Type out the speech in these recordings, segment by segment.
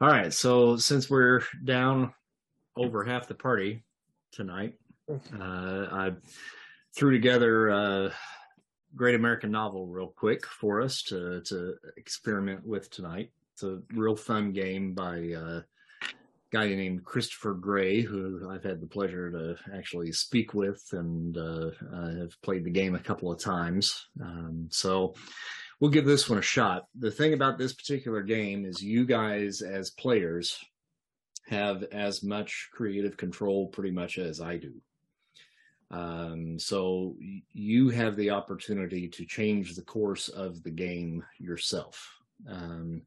All right. So since we're down over half the party tonight, I threw together a great American novel real quick for us to to experiment with tonight. It's a real fun game by a guy named Christopher Gray, who I've had the pleasure to actually speak with, and uh, have played the game a couple of times. Um, so we'll give this one a shot. The thing about this particular game is you guys as players have as much creative control pretty much as I do. Um, so you have the opportunity to change the course of the game yourself. Um,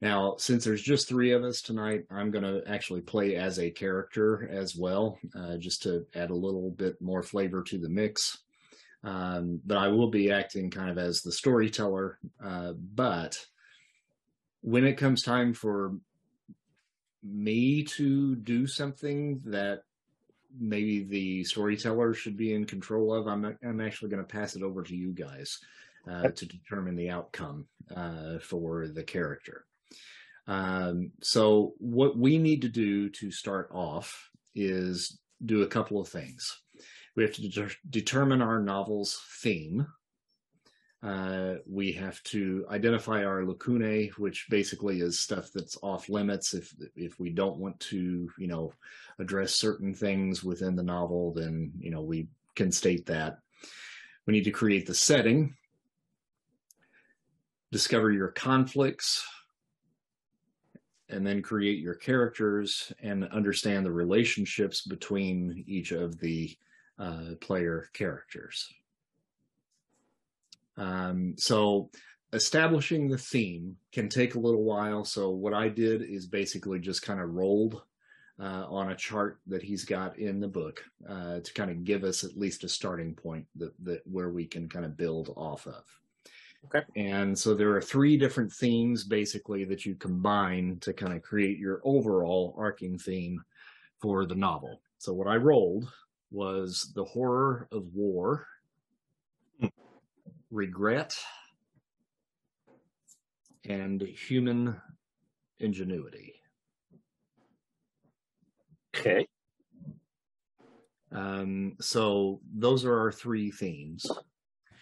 now, since there's just three of us tonight, I'm going to actually play as a character as well, uh, just to add a little bit more flavor to the mix. Um, but I will be acting kind of as the storyteller. Uh, but when it comes time for me to do something that maybe the storyteller should be in control of, I'm I'm actually going to pass it over to you guys uh, to determine the outcome uh, for the character. Um, so what we need to do to start off is do a couple of things. We have to de- determine our novel's theme. Uh, we have to identify our lacunae, which basically is stuff that's off limits. If if we don't want to, you know, address certain things within the novel, then you know we can state that. We need to create the setting, discover your conflicts, and then create your characters and understand the relationships between each of the uh, player characters. Um, so establishing the theme can take a little while. So what I did is basically just kind of rolled uh, on a chart that he's got in the book uh, to kind of give us at least a starting point that, that where we can kind of build off of. Okay. And so there are three different themes basically that you combine to kind of create your overall arcing theme for the novel. So what I rolled was the horror of war, regret, and human ingenuity. Okay. Um, so those are our three themes.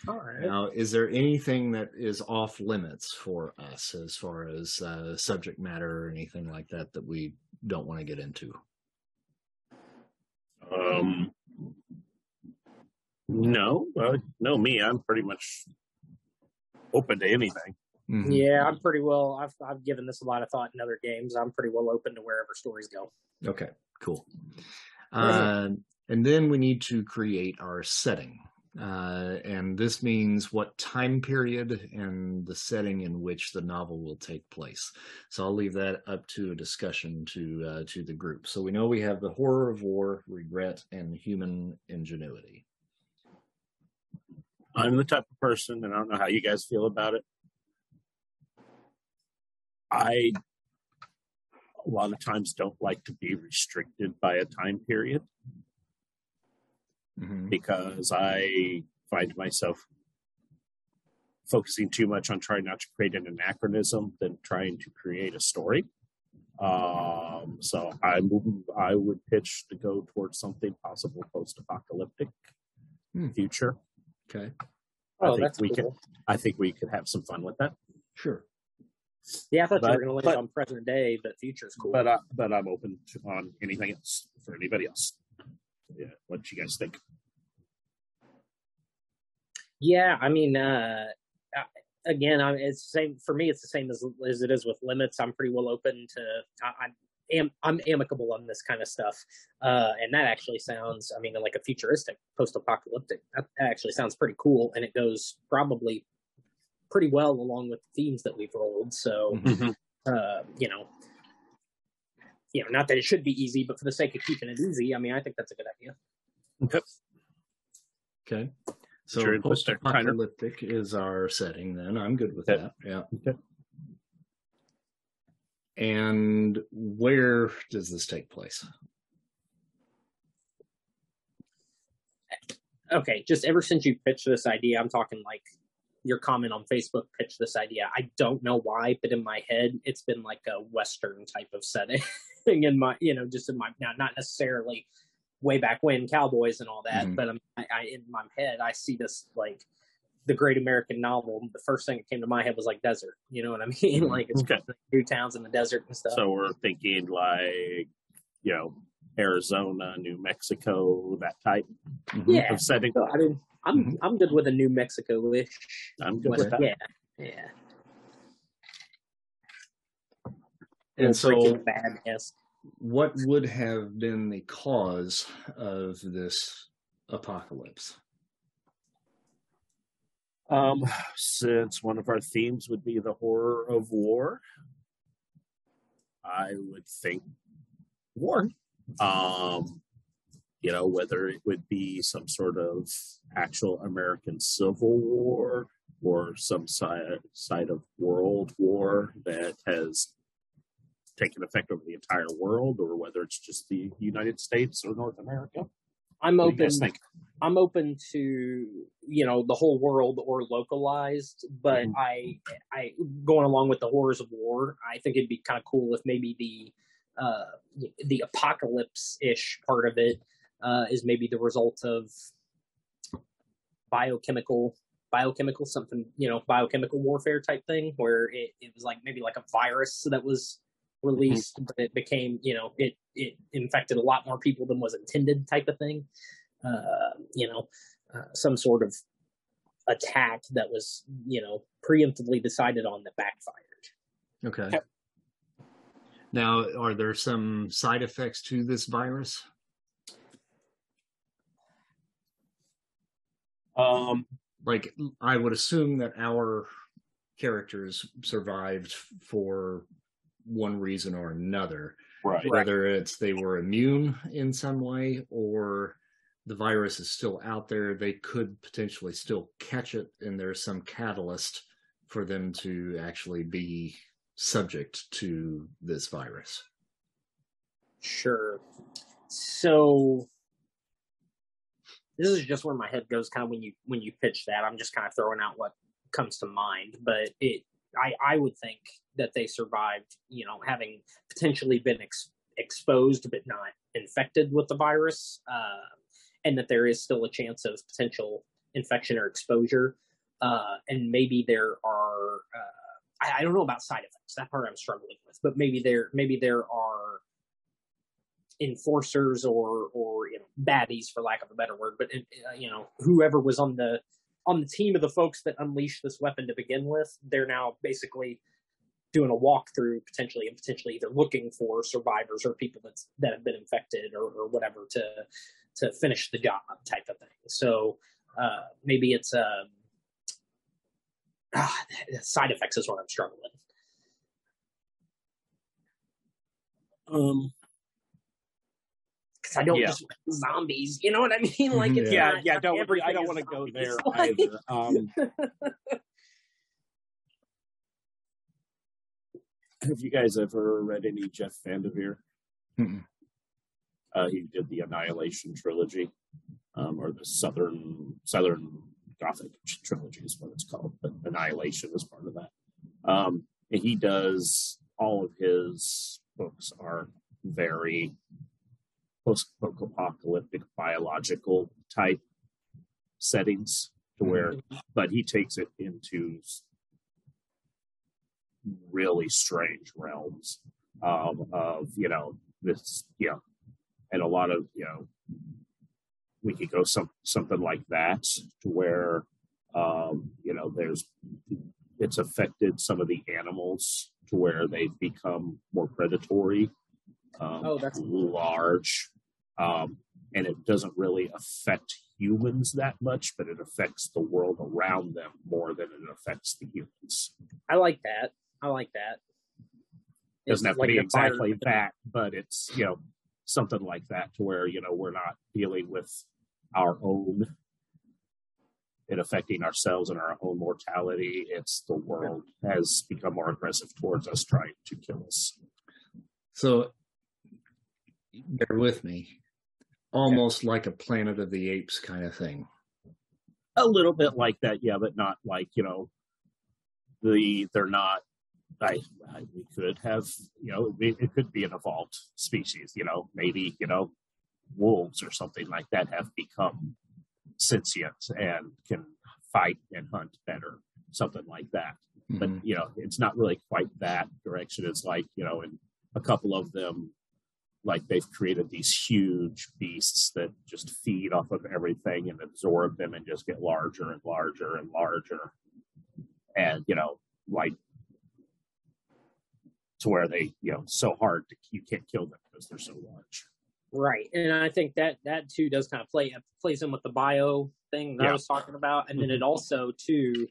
All right. Now, is there anything that is off limits for us as far as uh, subject matter or anything like that that we don't want to get into? Um, no, uh, no, me. I'm pretty much open to anything. Mhm. Yeah, I'm pretty well. I've I've given this a lot of thought in other games. I'm pretty well open to wherever stories go. Okay, cool. Uh, and then we need to create our setting. Uh, and this means what time period and the setting in which the novel will take place. So I'll leave that up to a discussion to uh, to the group. So we know we have the horror of war, regret, and human ingenuity. I'm the type of person, and I don't know how you guys feel about it. I a lot of times don't like to be restricted by a time period Mhm. because I find myself focusing too much on trying not to create an anachronism than trying to create a story. Um, so I I would pitch to go towards something possible post-apocalyptic Hmm. future. Okay, I Oh, think that's we cool. could. I think we could have some fun with that. sure. Yeah, I thought you were going to land on present day, but future's cool. But I, but I'm open to, on anything else for anybody else. Yeah, what you guys think? Yeah, I mean, uh, again, I it's the same for me. It's the same as as it is with limits. I'm pretty well open to. I, I'm am, I'm amicable on this kind of stuff, uh, and that actually sounds. I mean, like a futuristic, post-apocalyptic. That, that actually sounds pretty cool, and it goes probably pretty well along with the themes that we've rolled. So, Mhm. uh, you know. You know, not that it should be easy, but for the sake of keeping it easy, I mean, I think that's a good idea. Okay. Okay. So post put their kind of- apocalyptic is our setting then. I'm good with Okay. that. Yeah. Okay. And where does this take place? okay, just ever since you pitched this idea, I'm talking like your comment on Facebook pitched this idea. I don't know why, but in my head, it's been like a Western type of setting in my, you know, just in my, now, not necessarily way back when cowboys and all that, Mhm. but I, I, in my head, I see this like the great American novel. The first thing that came to my head was like desert. You know what I mean? Mhm. Like it's Okay. got new towns in the desert and stuff. So we're thinking like, you know, Arizona, New Mexico, that type Mhm. yeah. of setting. So, I mean, I'm Mhm. I'm good with a New Mexico-ish. I'm good with that. Yeah, yeah. And so, Breaking Bad, yes. what would have been the cause of this apocalypse? Um, since one of our themes would be the horror of war, I would think war. Um, you know, whether it would be some sort of actual American Civil War or some side, side of World War that has taken effect over the entire world, or whether it's just the United States or North America. I'm What do you open. I'm open to you know the whole world or localized, but Mhm. I I going along with the horrors of war. I think it'd be kind of cool if maybe the uh the apocalypse ish part of it uh is maybe the result of biochemical biochemical something you know biochemical warfare type thing where it, it was like maybe like a virus that was released but it became you know it it infected a lot more people than was intended type of thing uh you know uh, some sort of attack that was you know preemptively decided on that backfired Okay. Yep. Now, are there some side effects to this virus? Um, Like, I would assume that our characters survived for one reason or another, right. whether it's they were immune in some way or the virus is still out there. They could potentially still catch it, and there's some catalyst for them to actually be subject to this virus. Sure. So this is just where my head goes kind of when you when you pitch that. I'm just kind of throwing out what comes to mind, but it I I would think that they survived, you know, having potentially been ex- exposed but not infected with the virus, uh, and that there is still a chance of potential infection or exposure. Uh, and maybe there are uh, I, don't know about side effects. That part I'm struggling with, but maybe there maybe there are enforcers or or you know baddies for lack of a better word but uh, you know whoever was on the on the team of the folks that unleashed this weapon to begin with they're now basically doing a walkthrough potentially and potentially either looking for survivors or people that's that have been infected or, or whatever to to finish the job type of thing so uh maybe it's um ah, side effects is what i'm struggling Um, because I don't Yeah. just want zombies. You know what I mean? Like it's yeah, not- yeah. not Don't. I don't want to go there Like- either. Um, have you guys ever read any Jeff VanderMeer? Mm-mm. Uh, he did the Annihilation trilogy, um, or the Southern Southern Gothic trilogy is what it's called, but Annihilation is part of that. Um, and he does all of his books are very post-apocalyptic biological type settings to where but he takes it into really strange realms um, of you know this you know and a lot of you know we could go some something like that to where um, you know there's it's affected some of the animals to where they've become more predatory um, Oh, that's- large um, and it doesn't really affect humans that much but it affects the world around them more than it affects the humans I like that. I like that. doesn't It's have to like be exactly that, but it's you know something like that to where you know we're not dealing with our own it affecting ourselves and our own mortality. It's the world has become more aggressive towards us, trying to kill us. So bear with me. Almost like a Planet of the Apes kind of thing. A little bit like that, yeah, but not like you know the they're not. I, I we could have you know it, it could be an evolved species, you know, maybe you know wolves or something like that have become sentient and can fight and hunt better, something like that. Mhm. But you know, it's not really quite that direction. It's like you know, in a couple of them, like they've created these huge beasts that just feed off of everything and absorb them and just get larger and larger and larger, and you know, like to where they you know so hard to you can't kill them because they're so large. Right, and I think that that too does kind of play plays in with the bio thing that I was talking about, and then it also too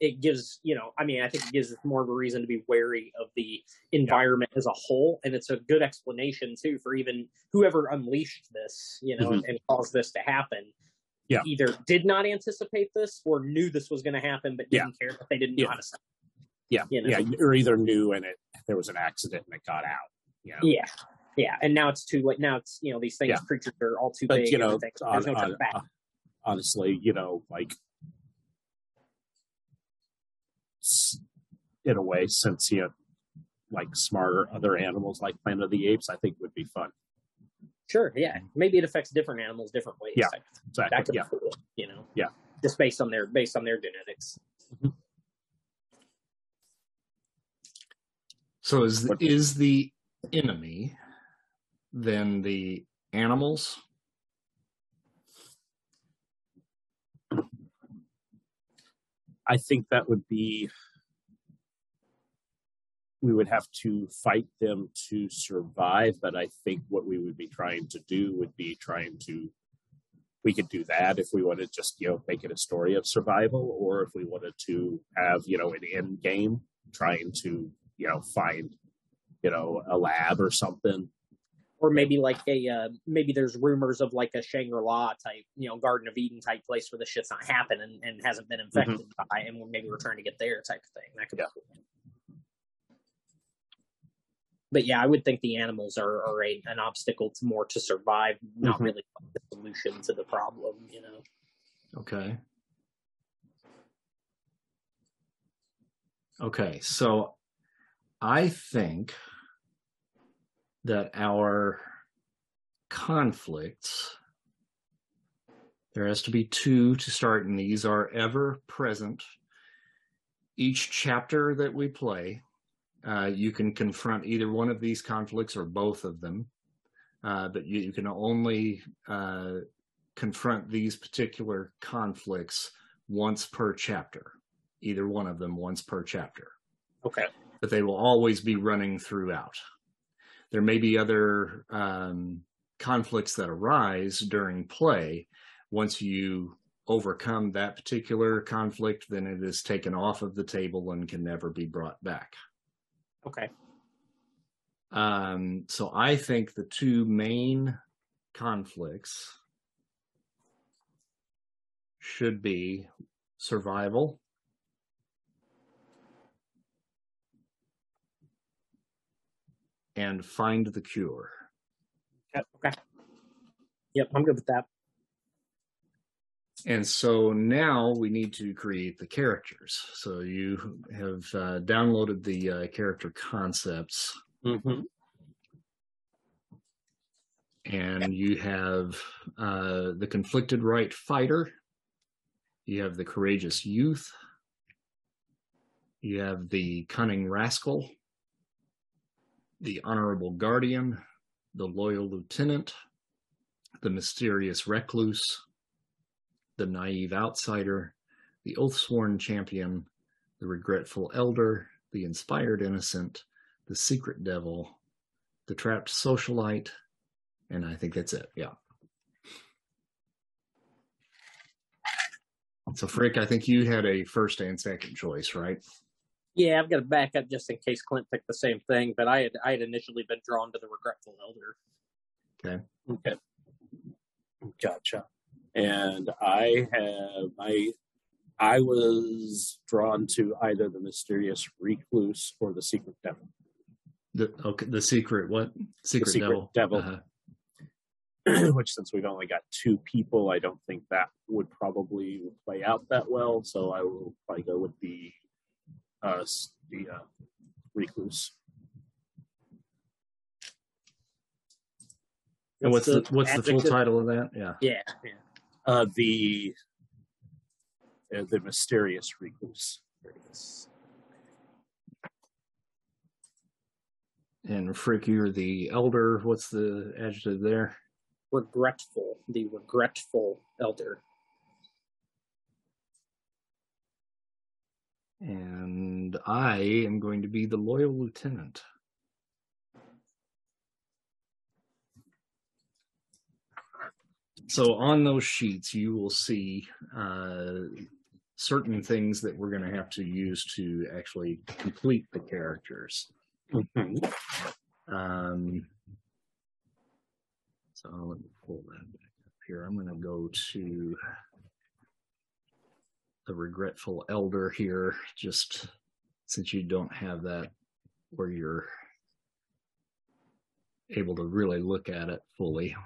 it gives you know I mean I think it gives us more of a reason to be wary of the environment as a whole, and it's a good explanation too for even whoever unleashed this, you know, and, and caused this to happen. Mm-hmm. Yeah. either did not anticipate this or knew this was going to happen, but didn't care that they didn't know Yeah. how to stop. Yeah, You know? yeah, or either knew and it there was an accident and it got out. You know? Yeah, yeah, and now it's too late. Now it's you know these things Yeah. creatures are all too but big. you know, on, no on- back. uh, honestly, you know, like in a way, since you sentient, like smarter other animals like Planet of the Apes, I think would be fun. Sure, yeah. Maybe it affects different animals different ways. Yeah, Exactly. that could Yeah. be cool, you know. Yeah. Just based on their based on their genetics. So is What- is the enemy then the animals? I think that would be. We would have to fight them to survive, but I think what we would be trying to do would be trying to. We could do that if we wanted to just you know make it a story of survival, or if we wanted to have you know an end game, trying to you know find you know a lab or something. Or maybe like a uh, maybe there's rumors of like a Shangri La type, you know, Garden of Eden type place where the shit's not happening and hasn't been infected by, and maybe we're trying to get there type of thing. That could Yeah. be cool. But yeah, I would think the animals are, are a, an obstacle to more to survive, not Mhm. really the solution to the problem. You know. Okay. Okay, so I think that our conflicts, there has to be two to start, and these are ever present. Each chapter that we play, uh, you can confront either one of these conflicts or both of them, uh, but you, you can only uh, confront these particular conflicts once per chapter, either one of them once per chapter, Okay. But they will always be running throughout. There may be other um, conflicts that arise during play. Once you overcome that particular conflict, then it is taken off of the table and can never be brought back. Okay. Um, so I think the two main conflicts should be survival and find the cure. Okay. Yep, I'm good with that. And so now we need to create the characters. So you have uh, downloaded the uh, character concepts Mm-hmm. and you have uh, the conflicted right fighter, you have the courageous youth, you have the cunning rascal, the honorable guardian, the loyal lieutenant, the mysterious recluse, the naive outsider, the oath sworn champion, the regretful elder, the inspired innocent, the secret devil, the trapped socialite, and I think that's it. Yeah. So, Frick, I think you had a first and second choice, right? Yeah, I've got to back up just in case Clint picked the same thing, but I had I had initially been drawn to the regretful elder. Okay. Okay. Gotcha. And I have my I was drawn to either the mysterious recluse or the secret devil. The okay, the secret what? Secret, secret devil. devil. Uh-huh. Which, since we've only got two people, I don't think that would probably play out that well. So I will probably go with the uh, the uh, recluse. And what's the what's the full title of that? Yeah. Yeah, yeah. Uh, the uh, the mysterious recluse. And Frick, you're the elder. What's the adjective there? Regretful, the regretful elder. And I am going to be the loyal lieutenant. So on those sheets, you will see uh, certain things that we're going to have to use to actually complete the characters. Um, so let me pull that back up here. I'm going to go to the regretful elder here, just since you don't have that where you're able to really look at it fully.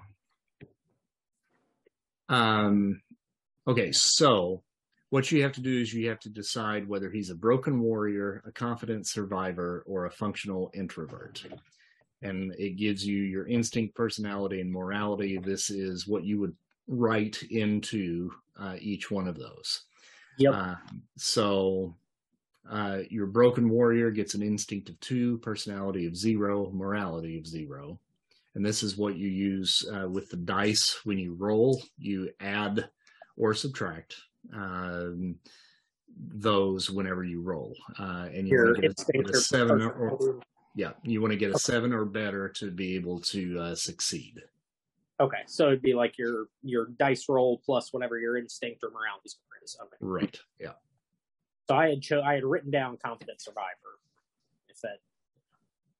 Um, okay, so what you have to do is you have to decide whether he's a broken warrior, a confident survivor, or a functional introvert. And it gives you your instinct, personality, and morality. This is what you would write into uh, each one of those. Yep. Uh, so uh, your broken warrior gets an instinct of two, personality of zero, morality of zero. And this is what you use uh, with the dice when you roll. You add or subtract um, those whenever you roll. Uh, and you want to get a, get a seven or, or yeah, you want to get a seven or better to be able to uh, succeed. Okay, so it'd be like your your dice roll plus whatever your instinct or morality score is. Okay. Right. Yeah. So I had cho- I had written down confident survivor. If that.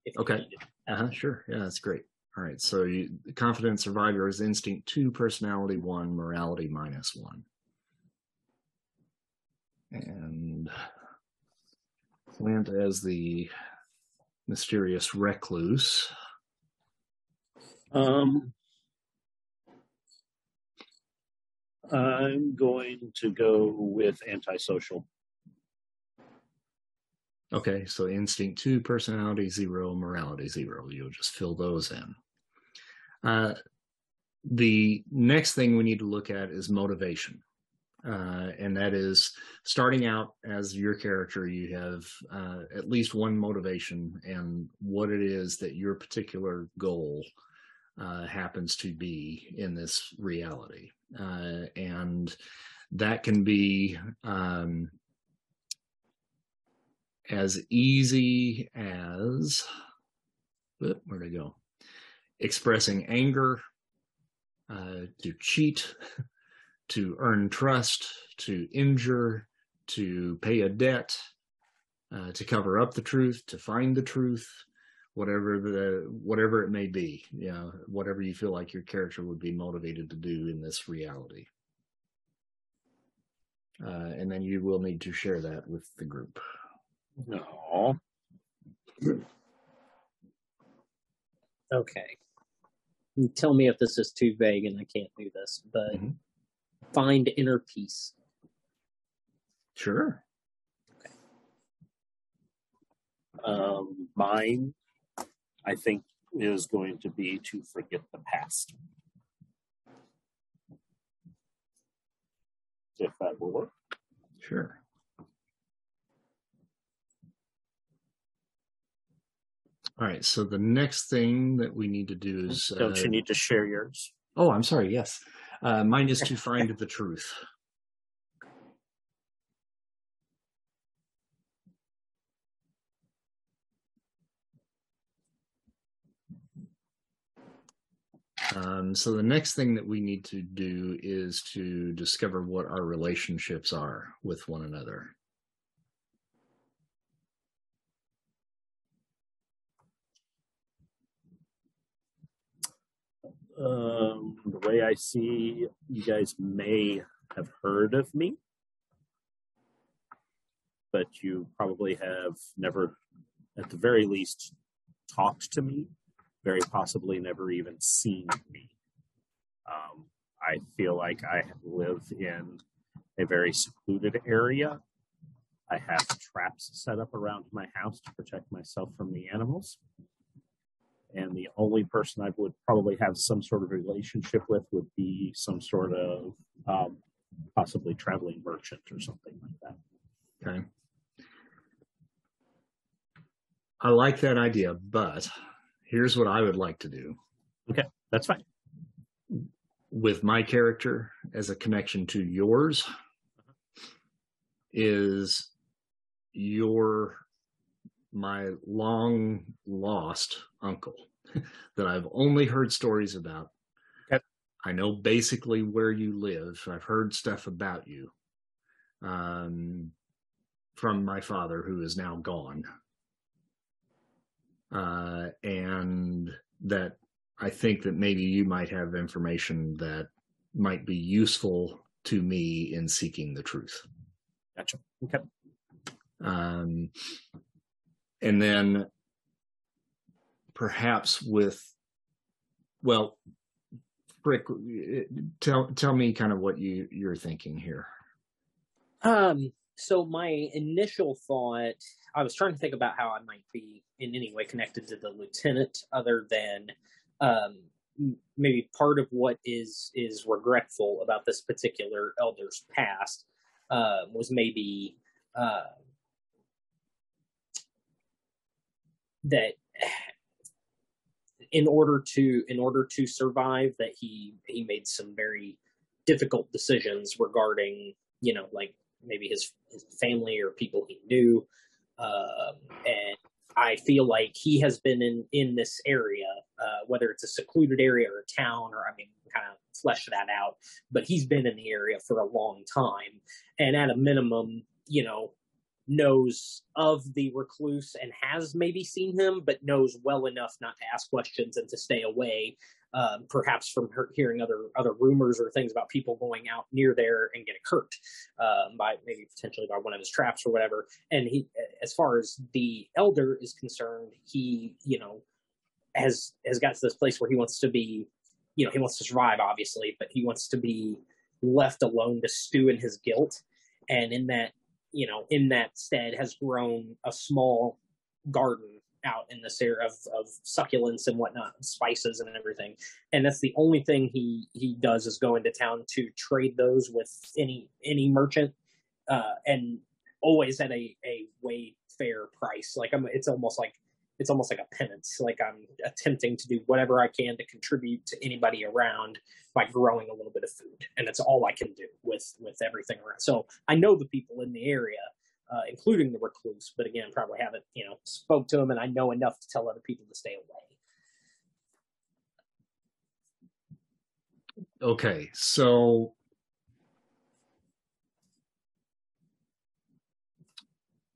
If Okay. Uh huh. Sure. Yeah, that's great. All right. So you, confident survivor is instinct two, personality one, morality minus one. And Plant as the mysterious recluse. Um, I'm going to go with antisocial. Okay, so instinct two, personality zero, morality zero. You'll just fill those in. Uh, the next thing we need to look at is motivation. Uh, and that is starting out as your character, you have uh, at least one motivation and what it is that your particular goal uh, happens to be in this reality. Uh, and that can be um, as easy as where'd I go? Expressing anger, uh, to cheat, to earn trust, to injure, to pay a debt, uh, to cover up the truth, to find the truth, whatever the whatever it may be, you know, whatever you feel like your character would be motivated to do in this reality. Uh, and then you will need to share that with the group. No. Okay. You Tell me if this is too vague and I can't do this, but Mhm. find inner peace. Sure. Um, mine, I think, is going to be to forget the past. If that will work. Sure. All right. So the next thing that we need to do is. Don't uh, you need to share yours? Oh, I'm sorry. Yes. Uh, mine is to find the truth. Um, so the next thing that we need to do is to discover what our relationships are with one another. Um, the way I see, you guys may have heard of me. but you probably have never, at the very least, talked to me, very possibly never even seen me. Um, I feel like I live in a very secluded area. I have traps set up around my house to protect myself from the animals. And the only person I would probably have some sort of relationship with would be some sort of um, possibly traveling merchant or something like that. Okay. I like that idea, but here's what I would like to do Okay, That's fine. with my character as a connection to yours is your my long lost uncle that I've only heard stories about. Okay. I know basically where you live. I've heard stuff about you um, from my father, who is now gone. Uh, and that I think that maybe you might have information that might be useful to me in seeking the truth. Gotcha. Okay. Um, and then perhaps with, well, Rick, tell tell me kind of what you you're thinking here. Um, so my initial thought, I was trying to think about how I might be in any way connected to the lieutenant, other than um, maybe part of what is is regretful about this particular elder's past uh, was maybe uh, that in order to in order to survive, that he he made some very difficult decisions regarding you know like maybe his, his family or people he knew. Um, and I feel like he has been in, in this area, uh, whether it's a secluded area or a town, or I mean, kind of flesh that out. But he's been in the area for a long time. And at a minimum, you know, knows of the recluse and has maybe seen him, but knows well enough not to ask questions and to stay away um, perhaps from her hearing other other rumors or things about people going out near there and getting hurt um, by maybe potentially by one of his traps or whatever. And he, as far as the elder is concerned, he you know has has got to this place where he wants to be, you know, he wants to survive obviously, but he wants to be left alone to stew in his guilt. And in that, you know, in that stead has grown a small garden out in this area of, of succulents and whatnot, spices and everything. And that's the only thing he he does is go into town to trade those with any any merchant, uh, and always at a a way fair price. Like I'm, it's almost like it's almost like a penance. Like I'm attempting to do whatever I can to contribute to anybody around by growing a little bit of food, and it's all I can do with with everything around. So I know the people in the area uh, including the recluse. But again, probably haven't you know spoke to him, and I know enough to tell other people to stay away. Okay, so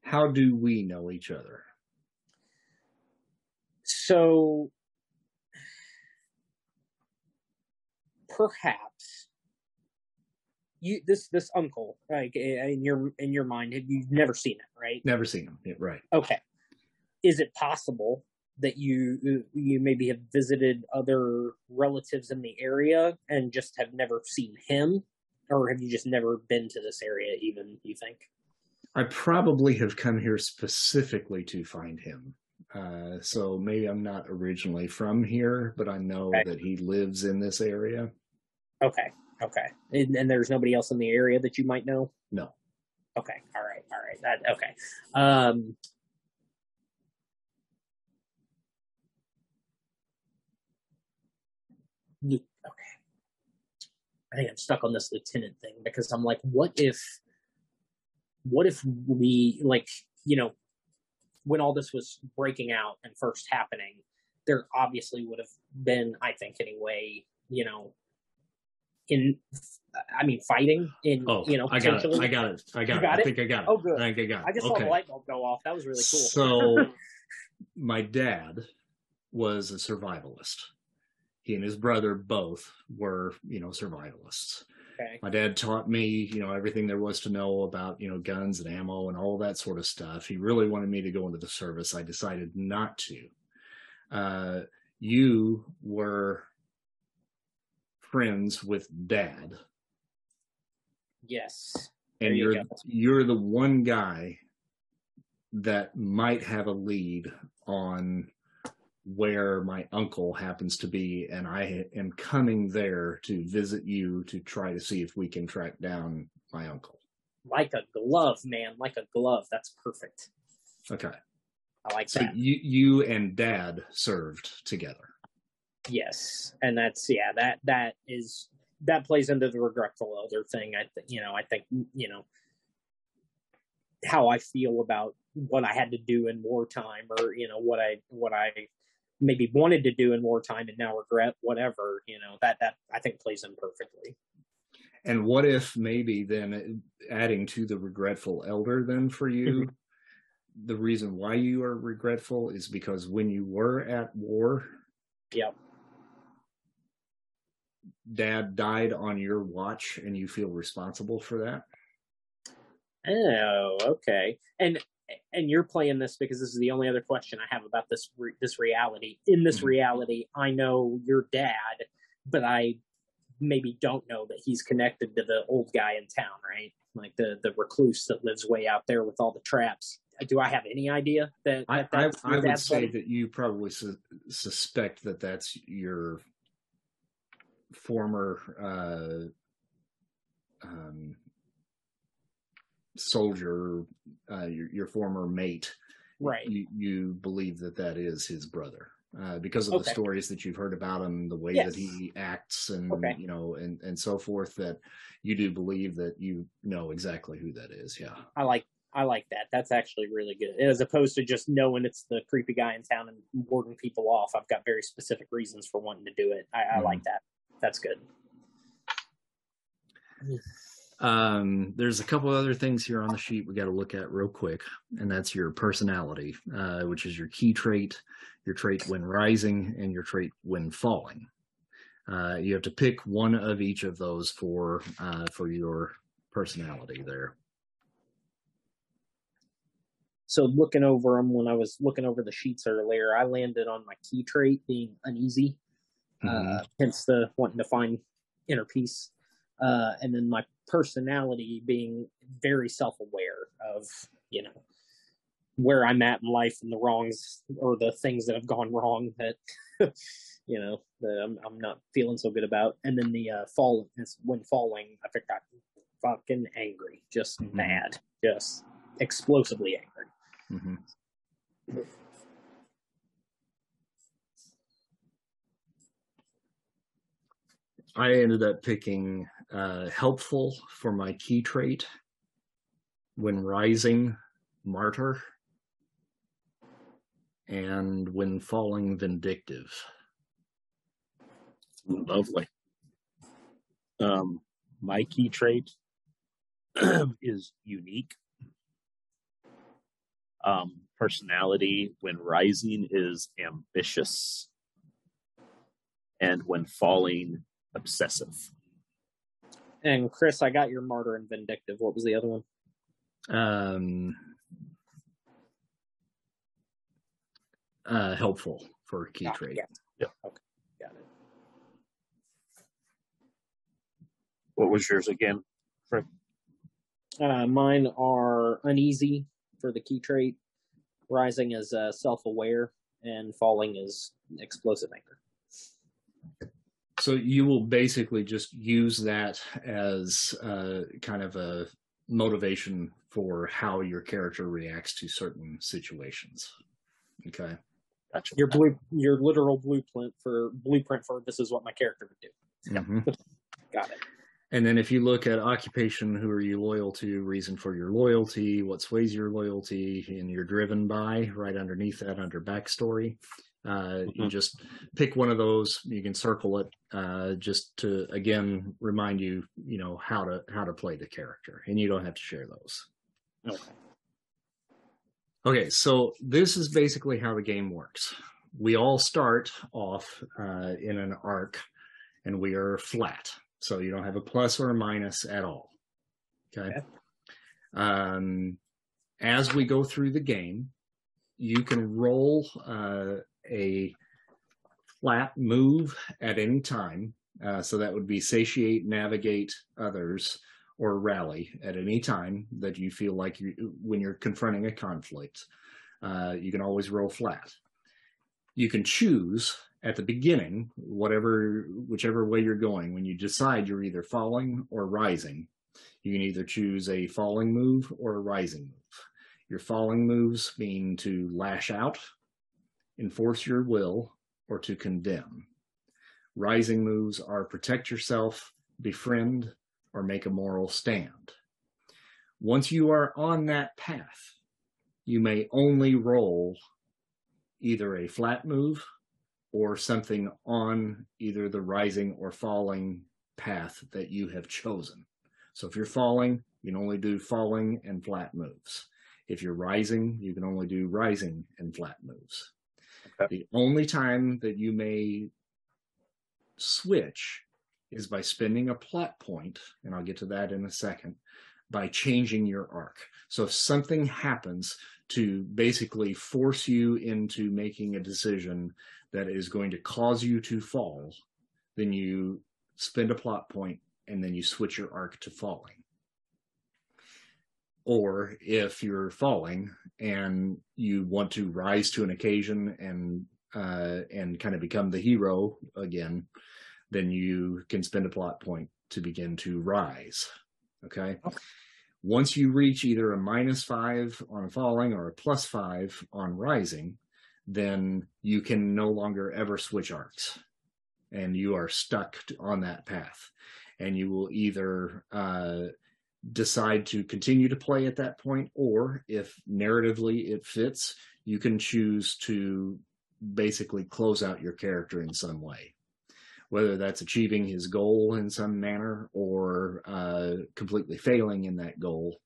how do we know each other? So perhaps you this this uncle like in your in your mind have you've never seen him right Never seen him. Yeah, right. okay is it possible that you you maybe have visited other relatives in the area and just have never seen him or have you just never been to this area even you think I probably have come here specifically to find him. Uh, so maybe I'm not originally from here, but I know Okay. that he lives in this area. okay okay and, and there's nobody else in the area that you might know No. Okay. All right. All right. That okay. Um okay. I think I'm stuck on this lieutenant thing because I'm like, what if what if we like, you know, when all this was breaking out and first happening, there obviously would have been, I think anyway, you know, in I mean fighting in Oh, you know I got it. I got it. I got You it. got I it? think I got it. Oh, good. I think I got it. I just saw okay. the light bulb go off. That was really cool. So- My dad was a survivalist. He and his brother both were, you know, survivalists. Okay. my dad taught me, you know, everything there was to know about, you know, guns and ammo and all that sort of stuff. He really wanted me to go into the service. I decided not to. Uh, you were friends with dad Yes. and you you're go. you're the one guy that might have a lead on where my uncle happens to be and i am coming there to visit you to try to see if we can track down my uncle Like a glove, man. Like a glove. That's perfect. okay I like so that. you you and dad served together Yes, and that's yeah that that is that plays into the regretful elder thing. I think you know I think you know how I feel about what I had to do in wartime, or you know what I what I maybe wanted to do in wartime and now regret. Whatever you know that that I think plays in perfectly. and what if maybe then uh, adding to the regretful elder then for you mm-hmm. the reason why you are regretful is because when you were at war Yep. Dad died on your watch and you feel responsible for that Oh, okay. And and you're playing this because this is the only other question I have about this re- this reality. In this Mhm. reality, I know your dad, but I maybe don't know that he's connected to the old guy in town, right? Like the the recluse that lives way out there with all the traps. Do I have any idea that, I, that I, that's I would say buddy? that you probably su- suspect that that's your former uh, um, soldier, uh, your, your former mate. right? You, you believe that that is his brother. Uh, because of the stories that you've heard about him, the way Yes. that he acts, and Okay. you know, and and so forth, that you do believe that you know exactly who that is. Yeah. I like I like that. That's actually really good. As opposed to just knowing it's the creepy guy in town and warding people off. I've got very specific reasons for wanting to do it. I, I like that. That's good. Um, there's a couple other things here on the sheet we got to look at real quick, and that's your personality, uh, which is your key trait, your trait when rising, and your trait when falling. Uh, you have to pick one of each of those for uh, for your personality there. So looking over them when I was looking over the sheets earlier, I landed on my key trait being uneasy, Uh, hence the wanting to find inner peace, uh, and then my personality being very self-aware of you know where I'm at in life and the wrongs or the things that have gone wrong that you know that I'm, I'm not feeling so good about, and then the uh, fall when falling, I think I fucking angry, just Mhm. mad, just explosively angry. Mhm. I ended up picking uh, helpful for my key trait when rising, martyr, and when falling, vindictive. Lovely. Um, my key trait is unique. Um, personality when rising is ambitious, and when falling, obsessive. And Chris, I got your martyr and vindictive. What was the other one? Um, uh, helpful for key trait. Yeah. Yeah. Okay. Got it. What was yours again? Uh, mine are uneasy for the key trait. Rising is uh, self-aware, and falling is explosive anger. So you will basically just use that as uh, kind of a motivation for how your character reacts to certain situations. Okay. Gotcha. Your blue, your literal blueprint for blueprint for this is what my character would do. Mhm. Got it. And then if you look at occupation, who are you loyal to, reason for your loyalty, what sways your loyalty, and you're driven by, right underneath that under backstory. Uh, You Mhm. just pick one of those. You can circle it, uh, just to again remind you, you know how to how to play the character, and you don't have to share those. Okay. Okay, so this is basically how the game works. We all start off uh, in an arc, and we are flat. So you don't have a plus or a minus at all. Okay. Okay. Um, as we go through the game, you can roll uh, a flat move at any time. Uh, so that would be satiate, navigate others, or rally at any time that you feel like you when you're confronting a conflict. Uh, you can always roll flat. You can choose at the beginning, whatever, whichever way you're going. When you decide you're either falling or rising, you can either choose a falling move or a rising move. Your falling moves mean to lash out, enforce your will, or to condemn. Rising moves are protect yourself, befriend, or make a moral stand. Once you are on that path, you may only roll either a flat move or something on either the rising or falling path that you have chosen. So if you're falling, you can only do falling and flat moves. If you're rising, you can only do rising and flat moves. Okay. The only time that you may switch is by spending a plot point, and I'll get to that in a second, by changing your arc. So if something happens to basically force you into making a decision that is going to cause you to fall, then you spend a plot point and then you switch your arc to falling. Or if you're falling and you want to rise to an occasion and uh, and kind of become the hero again, then you can spend a plot point to begin to rise. Okay. Once you reach either a minus five on falling or a plus five on rising, then you can no longer ever switch arcs and you are stuck on that path. And you will either uh, decide to continue to play at that point, or if narratively it fits, you can choose to basically close out your character in some way whether that's achieving his goal in some manner or uh, completely failing in that goal,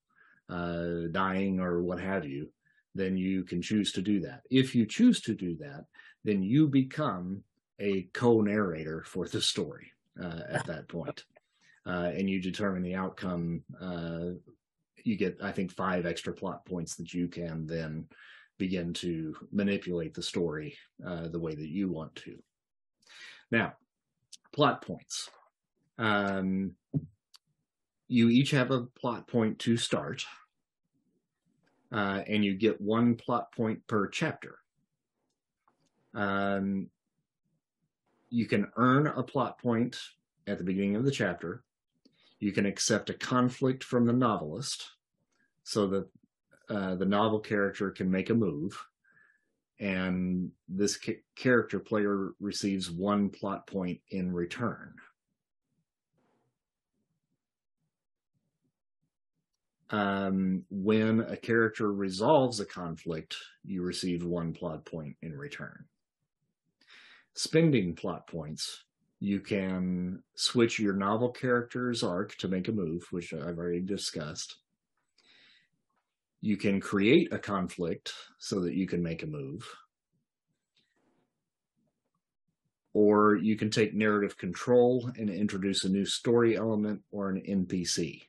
uh, dying or what have you, then you can choose to do that. If you choose to do that, then you become a co-narrator for the story uh, at that point. Uh, and you determine the outcome. Uh, you get, I think, five extra plot points that you can then begin to manipulate the story uh, the way that you want to. Now, plot points. Um, you each have a plot point to start, uh, and you get one plot point per chapter. Um, you can earn a plot point at the beginning of the chapter. You can accept a conflict from the novelist so that uh, the novel character can make a move and this ca- character player receives one plot point in return. Um, when a character resolves a conflict, you receive one plot point in return. Spending plot points, you can switch your novel character's arc to make a move, which I've already discussed. You can create a conflict so that you can make a move. Or you can take narrative control and introduce a new story element or an npc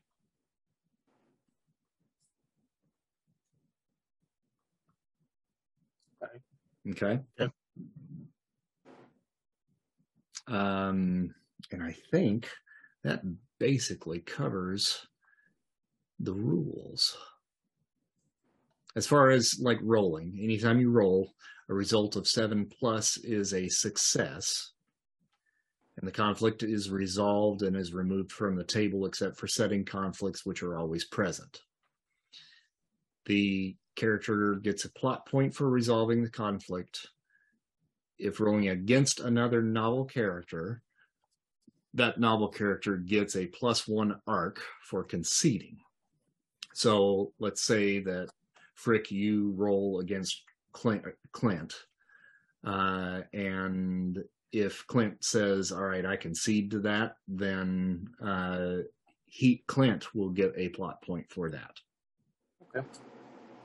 okay? Yeah. Um and i think that basically covers the rules as far as like rolling, anytime you roll, a result of seven plus is a success. And the conflict is resolved and is removed from the table except for setting conflicts, which are always present. The character gets a plot point for resolving the conflict. If rolling against another novel character, that novel character gets a plus one arc for conceding. So let's say that Frick, you roll against Clint, Clint uh, and if Clint says, "All right, I concede to that," then uh, he Clint will get a plot point for that. Okay.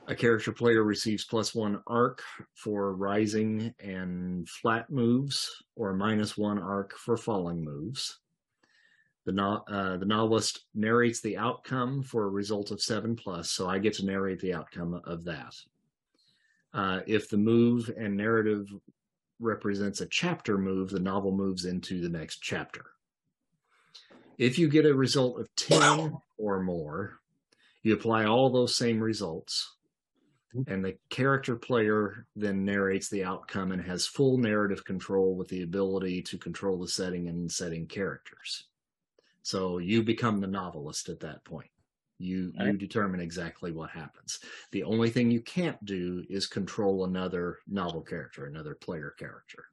A character player receives plus one arc for rising and flat moves, or minus one arc for falling moves. The, no, uh, the novelist narrates the outcome for a result of seven plus, so I get to narrate the outcome of that. Uh, if the move and narrative represents a chapter move, the novel moves into the next chapter. If you get a result of 10 or more, you apply all those same results, and the character player then narrates the outcome and has full narrative control with the ability to control the setting and setting characters. So you become the novelist at that point. You Right. you determine exactly what happens. The only thing you can't do is control another novel character, another player character.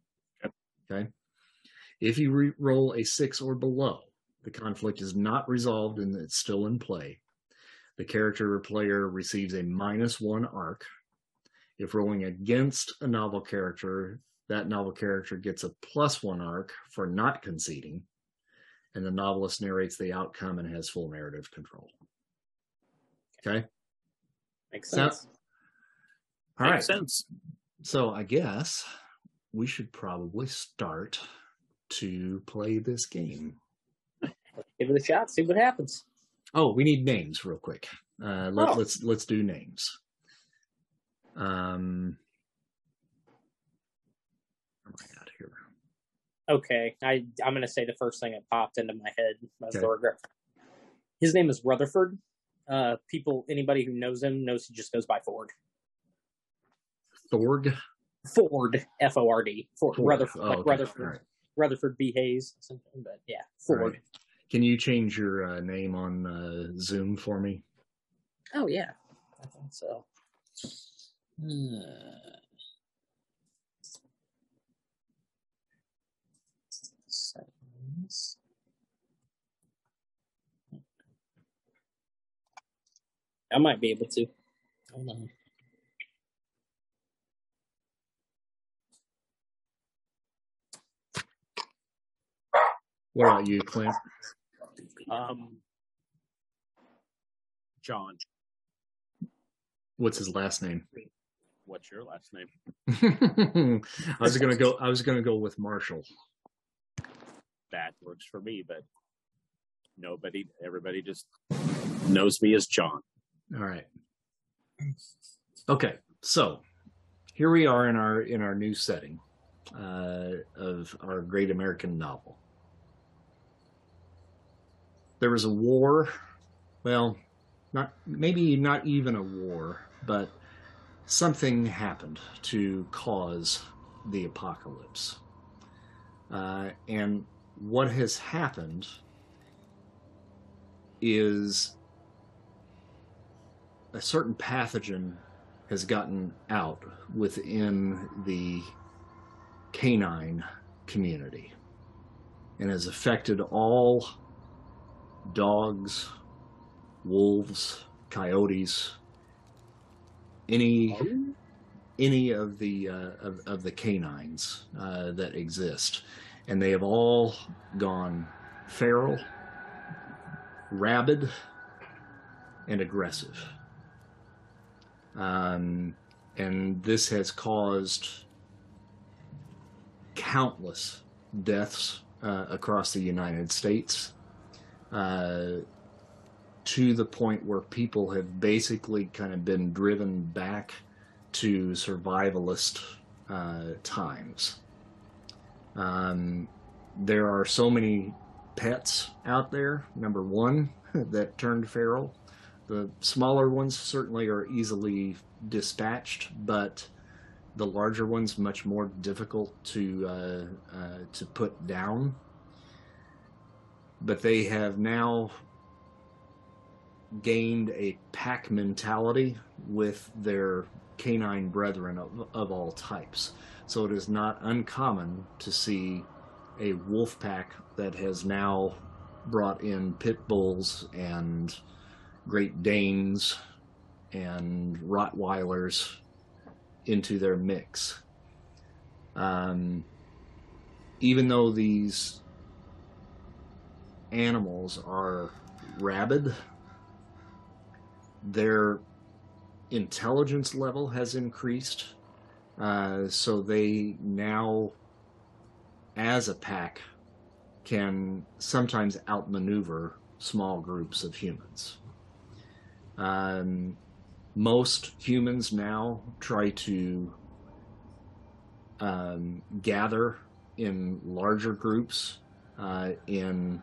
Yep. Okay. If you re- roll a six or below, the conflict is not resolved and it's still in play. The character or player receives a minus one arc. If rolling against a novel character, that novel character gets a plus one arc for not conceding, and the novelist narrates the outcome and has full narrative control. Okay. Makes So- sense. All right. Makes sense. So I guess we should probably start to play this game. Give it a shot. See what happens. Oh, we need names real quick. Uh, let, Oh. Let's let's do names. Um, do I got here? Okay, I I'm gonna say the first thing that popped into my head was Okay. His name is Rutherford. Uh, people, anybody who knows him knows he just goes by Ford. Thorg. Ford, F O R D. Ford, Ford. Rutherford, Oh, like okay. Rutherford, right. Rutherford B Hayes, something. But yeah, Ford. Right. Can you change your uh, name on uh, Zoom for me? Oh yeah, I think so. Uh, settings. I might be able to. Hold on. What about you, Clint? Um, John, What's his last name? what's your last name? I was gonna go. I was gonna go with Marshall. That works for me, but nobody, everybody just knows me as John. All right. Okay, so here we are in our in our new setting uh, of our great American novel. There was a war. Well, not maybe not even a war, but something happened to cause the apocalypse. Uh, and what has happened is a certain pathogen has gotten out within the canine community and has affected all dogs, wolves, coyotes, any any of the uh, of, of the canines uh, that exist, and they have all gone feral, rabid, and aggressive. Um, and this has caused countless deaths uh, across the United States uh, to the point where people have basically kind of been driven back to survivalist uh, times. Um, there are so many pets out there, number one, that turned feral. The smaller ones certainly are easily dispatched, but the larger ones much more difficult to uh, uh, to put down. But they have now gained a pack mentality with their canine brethren of, of all types. So it is not uncommon to see a wolf pack that has now brought in pit bulls and Great Danes and Rottweilers into their mix. Um, even though these animals are rabid, their intelligence level has increased. Uh, so they now, as a pack, can sometimes outmaneuver small groups of humans. Um, most humans now try to um, gather in larger groups uh, in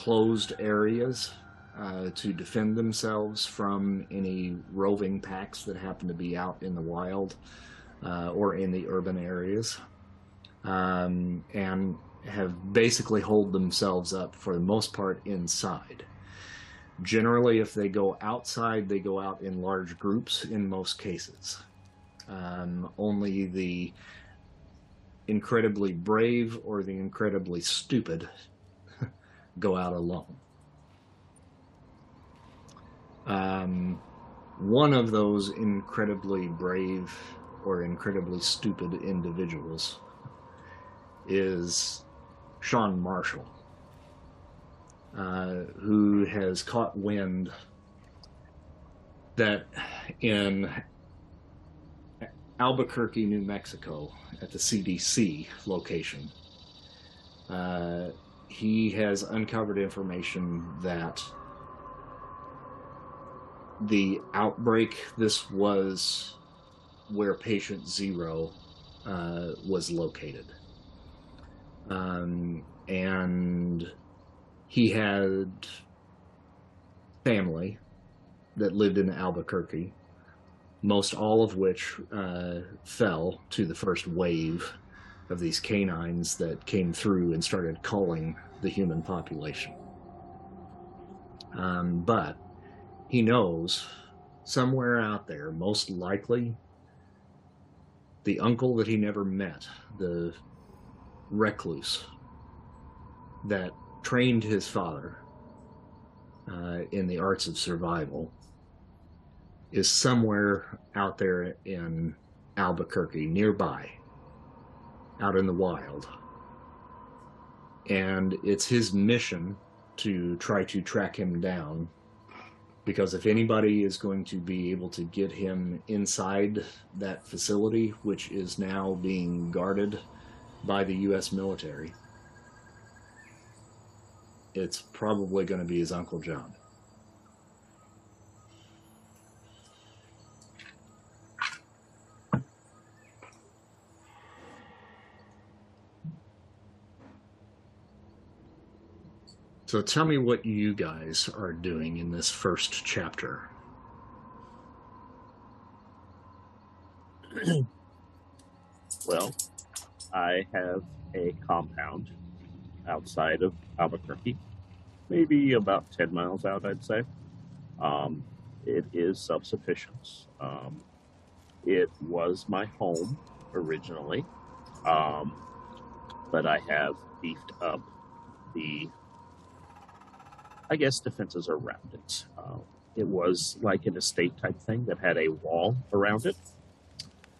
closed areas uh, to defend themselves from any roving packs that happen to be out in the wild uh, or in the urban areas, um, and have basically holed themselves up for the most part inside. Generally, if they go outside, they go out in large groups in most cases. Um, only the incredibly brave or the incredibly stupid go out alone. Um, one of those incredibly brave or incredibly stupid individuals is Sean Marshall, uh, who has caught wind that in Albuquerque, New Mexico, at the CDC location, uh, he has uncovered information that the outbreak, this was where patient zero uh, was located. Um, and he had family that lived in Albuquerque, most all of which uh, fell to the first wave of these canines that came through and started calling the human population. Um, but he knows somewhere out there, most likely, the uncle that he never met, the recluse that trained his father uh, in the arts of survival, is somewhere out there in Albuquerque, nearby, out in the wild. And it's his mission to try to track him down because if anybody is going to be able to get him inside that facility, which is now being guarded by the U.S. military, it's probably going to be his Uncle John. So tell me what you guys are doing in this first chapter. well, I have a compound outside of Albuquerque, maybe about 10 miles out, I'd say. Um, it is self sufficient. Um, it was my home originally, um, but I have beefed up the I guess defenses around it. Uh, it was like an estate type thing that had a wall around it.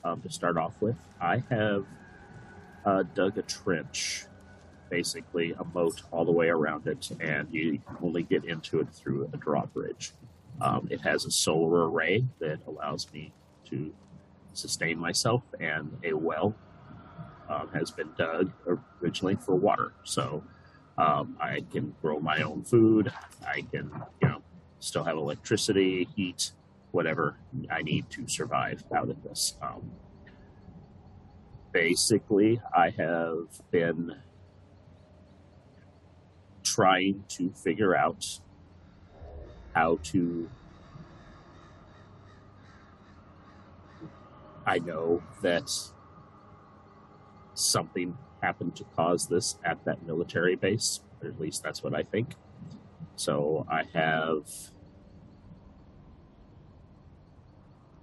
Um, to start off with, I have uh, dug a trench, basically a moat all the way around it, and you only get into it through a drawbridge. Um, it has a solar array that allows me to sustain myself, and a well um, has been dug originally for water. So um, I can grow my own food. I can, you know, still have electricity, heat, whatever I need to survive out of this. Um, basically, I have been trying to figure out how to. I know that something happened to cause this at that military base, or at least that's what I think. So I have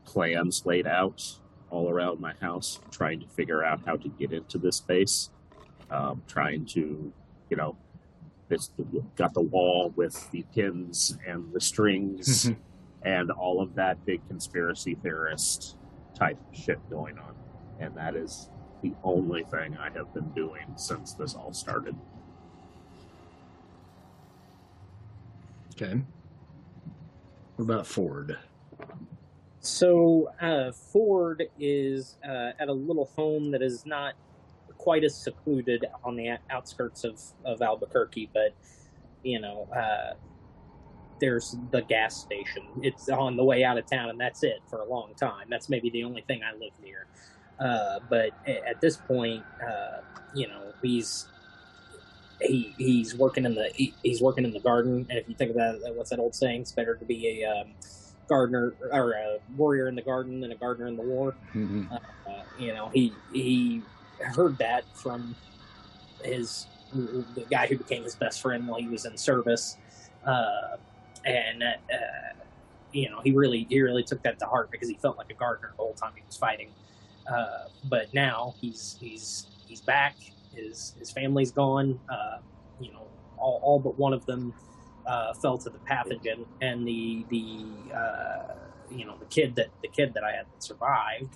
plans laid out all around my house, trying to figure out how to get into this base. Um, trying to, you know, it's got the wall with the pins and the strings and all of that big conspiracy theorist type shit going on. And that is the only thing I have been doing since this all started. Okay. What about Ford? So uh, Ford is uh, at a little home that is not quite as secluded on the outskirts of of Albuquerque, but you know, uh, there's the gas station. It's on the way out of town, and that's it for a long time. That's maybe the only thing I live near. Uh, but at this point, uh, you know, he's he he's working in the he, he's working in the garden. And if you think about it, what's that old saying? It's better to be a um, gardener or a warrior in the garden than a gardener in the war. Mm-hmm. Uh, you know, he he heard that from his the guy who became his best friend while he was in service, uh, and uh, you know he really he really took that to heart because he felt like a gardener the whole time he was fighting. Uh, but now he's he's he's back. His his family's gone. Uh, you know, all, all but one of them uh, fell to the pathogen, and the the uh, you know the kid that the kid that I had that survived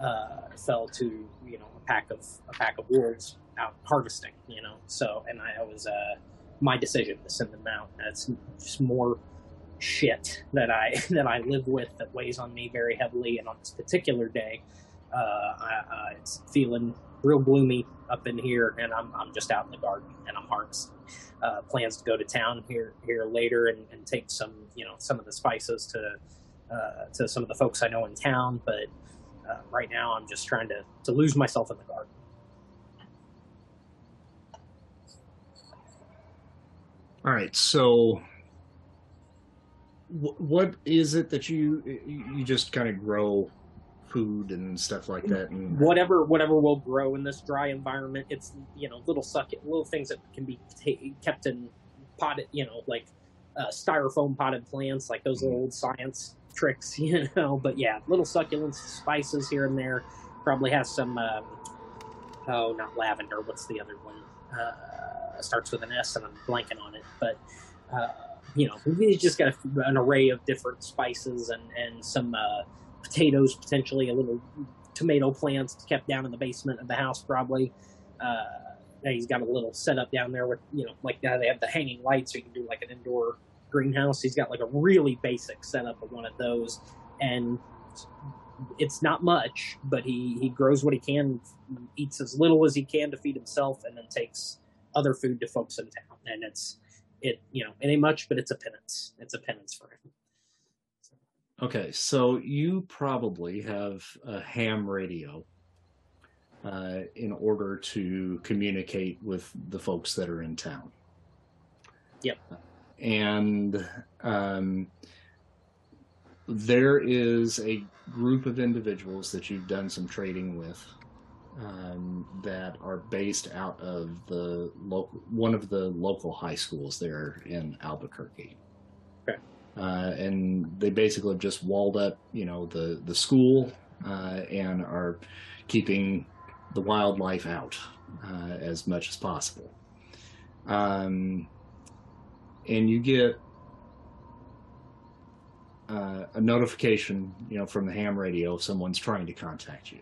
uh, fell to you know a pack of a pack of wolves out harvesting. You know, so and I was uh, my decision to send them out. That's just more shit that I that I live with that weighs on me very heavily, and on this particular day uh, I, uh, it's feeling real gloomy up in here, and I'm, I'm just out in the garden and I'm harvesting. Uh, plans to go to town here here later and, and, take some you know some of the spices to uh, to some of the folks I know in town, but uh, right now I'm just trying to to lose myself in the garden. All right, so what is it that you you just kind of grow food and stuff like that and whatever whatever will grow in this dry environment it's you know little succulent little things that can be t- kept in potted you know like uh, styrofoam potted plants like those little old science tricks you know but yeah little succulents spices here and there. Probably has some um, oh not lavender what's the other one? Uh, starts with an s and i'm blanking on it but uh, you know we just got an array of different spices and and some uh, potatoes, potentially a little tomato plants kept down in the basement of the house, probably. Uh, he's got a little setup down there with, you know, like uh, they have the hanging lights, so you can do like an indoor greenhouse. He's got like a really basic setup of one of those, and it's not much, but he he grows what he can, eats as little as he can to feed himself, and then takes other food to folks in town. And it's it you know it ain't much, but it's a penance. It's a penance for him. Okay, so you probably have a ham radio uh, in order to communicate with the folks that are in town. Yep. And um, there is a group of individuals that you've done some trading with um, that are based out of the local one of the local high schools there in Albuquerque uh, and they basically have just walled up, you know, the the school uh, and are keeping the wildlife out uh, as much as possible. Um, and you get uh, a notification, you know, from the ham radio if someone's trying to contact you.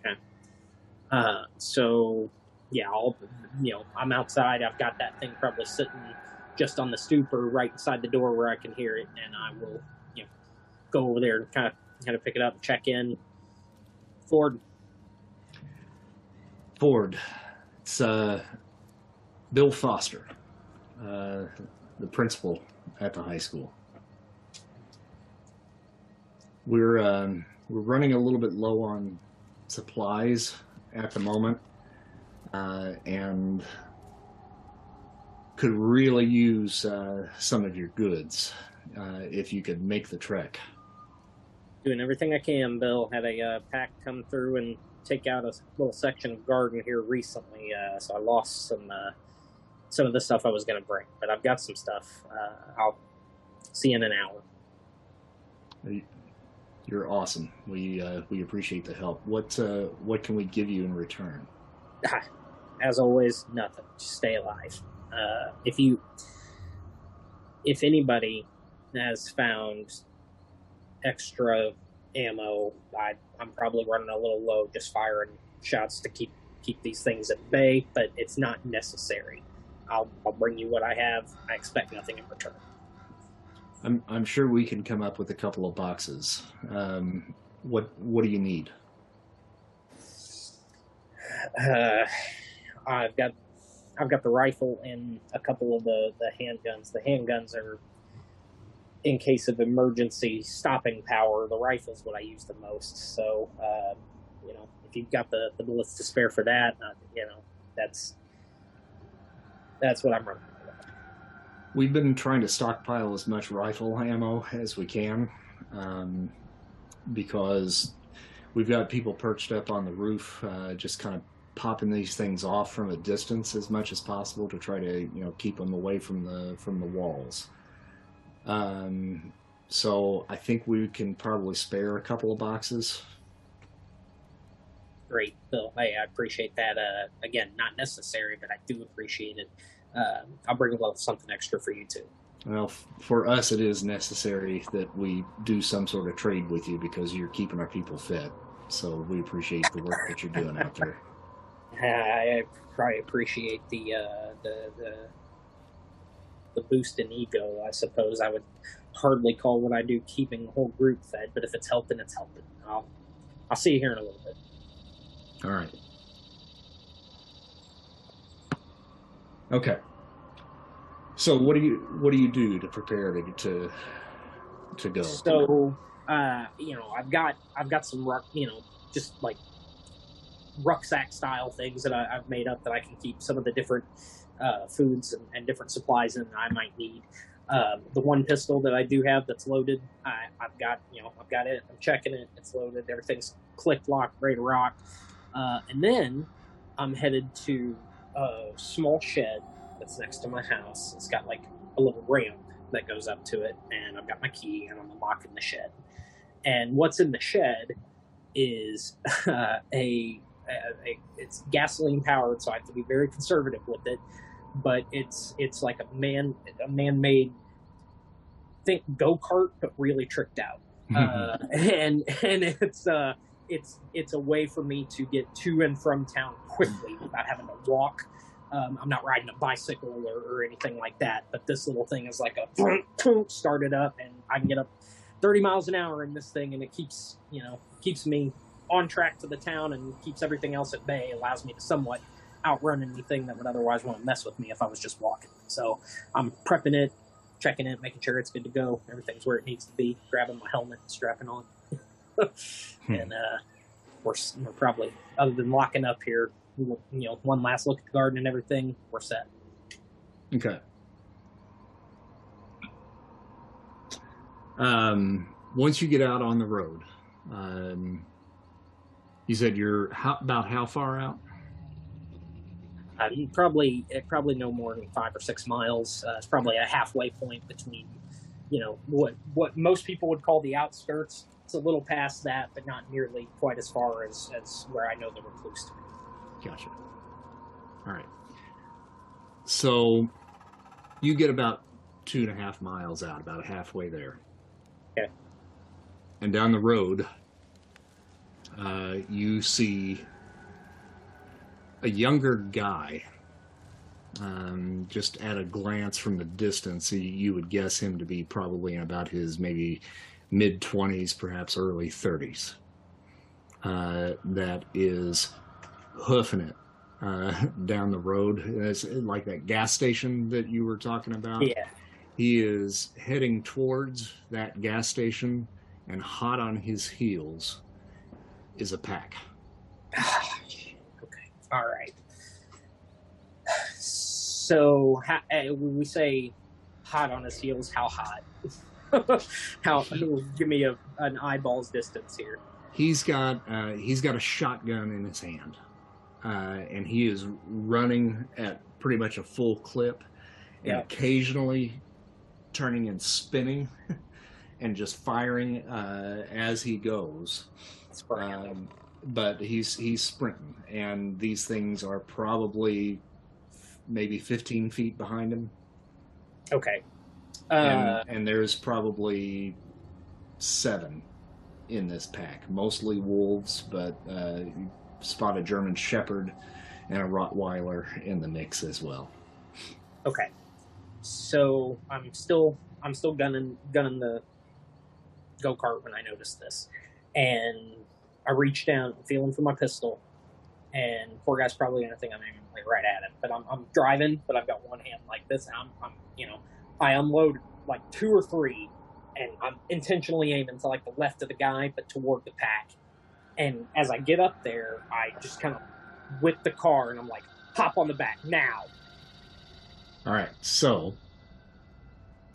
Okay. Uh, so yeah, I'll, you know, I'm outside. I've got that thing probably sitting just on the stoop or right inside the door where I can hear it, and I will, you know, go over there and kind of kind of pick it up, check in. Ford. Ford. It's uh, Bill Foster, uh, the principal at the high school. We're um, we're running a little bit low on supplies at the moment, uh, and could really use uh, some of your goods uh, if you could make the trek. Doing everything I can, Bill. Had a uh, pack come through and take out a little section of garden here recently, uh, so I lost some uh, some of the stuff I was going to bring, but I've got some stuff. Uh, I'll see you in an hour. You're awesome. We we appreciate the help. What what can we give you in return? As always, nothing. Just stay alive. Uh, if you, if anybody has found extra ammo, I, I'm probably running a little low, just firing shots to keep keep these things at bay. But it's not necessary. I'll, I'll bring you what I have. I expect nothing in return. I'm I'm sure we can come up with a couple of boxes. Um, what what do you need? Uh, I've got I've got the rifle and a couple of the the handguns. The handguns are in case of emergency stopping power. The rifle's what I use the most. So uh, you know, if you've got the the bullets to spare for that, uh, you know, that's that's what I'm running. We've been trying to stockpile as much rifle ammo as we can um, because we've got people perched up on the roof, uh, just kind of popping these things off from a distance as much as possible to try to you know keep them away from the from the walls. Um, so I think we can probably spare a couple of boxes. Great, Bill. Hey, I appreciate that. Uh, again, not necessary, but I do appreciate it. Uh, I'll bring a little something extra for you too. Well, f- for us, it is necessary that we do some sort of trade with you because you're keeping our people fed. So we appreciate the work that you're doing out there. I probably appreciate the uh, the the the boost in ego. I suppose I would hardly call what I do keeping the whole group fed, but if it's helping, it's helping. I'll I'll see you here in a little bit. All right. Okay. So what do you what do you do to prepare to to to go? So, uh, you know, I've got I've got some ruck, you know, just like rucksack style things that I, I've made up that I can keep some of the different uh, foods and, and different supplies in that I might need. Um, the one pistol that I do have that's loaded, I, I've got you know I've got it. I'm checking it. It's loaded. Everything's clicked, locked, ready to rock. Uh, and then I'm headed to a small shed that's next to my house. It's got like a little ramp that goes up to it, and I've got my key, and I'm unlocking the shed. And what's in the shed is uh, a, a, it's gasoline powered, so I have to be very conservative with it. But it's it's like a man a man made think go kart, but really tricked out. Uh, and and it's uh it's it's a way for me to get to and from town quickly without having to walk. Um, I'm not riding a bicycle or, or anything like that, but this little thing is like a start it up, and I can get up 30 miles an hour in this thing, and it keeps you know keeps me on track to the town and keeps everything else at bay. Allows me to somewhat outrun anything that would otherwise want to mess with me if I was just walking. So I'm prepping it, checking it, making sure it's good to go. Everything's where it needs to be. Grabbing my helmet, strapping on, and uh, we're, we're probably other than locking up here, you know, one last look at the garden and everything. We're set. Okay. Um, once you get out on the road, um, you said you're how, about how far out? Uh, probably uh, probably no more than five or six miles. Uh, it's probably a halfway point between, you know, what what most people would call the outskirts. It's a little past that, but not nearly quite as far as as where I know the recluse to be. Gotcha. All right. So you get about two and a half miles out, about halfway there. Okay. And down the road, uh, you see a younger guy. Um, just at a glance from the distance, you, you would guess him to be probably in about his maybe mid 20s, perhaps early 30s. Uh, that is hoofing it uh, down the road. It's like that gas station that you were talking about. Yeah. He is heading towards that gas station, and hot on his heels is a pack. okay. All right. So eh, when we say hot on his heels, how hot? how? Give me a an eyeballs distance here. He's got uh, he's got a shotgun in his hand, uh, and he is running at pretty much a full clip, and occasionally turning and spinning, and just firing uh, as he goes. Um, but he's he's sprinting, and these things are probably maybe 15 feet behind him, okay. and, Uh, and there's probably seven in this pack, mostly wolves, but uh, you spot a German Shepherd and a Rottweiler in the mix as well. Okay. So I'm still I'm still gunning gunning the go kart when I notice this, and I reach down, feeling for my pistol, and poor guy's probably gonna think I'm aiming like right at him. But I'm, I'm driving, but I've got one hand like this. And I'm, I'm, you know, I unload like two or three, and I'm intentionally aiming to like the left of the guy, but toward the pack. And as I get up there, I just kind of whip the car, and I'm like, hop on the back now. All right, so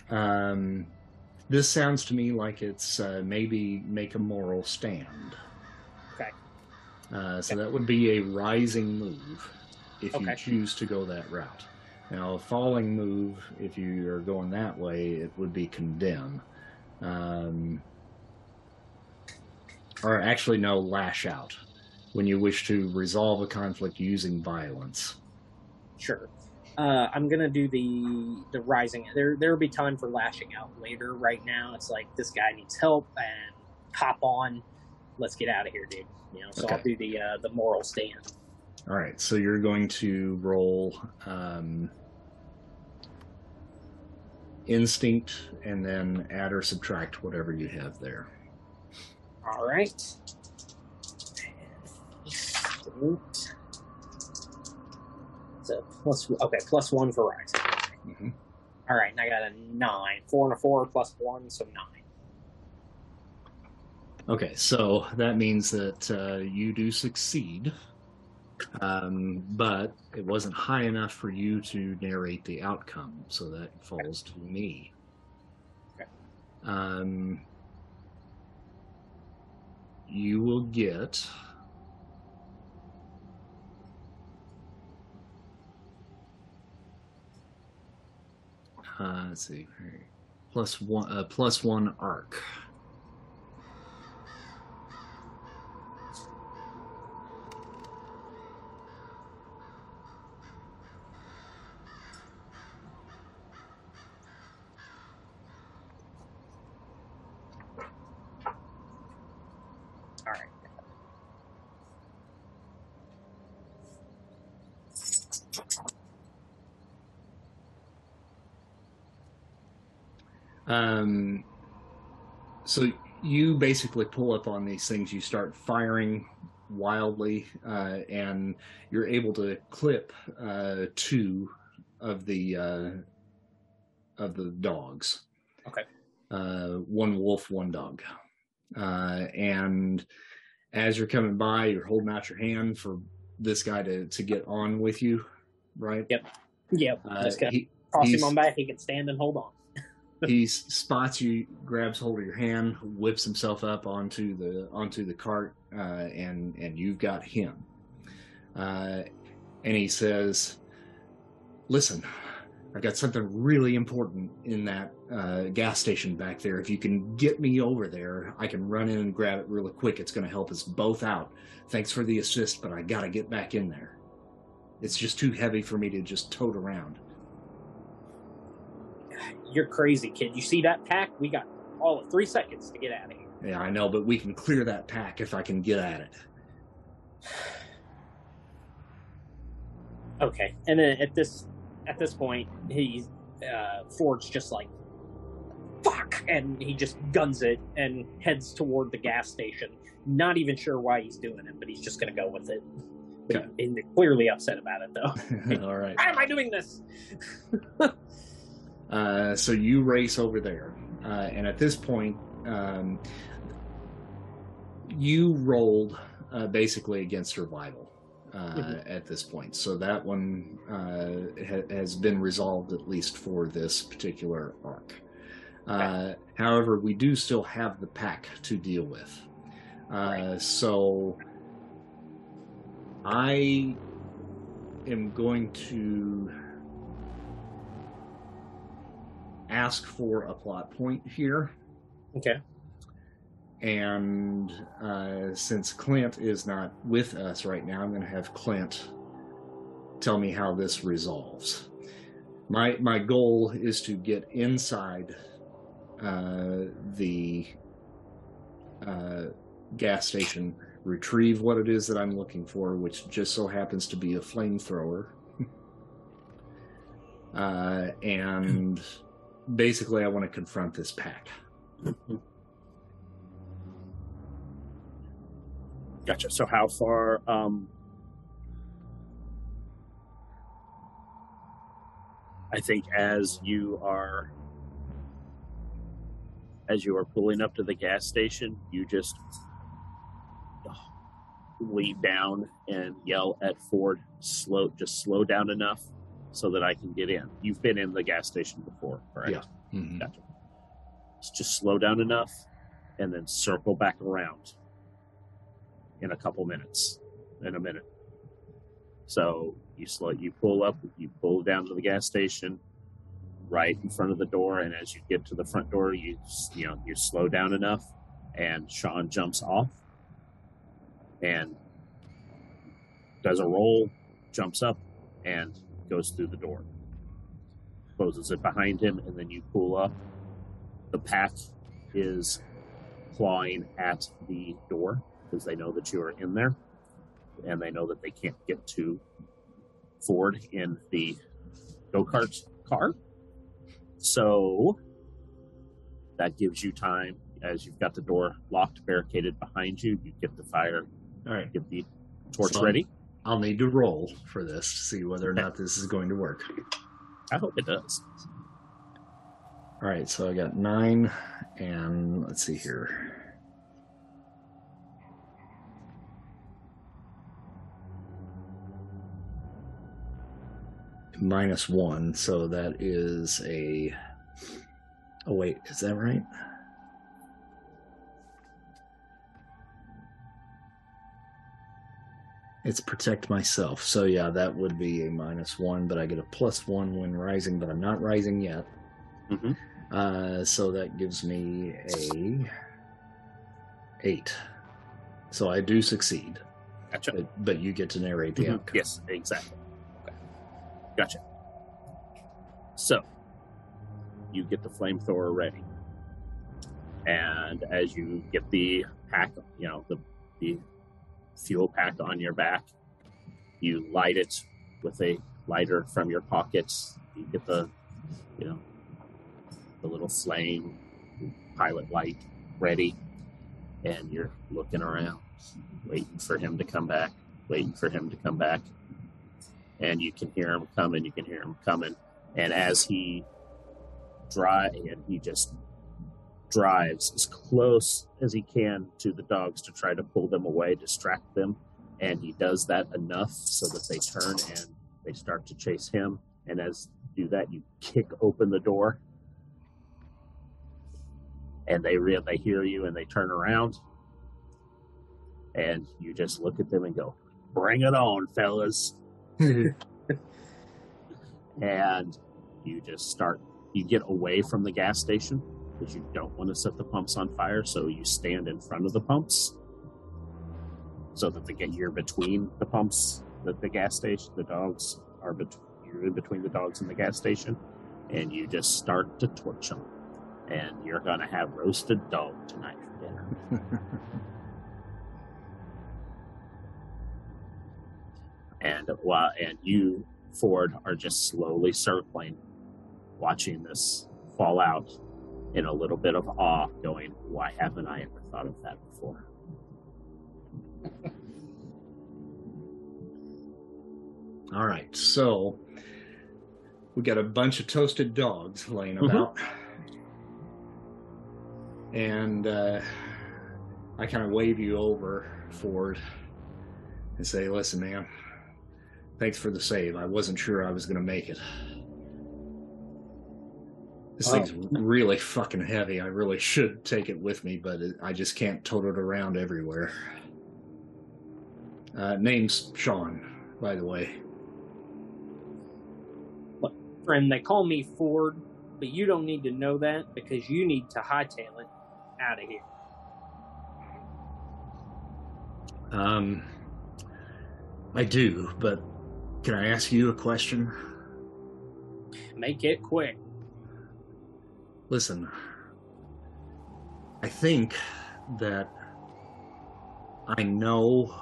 um, this sounds to me like it's uh, maybe make a moral stand. Okay. Uh, so that would be a rising move if you choose to go that route. Now, a falling move, if you are going that way, it would be condemn. Um, or actually, no, lash out when you wish to resolve a conflict using violence. Sure. Uh, I'm gonna do the the rising. There there'll be time for lashing out later. Right now, it's like this guy needs help and hop on. Let's get out of here, dude. You know, so I'll do the uh, the moral stand. All right, so you're going to roll um, instinct and then add or subtract whatever you have there. All right. Instinct. So plus okay, plus one for. Mhm. All right, and I got a nine. Four and a four plus one, so nine. Okay, so that means that uh, you do succeed, um, but it wasn't high enough for you to narrate the outcome, so that falls to me. Okay. Um, you will get. Uh, let's see, plus one, uh, plus one arc. All right. Um, so you basically pull up on these things. You start firing wildly, uh, and you're able to clip uh, two of the uh, of the dogs. Okay. Uh, one wolf, one dog, uh, and as you're coming by, you're holding out your hand for this guy to to get on with you, right? Yep. Yep. Uh, Just toss him on back. He can stand and hold on. He spots you, grabs hold of your hand, whips himself up onto the onto the cart, uh, and and you've got him. Uh, and he says, "Listen, I've got something really important in that uh, gas station back there. If you can get me over there, I can run in and grab it really quick. It's going to help us both out. Thanks for the assist, but I got to get back in there. It's just too heavy for me to just tote around." You're crazy, kid. You see that pack? We got all of three seconds to get out of here. Yeah, I know, but we can clear that pack if I can get at it. Okay. And then at this at this point, he uh, Ford's just like fuck, and he just guns it and heads toward the gas station. Not even sure why he's doing it, but he's just gonna go with it. Okay. And clearly upset about it, though. All right. Why am I doing this? Uh, so you race over there, uh, and at this point, um, you rolled uh, basically against survival uh, Mhm. at this point. So that one uh, ha- has been resolved at least for this particular arc. Uh, however, we do still have the pack to deal with. Uh, So I am going to ask for a plot point here. Okay. And uh, since Clint is not with us right now, I'm going to have Clint tell me how this resolves. My my goal is to get inside uh, the uh, gas station, retrieve what it is that I'm looking for, which just so happens to be a flamethrower, uh, and basically, I want to confront this pack. Gotcha. So, how far? Um, I think as you are as you are pulling up to the gas station, you just lean down and yell at Ford, slow, just slow down enough so that I can get in. You've been in the gas station before, right? Yeah. Mhm. Gotcha. Just slow down enough and then circle back around in a couple minutes. In a minute. So you slow you pull up, you pull down to the gas station right in front of the door, and as you get to the front door, you you know you slow down enough, and Sean jumps off and does a roll, jumps up, and goes through the door. Closes it behind him, and then you pull up. The pack is clawing at the door because they know that you are in there, and they know that they can't get to Ford in the go kart car. So that gives you time as you've got the door locked, barricaded behind you. You get the fire, All right. get the torch ready. I'll need to roll for this to see whether or not this is going to work. I hope it does. All right, so I got nine, and let's see here. Minus one, so that is a. Oh, wait, is that right? It's protect myself. So, yeah, that would be a minus one, but I get a plus one when rising, but I'm not rising yet. hmm Uh, so that gives me a eight. So I do succeed, Gotcha. but, but you get to narrate the Mhm. outcome. Yes, exactly. Okay. Gotcha. So, you get the flamethrower ready. And as you get the pack, you know, the, the fuel pack on your back, you light it with a lighter from your pockets. You get the, you know, the little flame pilot light ready. And you're looking around, waiting for him to come back waiting for him to come back. And you can hear him coming, you can hear him coming. And as he drive and he just drives as close as he can to the dogs to try to pull them away, distract them. And he does that enough so that they turn and they start to chase him. And as you do that, you kick open the door. And they re- they hear you and they turn around. And you just look at them and go, bring it on, fellas. and you just start you get away from the gas station because you don't want to set the pumps on fire so you stand in front of the pumps so that they get you're between the pumps the, the gas station the dogs are bet- you're in between the dogs and the gas station and you just start to torch them and you're gonna have roasted dog tonight for dinner. And while and you Ford are just slowly circling, watching this fall out in a little bit of awe, going, "Why haven't I ever thought of that before?" All right, so we got a bunch of toasted dogs laying Mhm. about, and uh, I kind of wave you over, Ford, and say, "Listen, man, thanks for the save. I wasn't sure I was going to make it. This Oh. thing's really fucking heavy. I really should take it with me, but it, I just can't tote it around everywhere." Uh, name's Sean, by the way. Friend, they call me Ford, but you don't need to know that because you need to hightail it out of here. Um, I do, but can I ask you a question? Make it quick. Listen, I think that I know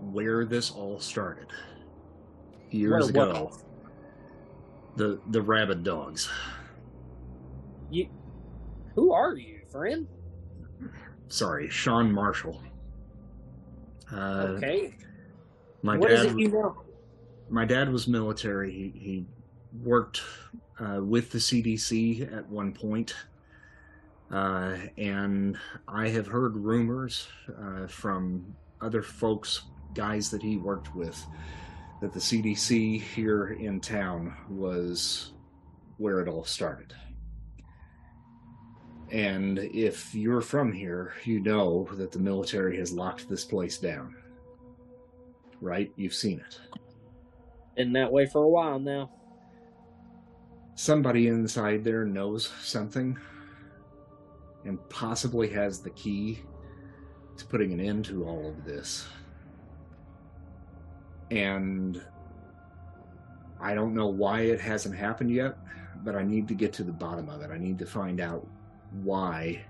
where this all started. Years Where what? ago, the the rabid dogs. You, who are you, friend? Sorry, Sean Marshall. Uh, okay. my what is dad. it you know? my dad was military. He, he worked uh, with the CDC at one point, uh, and I have heard rumors uh, from other folks, guys that he worked with, that the CDC here in town was where it all started. And if you're from here, you know that the military has locked this place down. Right? You've seen it. Been that way for a while now. Somebody inside there knows something and possibly has the key to putting an end to all of this. And I don't know why it hasn't happened yet, but I need to get to the bottom of it. I need to find out why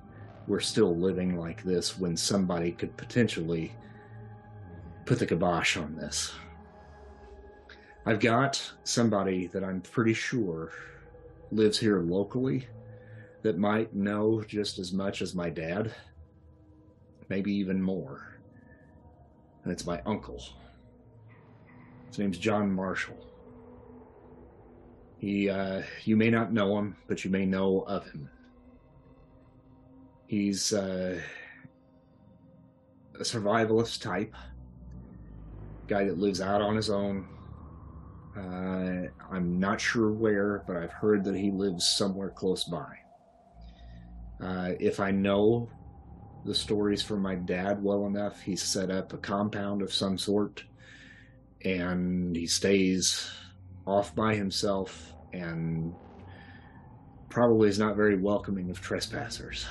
we're still living like this when somebody could potentially put the kibosh on this. I've got somebody that I'm pretty sure lives here locally that might know just as much as my dad, maybe even more. And it's my uncle. His name's John Marshall. He, uh, you may not know him, but you may know of him. He's uh, a survivalist type, guy that lives out on his own. Uh, I'm not sure where, but I've heard that he lives somewhere close by. Uh, if I know the stories from my dad well enough, he set up a compound of some sort and he stays off by himself and probably is not very welcoming of trespassers.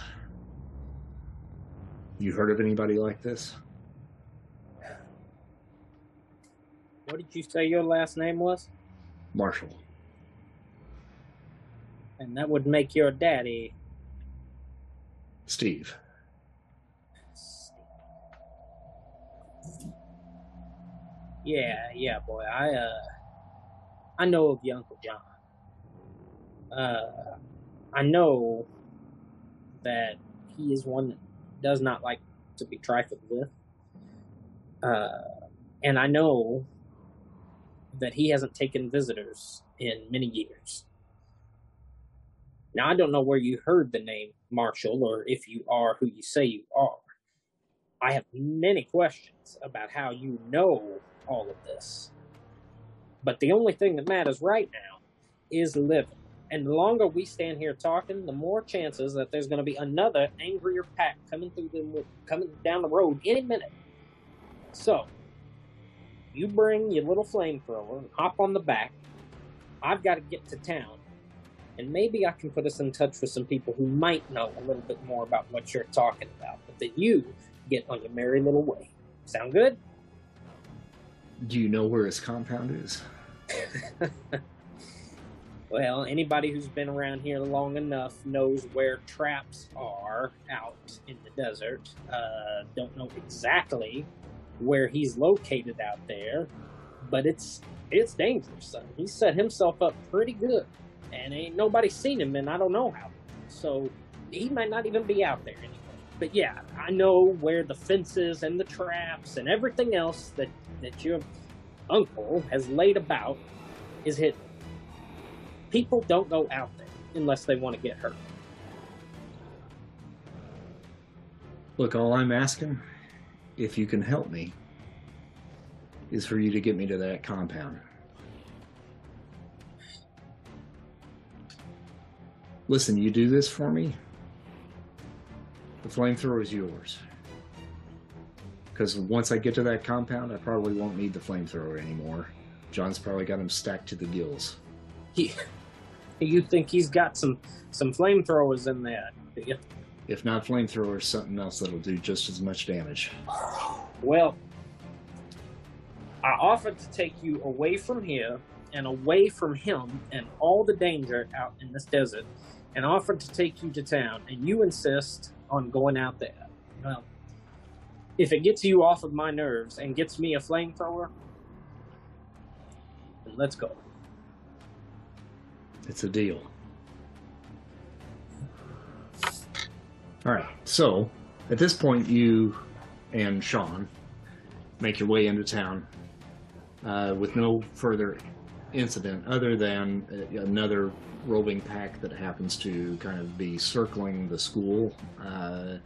You heard of anybody like this? What did you say your last name was? Marshall. And that would make your daddy. Steve. Yeah, yeah, boy. I uh, I know of your Uncle John. Uh, I know that he is one that does not like to be trifled with. Uh, and I know that he hasn't taken visitors in many years. Now, I don't know where you heard the name Marshall or if you are who you say you are. I have many questions about how you know all of this. But the only thing that matters right now is living. And the longer we stand here talking, the more chances that there's going to be another angrier pack coming through the coming down the road any minute. So, you bring your little flamethrower and hop on the back. I've got to get to town, and maybe I can put us in touch with some people who might know a little bit more about what you're talking about. But that you get on your merry little way. Sound good? Do you know where his compound is? well, anybody who's been around here long enough knows where traps are out in the desert. Uh, don't know exactly where he's located out there, but it's it's dangerous. Son. He set himself up pretty good, and ain't nobody seen him, and I don't know how. So he might not even be out there anymore. But yeah, I know where the fences and the traps and everything else that that your uncle has laid about is hidden. People don't go out there unless they want to get hurt. Look, all I'm asking, if you can help me, is for you to get me to that compound. Listen, you do this for me, the flamethrower is yours. Because once I get to that compound, I probably won't need the flamethrower anymore. John's probably got him stacked to the gills. He, you think he's got some some flamethrowers in there? If not flamethrower, something else that'll do just as much damage. Well, I offered to take you away from here and away from him and all the danger out in this desert, and offered to take you to town, and you insist on going out there. Well, if it gets you off of my nerves and gets me a flamethrower, then let's go. It's a deal. All right. So at this point, you and Sean make your way into town uh, with no further incident other than uh, another roving pack that happens to kind of be circling the school. Uh,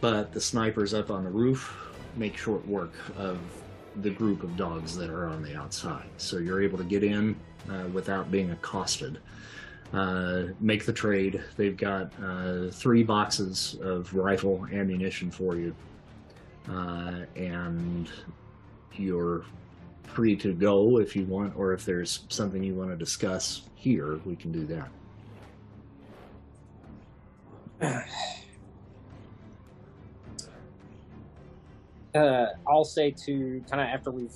but the snipers up on the roof make short work of the group of dogs that are on the outside. So you're able to get in uh, without being accosted. Uh, make the trade. They've got uh, three boxes of rifle ammunition for you, uh, and you're free to go if you want, or if there's something you want to discuss here, we can do that. uh, I'll say to kind of after we've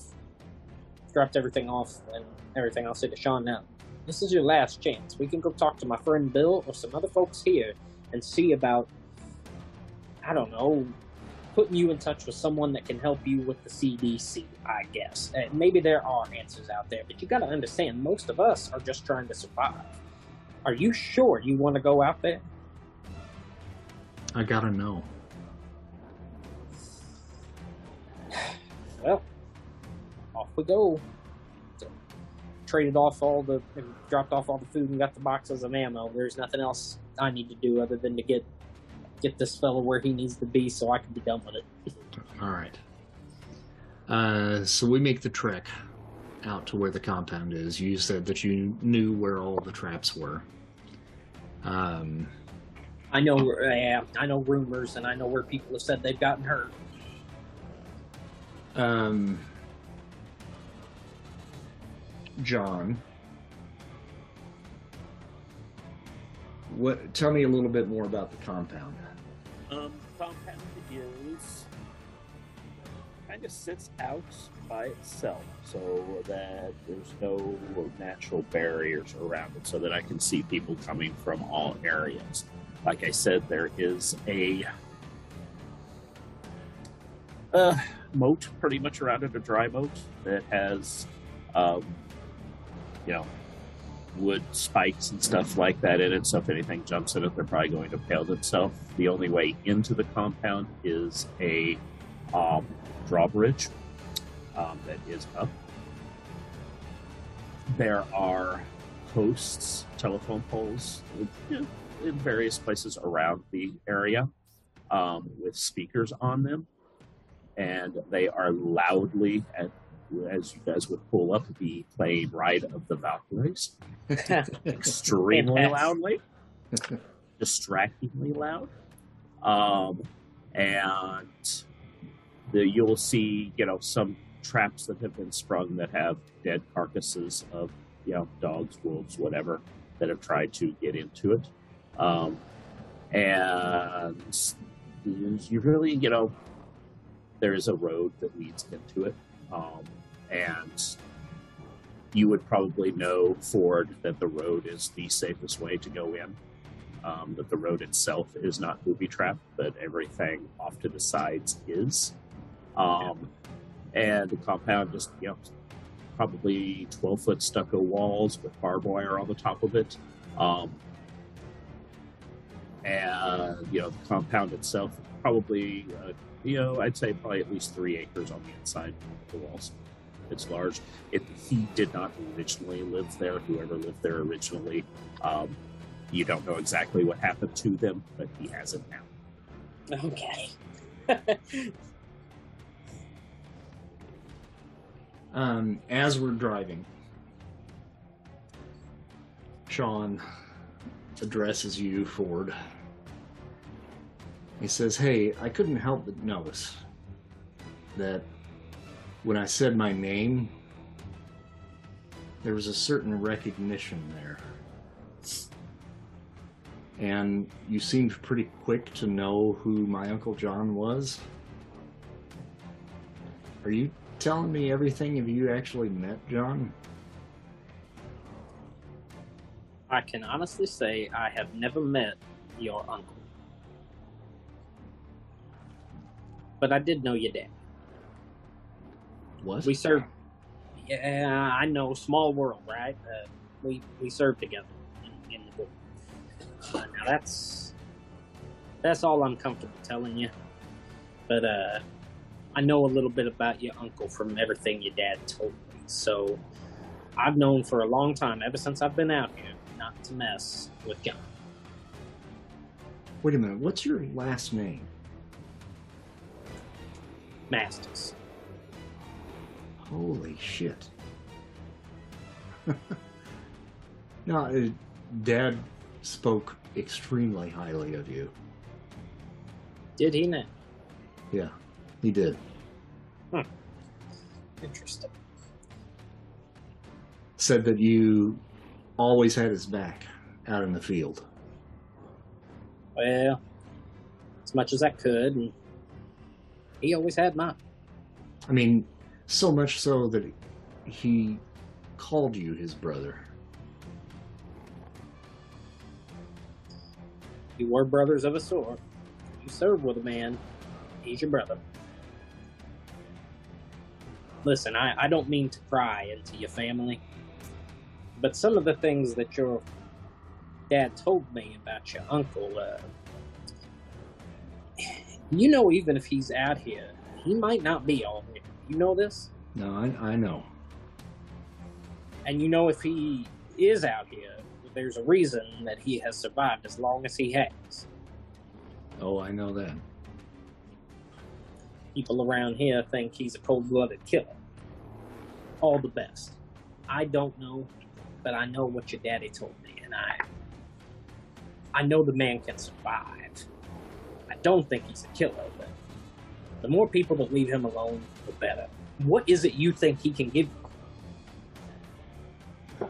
dropped everything off and everything, I'll say to Sean now, this is your last chance. We can go talk to my friend Bill or some other folks here and see about, I don't know, putting you in touch with someone that can help you with the CDC, I guess. Uh, maybe there are answers out there, but you got to understand, most of us are just trying to survive. Are you sure you want to go out there? I gotta know. Well, off we go. Traded off all the, dropped off all the food and got the boxes of ammo. There's nothing else I need to do other than to get get this fellow where he needs to be so I can be done with it. All right. Uh, so we make the trek out to where the compound is. You said that you knew where all the traps were. Um, I know, yeah, I know rumors, and I know where people have said they've gotten hurt. um, John, what? Tell me a little bit more about the compound. Um, compound is kind of sits out by itself, so that there's no natural barriers around it, so that I can see people coming from all areas. Like I said, there is a uh, moat pretty much around it, a dry moat that has, um, you know, wood spikes and stuff like that in it. So if anything jumps in it, they're probably going to impale themselves. The only way into the compound is a um, drawbridge um, that is up. There are posts, telephone poles, in various places around the area um, with speakers on them, and they are loudly, at, as you guys would pull up, be playing "Ride of the Valkyries." extremely loudly, distractingly loud. Um, and the, you'll see, you know, some traps that have been sprung that have dead carcasses of, you know, dogs, wolves, whatever, that have tried to get into it. Um, and you really, you know, there is a road that leads into it. Um, and you would probably know, Ford, that the road is the safest way to go in. Um, that the road itself is not booby trapped, but everything off to the sides is. Um, and the compound just, you know, probably 12 foot stucco walls with barbed wire on the top of it. Um, and, you know, the compound itself, probably, uh, you know, I'd say probably at least three acres on the inside of the walls. It's large. It, he did not originally live there. Whoever lived there originally, um, you don't know exactly what happened to them, but he has it now. Okay. Um, as we're driving, Sean addresses you, Ford. He says, Hey, I couldn't help but notice that when I said my name, there was a certain recognition there. And you seemed pretty quick to know who my Uncle John was. Are you telling me everything? Have you actually met John? I can honestly say I have never met your uncle. But I did know your dad. What? We served. Yeah, I know. Small world, right? Uh, we we served together in, in the war. Uh, now that's that's all I'm comfortable telling you. But uh, I know a little bit about your uncle from everything your dad told me. So I've known for a long time, ever since I've been out here, not to mess with John. Wait a minute. What's your last name? Masters. Holy shit. no, uh, Dad spoke extremely highly of you. Did he now? Yeah, he did. Hmm. Interesting. Said that you always had his back out in the field. Well, as much as I could, and he always had mine. I mean, so much so that he called you his brother. You were brothers of a sort. You served with a man. He's your brother. Listen, I, I don't mean to pry into your family, but some of the things that your dad told me about your uncle, uh, you know, even if he's out here, he might not be all. You know this? No, I, I know. And you know, if he is out here, there's a reason that he has survived as long as he has. Oh, I know that. people around here think he's a cold-blooded killer. All the best. I don't know, but I know what your daddy told me, and I I know the man can survive. I don't think he's a killer, but the more people that leave him alone, the better. What is it you think he can give you?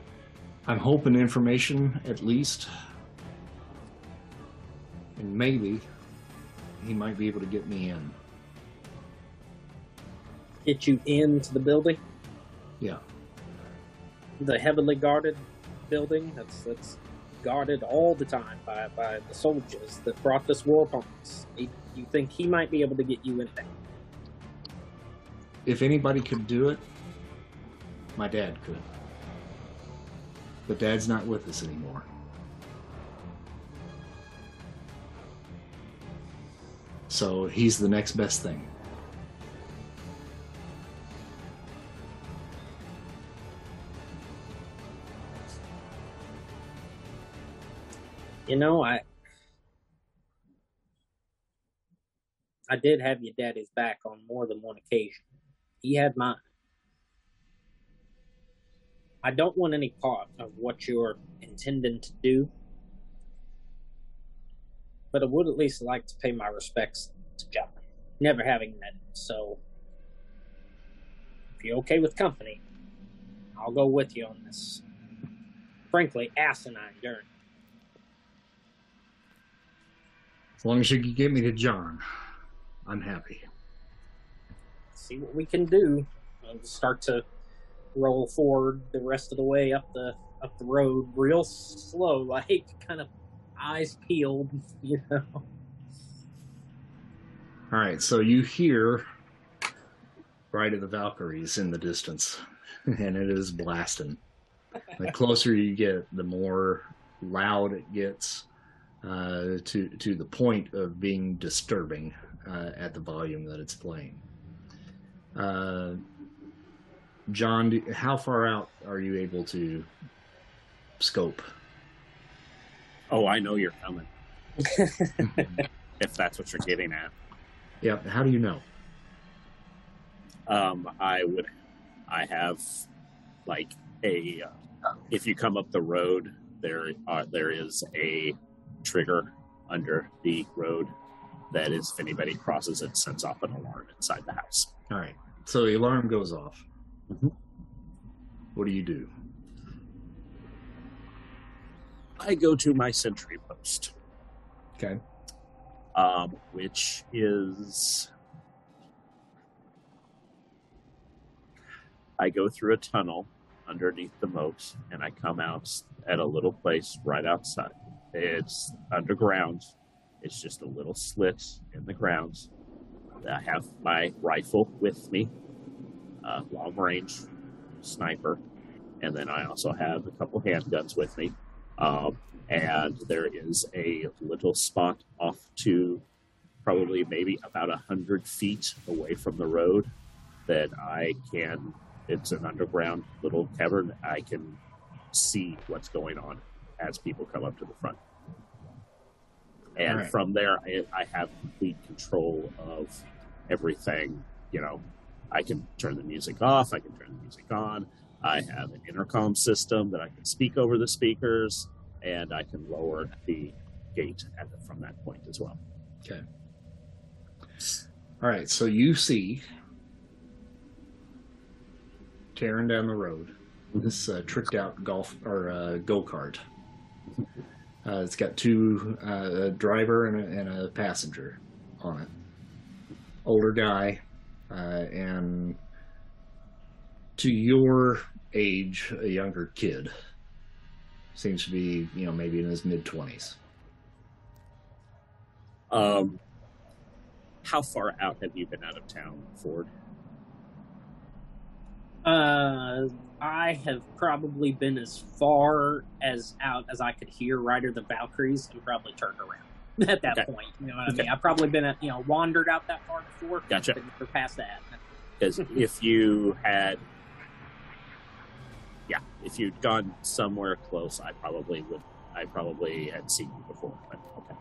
I'm hoping information at least. And maybe he might be able to get me in. Get you into the building, Yeah. the heavily guarded building that's that's guarded all the time by, by the soldiers that brought this war upon us. You think he might be able to get you in there? If anybody could do it, my dad could. But dad's not with us anymore. So he's the next best thing. You know, I I did have your daddy's back on more than one occasion. He had mine. I don't want any part of what you're intending to do, but I would at least like to pay my respects to John. Never having met him, so if you're okay with company, I'll go with you on this. Frankly, asinine journey. As long as you can get me to John, I'm happy. see what we can do. And start to roll forward the rest of the way up the up the road, real slow, I like kind of eyes peeled, you know. All right, so you hear Ride of the Valkyries in the distance, and it is blasting. The closer you get, the more loud it gets, uh, to to the point of being disturbing uh, at the volume that it's playing. Uh, John, do, how far out are you able to scope? Oh, I know you're coming. if that's what you're getting at. Yeah, how do you know? Um, I would, I have, like a. Uh, if you come up the road, there are there is a trigger under the road that is if anybody crosses it sends off an alarm inside the house. All right, so the alarm goes off. Mhm. What do you do? I go to my sentry post, Okay. um, which is I go through a tunnel underneath the moat, and I come out at a little place right outside. It's underground. It's just a little slit in the ground. I have my rifle with me, long range sniper, and then I also have a couple handguns with me. Um, and there is a little spot off to probably maybe about a hundred feet away from the road that I can it's an underground little cavern. I can see what's going on as people come up to the front. And Alright. from there, I, I have complete control of everything. You know, I can turn the music off, I can turn the music on. I have an intercom system that I can speak over the speakers, and I can lower the gate at the, from that point as well. Okay. All right. So you see tearing down the road this uh, tricked out golf or uh, go kart. Uh, it's got two uh, a driver and a, and a passenger on it. Older guy, uh, and to your age, a younger kid. Seems to be, you know, maybe in his mid twenties. Um, how far out have you been out of town, Ford? Uh, I have probably been as far as out as I could hear Rider the Valkyries and probably turned around at that Okay. point. You know what I Okay. mean? I've probably been, at, you know, wandered out that far before. Gotcha. But we're past that. Because if you had, yeah, if you'd gone somewhere close, I probably would. I probably had seen you before. But okay,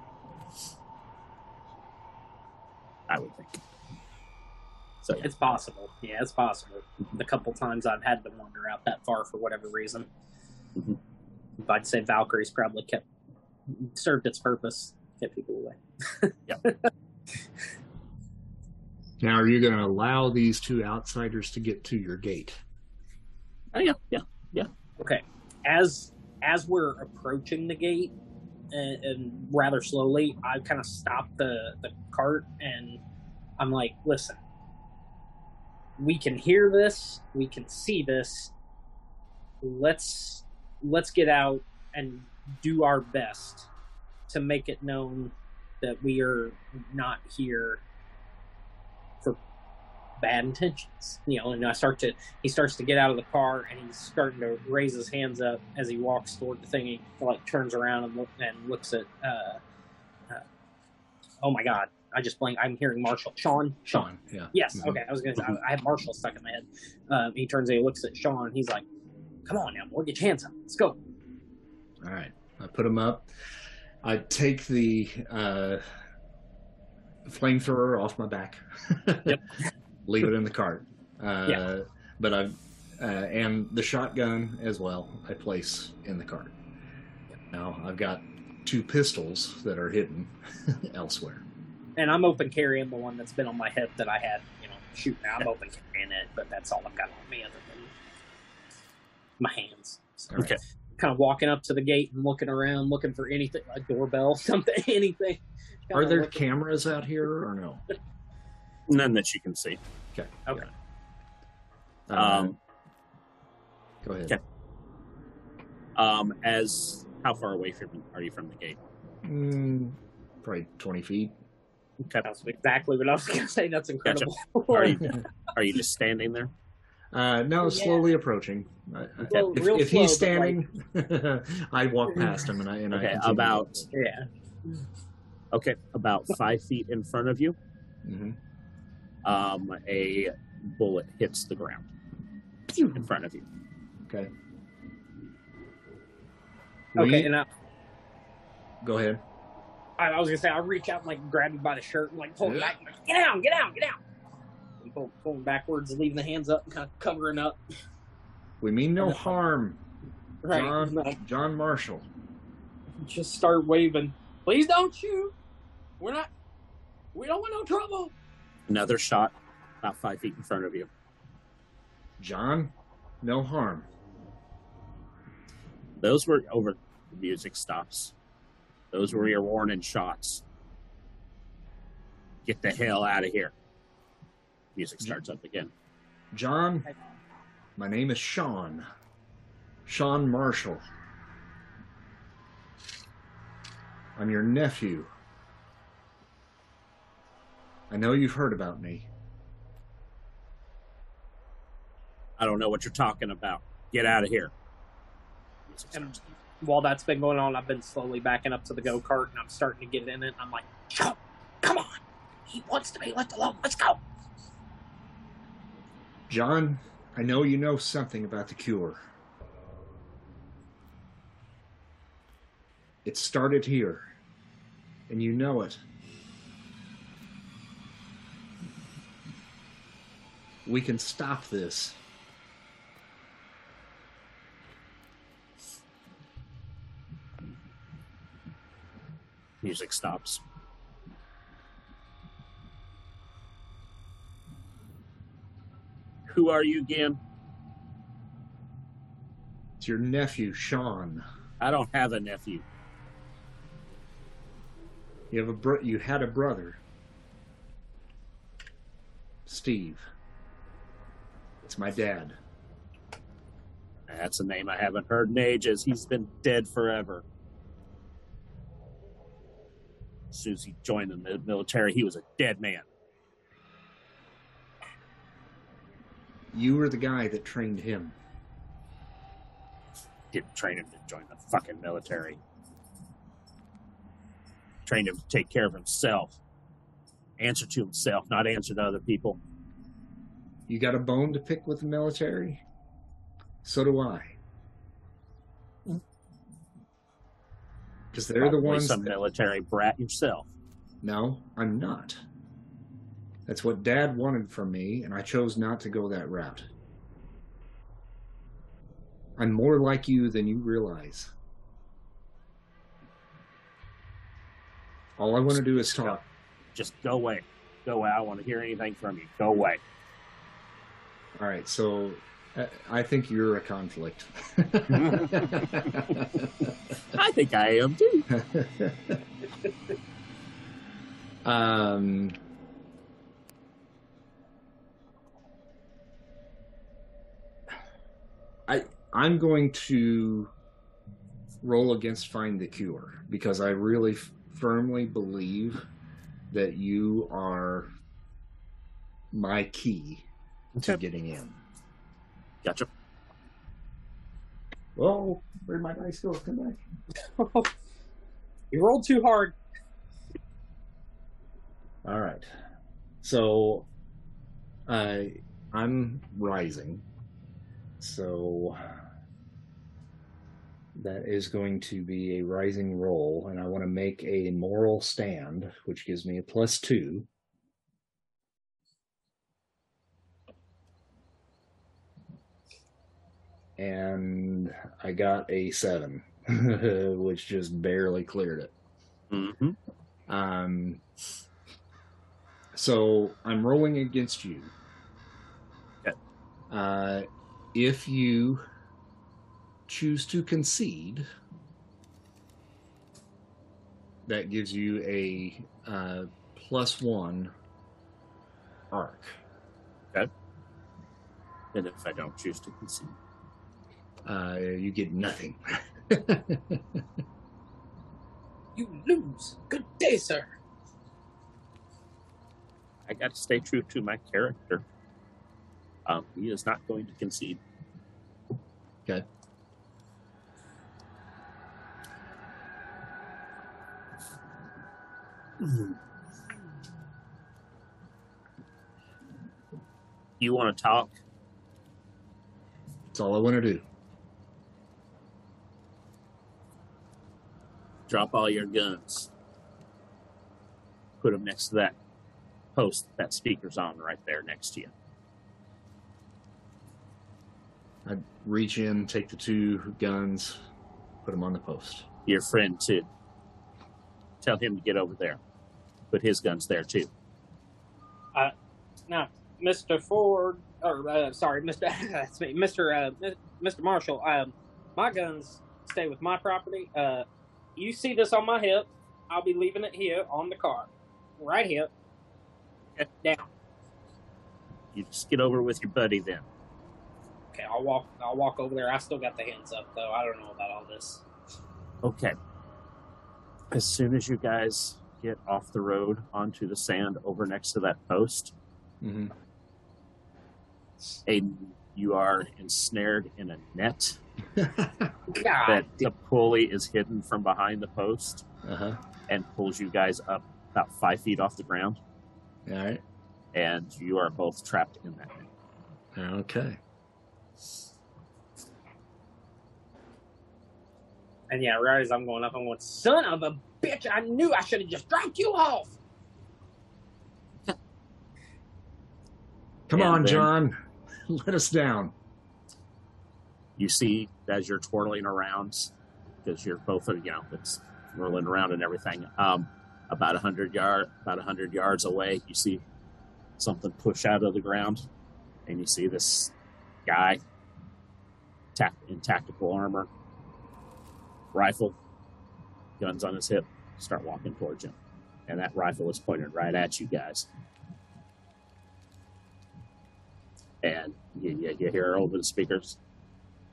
I would think. So It's possible. Yeah, it's possible. The couple times I've had to wander out that far for whatever reason. Mhm. But I'd say Valkyries probably kept served its purpose, kept people away. Yeah. Now, are you going to allow these two outsiders to get to your gate? oh yeah, yeah, yeah. Okay. As as we're approaching the gate, and, and rather slowly, I kind of stop the the cart, and I'm like, "Listen, we can hear this, we can see this. Let's let's get out and do our best to make it known that we are not here for bad intentions." You know, and I start to he starts to get out of the car and he's starting to raise his hands up as he walks toward the thing. He like turns around and, look, and looks at. Uh, uh, oh my God! I just blank. I'm hearing Marshall. Sean. Sean, yeah. Yes. Mhm. Okay. I was gonna. Say, I, I had Marshall stuck in my head. Um, he turns and he looks at Sean. He's like, "Come on now, boy, get your hands up. Let's go." All right. I put them up. I take the uh, flamethrower off my back. Yep. Leave it in the cart. Uh, Yeah. But I uh, and the shotgun as well. I place in the cart. Now I've got two pistols that are hidden elsewhere. And I'm open carrying the one that's been on my hip that I had, you know, shooting. I'm open carrying it, but that's all I've got on me other than my hands. So. Okay. kind of walking up to the gate and looking around, looking for anything, a doorbell, something, anything. Are Kinda there looking- cameras out here or no? None that you can see. Okay. Okay. Um, go ahead. okay. Um, as how far away from are you from the gate? Mm, probably twenty feet. Okay. That's exactly what I was going to say. That's incredible. Are you are you just standing there? Uh, no, Yeah. slowly approaching. I- I- Well, if, if he's slow, but, standing, I walk past him and I and I Okay, continue. about yeah. okay, about five feet in front of you, Mhm. um, a bullet hits the ground in front of you. Okay. Okay, We- and I, go ahead. I I was going to say, I reach out and like grab him by the shirt and like pull him back. Like, get down, get down, get down. And pull, pulling backwards, leaving the hands up, and kind of covering up. We mean no Yeah. harm, Right. John. Like, John Marshall. just start waving. Please don't shoot. We're not. We don't want no trouble. Another shot, about five feet in front of you. John, no harm. Those were over. The music stops. Those were your warning shots. Get the hell out of here. Music starts up again. John, my name is Sean. Sean Marshall. I'm your nephew. I know you've heard about me. I don't know what you're talking about. Get out of here. And starts. While that's been going on, I've been slowly backing up to the go kart and I'm starting to get in it. I'm like, come on. He wants to be left alone. Let's go. John, I know you know something about the cure. It started here, and you know it. We can stop this. Music stops. Who are you again? It's your nephew, Sean. I don't have a nephew. You have a bro- you had a brother, Steve. It's my dad. That's a name I haven't heard in ages. He's been dead forever. As soon as he joined the military, he was a dead man. You were the guy that trained him. Didn't train him to join the fucking military. Trained him to take care of himself. Answer to himself, not answer to other people. You got a bone to pick with the military? So do I. Because they're the ones. some that- military brat yourself. No, I'm not. That's what Dad wanted from me, and I chose not to go that route. I'm more like you than you realize. All I want to do is talk. Just go away. Go away. I don't want to hear anything from you. Go away. All right, so I think you're a conflict. I think I am too. um, I I'm going to roll against find the cure because I really f- firmly believe that you are my key to getting in. Gotcha. Well, where'd my dice go? Come back. You rolled too hard. All right. So I I'm rising. So that is going to be a rising roll and I want to make a moral stand which gives me a plus 2. And I got a 7 which just barely cleared it. hmm Um, so I'm rolling against you. Okay. Uh, if you choose to concede, that gives you a uh, plus one arc. Okay. And if I don't choose to concede, Uh, you get nothing. You lose. Good day, sir. I got to stay true to my character. Um, he is not going to concede. Okay. You want to talk? That's all I want to do. Drop all your guns. Put them next to that post that speaker's on right there next to you. I reach in, take the two guns, put them on the post. Your friend too. Tell him to get over there. Put his guns there too. Now, Mr. Ford, or uh, sorry, Mr. that's me, Mr. Uh, Mr. Marshall. Um, my guns stay with my property. Uh, you see this on my hip? I'll be leaving it here on the car, right here. Okay. Down. You just get over with your buddy then. Okay, I'll walk. I'll walk over there. I still got the hands up though. I don't know about all this. Okay. As soon as you guys get off the road onto the sand over next to that post, Mm-hmm. a you are ensnared in a net God, that the pulley is hidden from behind the post uh huh. and pulls you guys up about five feet off the ground, All right. and you are both trapped in that. Okay. And yeah, right as I'm going up, I'm going, son of a bitch, I knew I should have just dropped you off. Come And on, then- John. Let us down. You see as you're twirling around, because you're both, you know, it's whirling around and everything. Um, about a hundred yard, about a hundred yards away, you see something push out of the ground, and you see this guy in tactical armor, rifle, guns on his hip, start walking towards you, and that rifle is pointed right at you guys. And you, you, you hear over the speakers,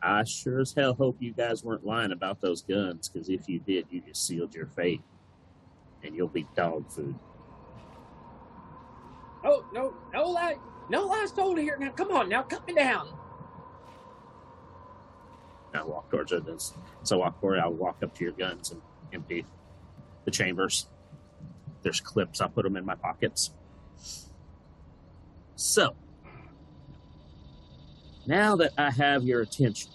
I sure as hell hope you guys weren't lying about those guns, because if you did, you just sealed your fate. And you'll be dog food. Oh, no, no lie. No lies told here. Now, come on, now, cut me down. I walk towards it. So I walk forward, I'll walk up to your guns and empty the chambers. There's clips, I'll put them in my pockets. So, now that I have your attention,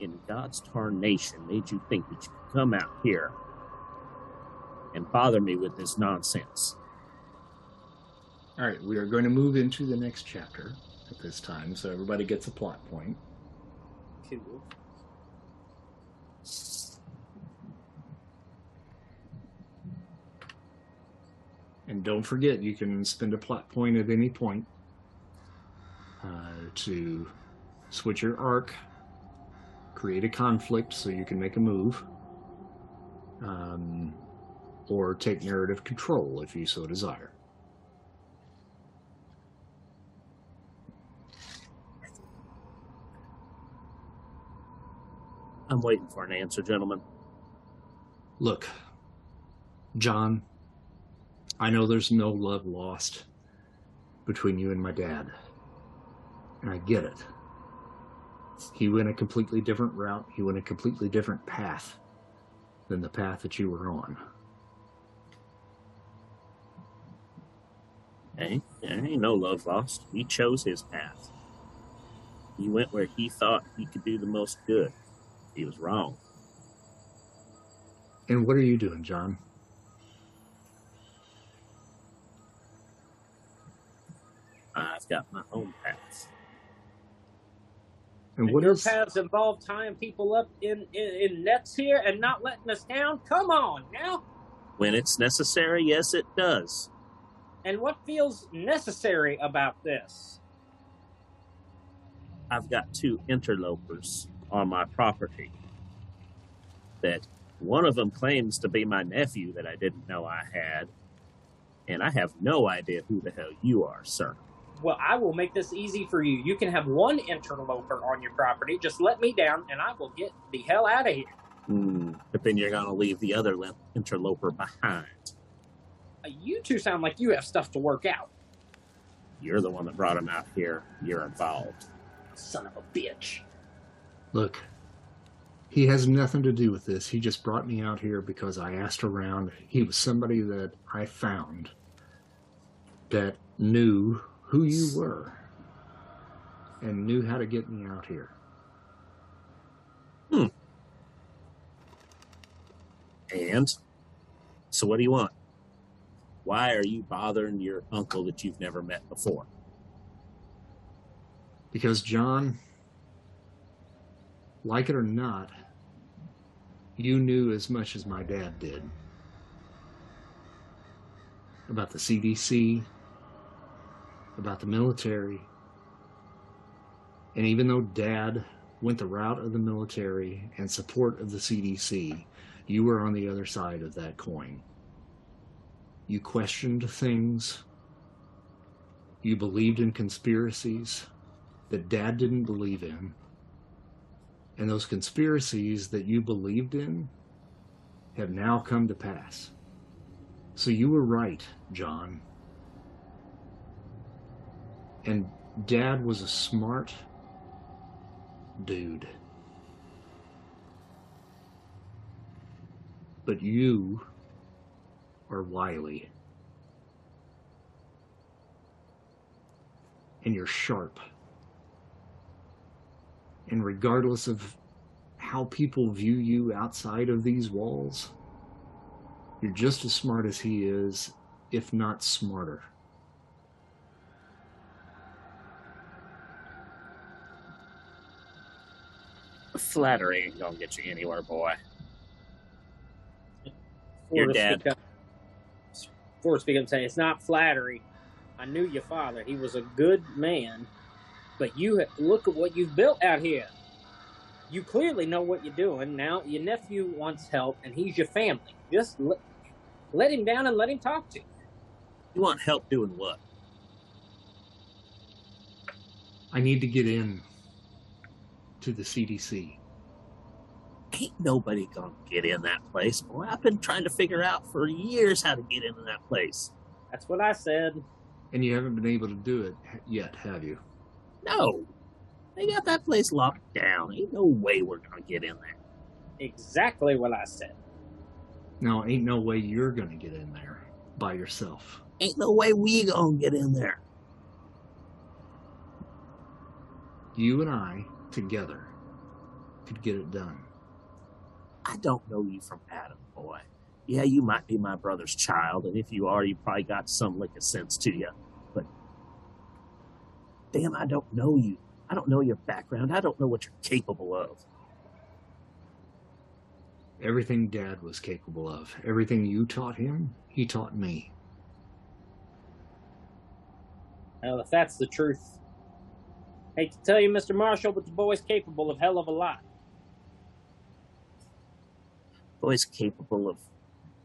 in God's tarnation made you think that you could come out here and bother me with this nonsense? All right, we are going to move into the next chapter at this time, so everybody gets a plot point. Cool. And don't forget, you can spend a plot point at any point uh, to switch your arc, create a conflict so you can make a move, um, or take narrative control if you so desire. I'm waiting for an answer, gentlemen. Look, John, I know there's no love lost between you and my dad. And I get it. He went a completely different route, he went a completely different path than the path that you were on. Hey, there ain't no love lost. He chose his path. He went where he thought he could do the most good. He was wrong. And what are you doing, John? I've got my own path. And And what your is paths involve tying people up in, in, in nets here and not letting us down? Come on now. When it's necessary, yes, it does. And what feels necessary about this? I've got two interlopers on my property. That one of them claims to be my nephew that I didn't know I had. And I have no idea who the hell you are, sir. Well, I will make this easy for you. You can have one interloper on your property. Just let me down, and I will get the hell out of here. Hmm. But then you're going to leave the other interloper behind. Uh, You two sound like you have stuff to work out. You're the one that brought him out here. You're involved. Son of a bitch. Look, he has nothing to do with this. He just brought me out here because I asked around. He was somebody that I found that knew who you were and knew how to get me out here. Hmm. And so, what do you want? Why are you bothering your uncle that you've never met before? Because, John, like it or not, you knew as much as my dad did about the CDC, about the military. And even though dad went the route of the military and support of the CDC, you were on the other side of that coin. You questioned things. You believed in conspiracies that dad didn't believe in. And those conspiracies that you believed in have now come to pass. So you were right, John. And dad was a smart dude. But you are wily. And you're sharp And regardless of how people view you outside of these walls, you're just as smart as he is, if not smarter. Flattery ain't gonna get you anywhere, boy. Ford Your will dad. Speak up, Ford will speak up and say, It's not flattery. I knew your father. He was a good man. But you look at what you've built out here. You clearly know what you're doing. Now, your nephew wants help, and he's your family. Just let, let him down and let him talk to you. You want help doing what? I need to get in to the CDC. Ain't nobody gonna get in that place, boy. I've been trying to figure out for years how to get into that place. That's what I said. And you haven't been able to do it yet, have you? No. They got that place locked down. Ain't no way we're gonna get in there. Exactly what I said. No, ain't no way you're going to get in there by yourself. Ain't no way we gonna get in there. You and I together could get it done. I don't know you from Adam, boy. Yeah, you might be my brother's child, and if you are, you probably got some lick of sense to you. But damn, I don't know you. I don't know your background. I don't know what you're capable of. Everything Dad was capable of, everything you taught him, he taught me. Well, if that's the truth, hate to tell you, Mr. Marshall, but the boy's capable of hell of a lot. Boy's capable of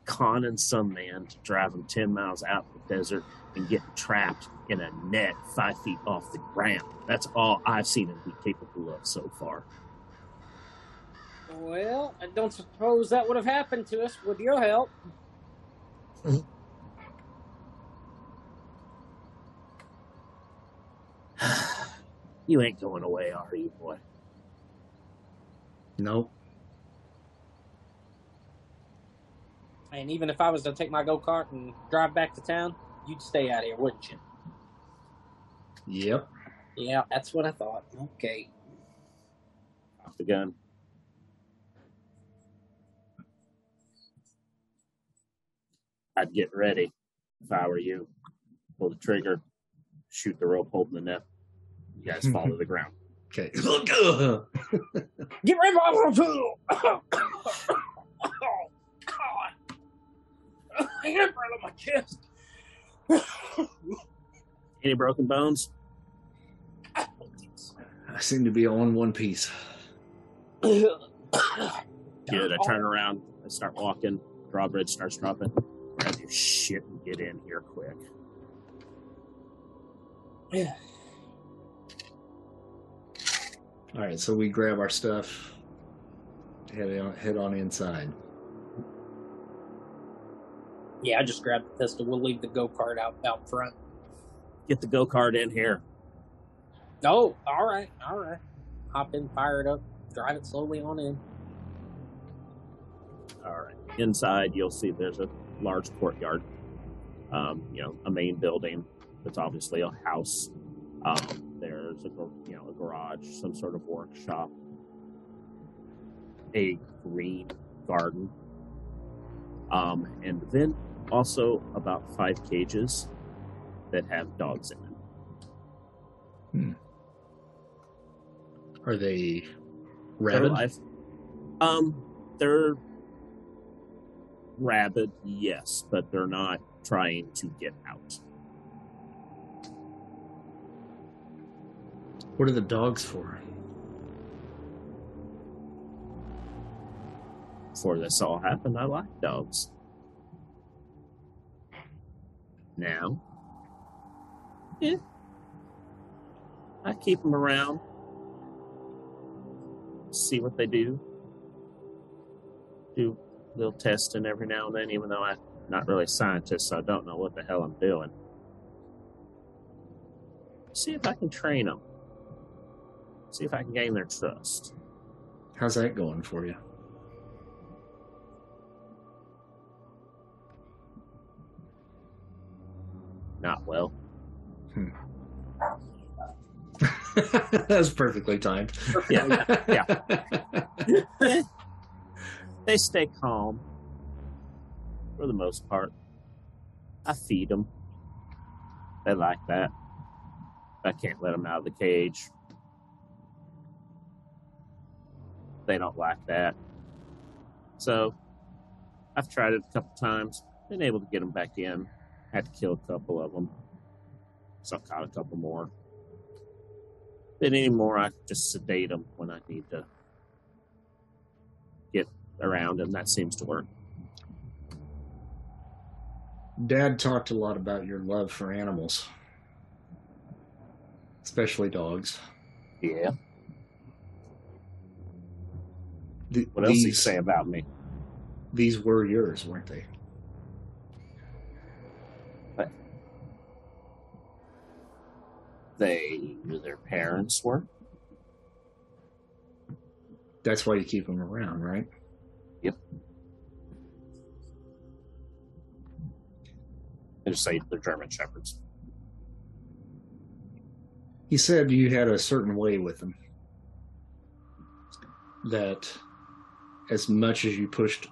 conning some man to drive him 10 miles out in the desert and getting trapped in a net five feet off the ground. That's all I've seen him be capable of so far. Well, I don't suppose that would have happened to us with your help. you ain't going away, are you, boy? Nope. And even if I was to take my go kart and drive back to town, you'd stay out here, wouldn't you? Yep. Yeah, that's what I thought. Okay. Off the gun. I'd get ready if I were you. Pull the trigger, shoot the rope holding the net. You guys fall to the ground. Okay. Get rid of my tool! Oh, God. I got right on my chest. Any broken bones? I so. I seem to be all in one piece. Good. I turn around. I start walking. Drawbridge starts dropping. Grab your shit and get in here quick. All right, so we grab our stuff, head on, head on inside. Yeah, I just grabbed the pistol. We'll leave the go kart out out front. Get the go kart in here. Oh, all right, all right. Hop in, fire it up, drive it slowly on in. All right. Inside, you'll see there's a large courtyard. Um, you know, a main building that's obviously a house. Um, a you know a garage, some sort of workshop, a green garden, um, and then also about five cages that have dogs in them. Are they They're rabid? alive. Um, they're rabid, yes, but they're not trying to get out. What are the dogs for? Before this all happened, I liked dogs. Now, yeah, I keep them around, see what they do, do a little testing every now and then, even though I'm not really a scientist, so I don't know what the hell I'm doing. See if I can train them. See if I can gain their trust. How's that going for you? Not well. Hmm. That's perfectly timed. Yeah, yeah. they stay calm for the most part. I feed them. They like that. I can't let them out of the cage. They don't like that. So I've tried it a couple times. Been able to get them back in. Had to kill a couple of them. So I caught a couple more. But anymore, I just sedate them when I need to get around, and that seems to work. Dad talked a lot about your love for animals, especially dogs. Yeah. Th- What else do you these, say about me? these were yours, weren't they? They knew their parents were. That's why you keep them around, right? I just say they're German shepherds. He said you had a certain way with them. That as much as you pushed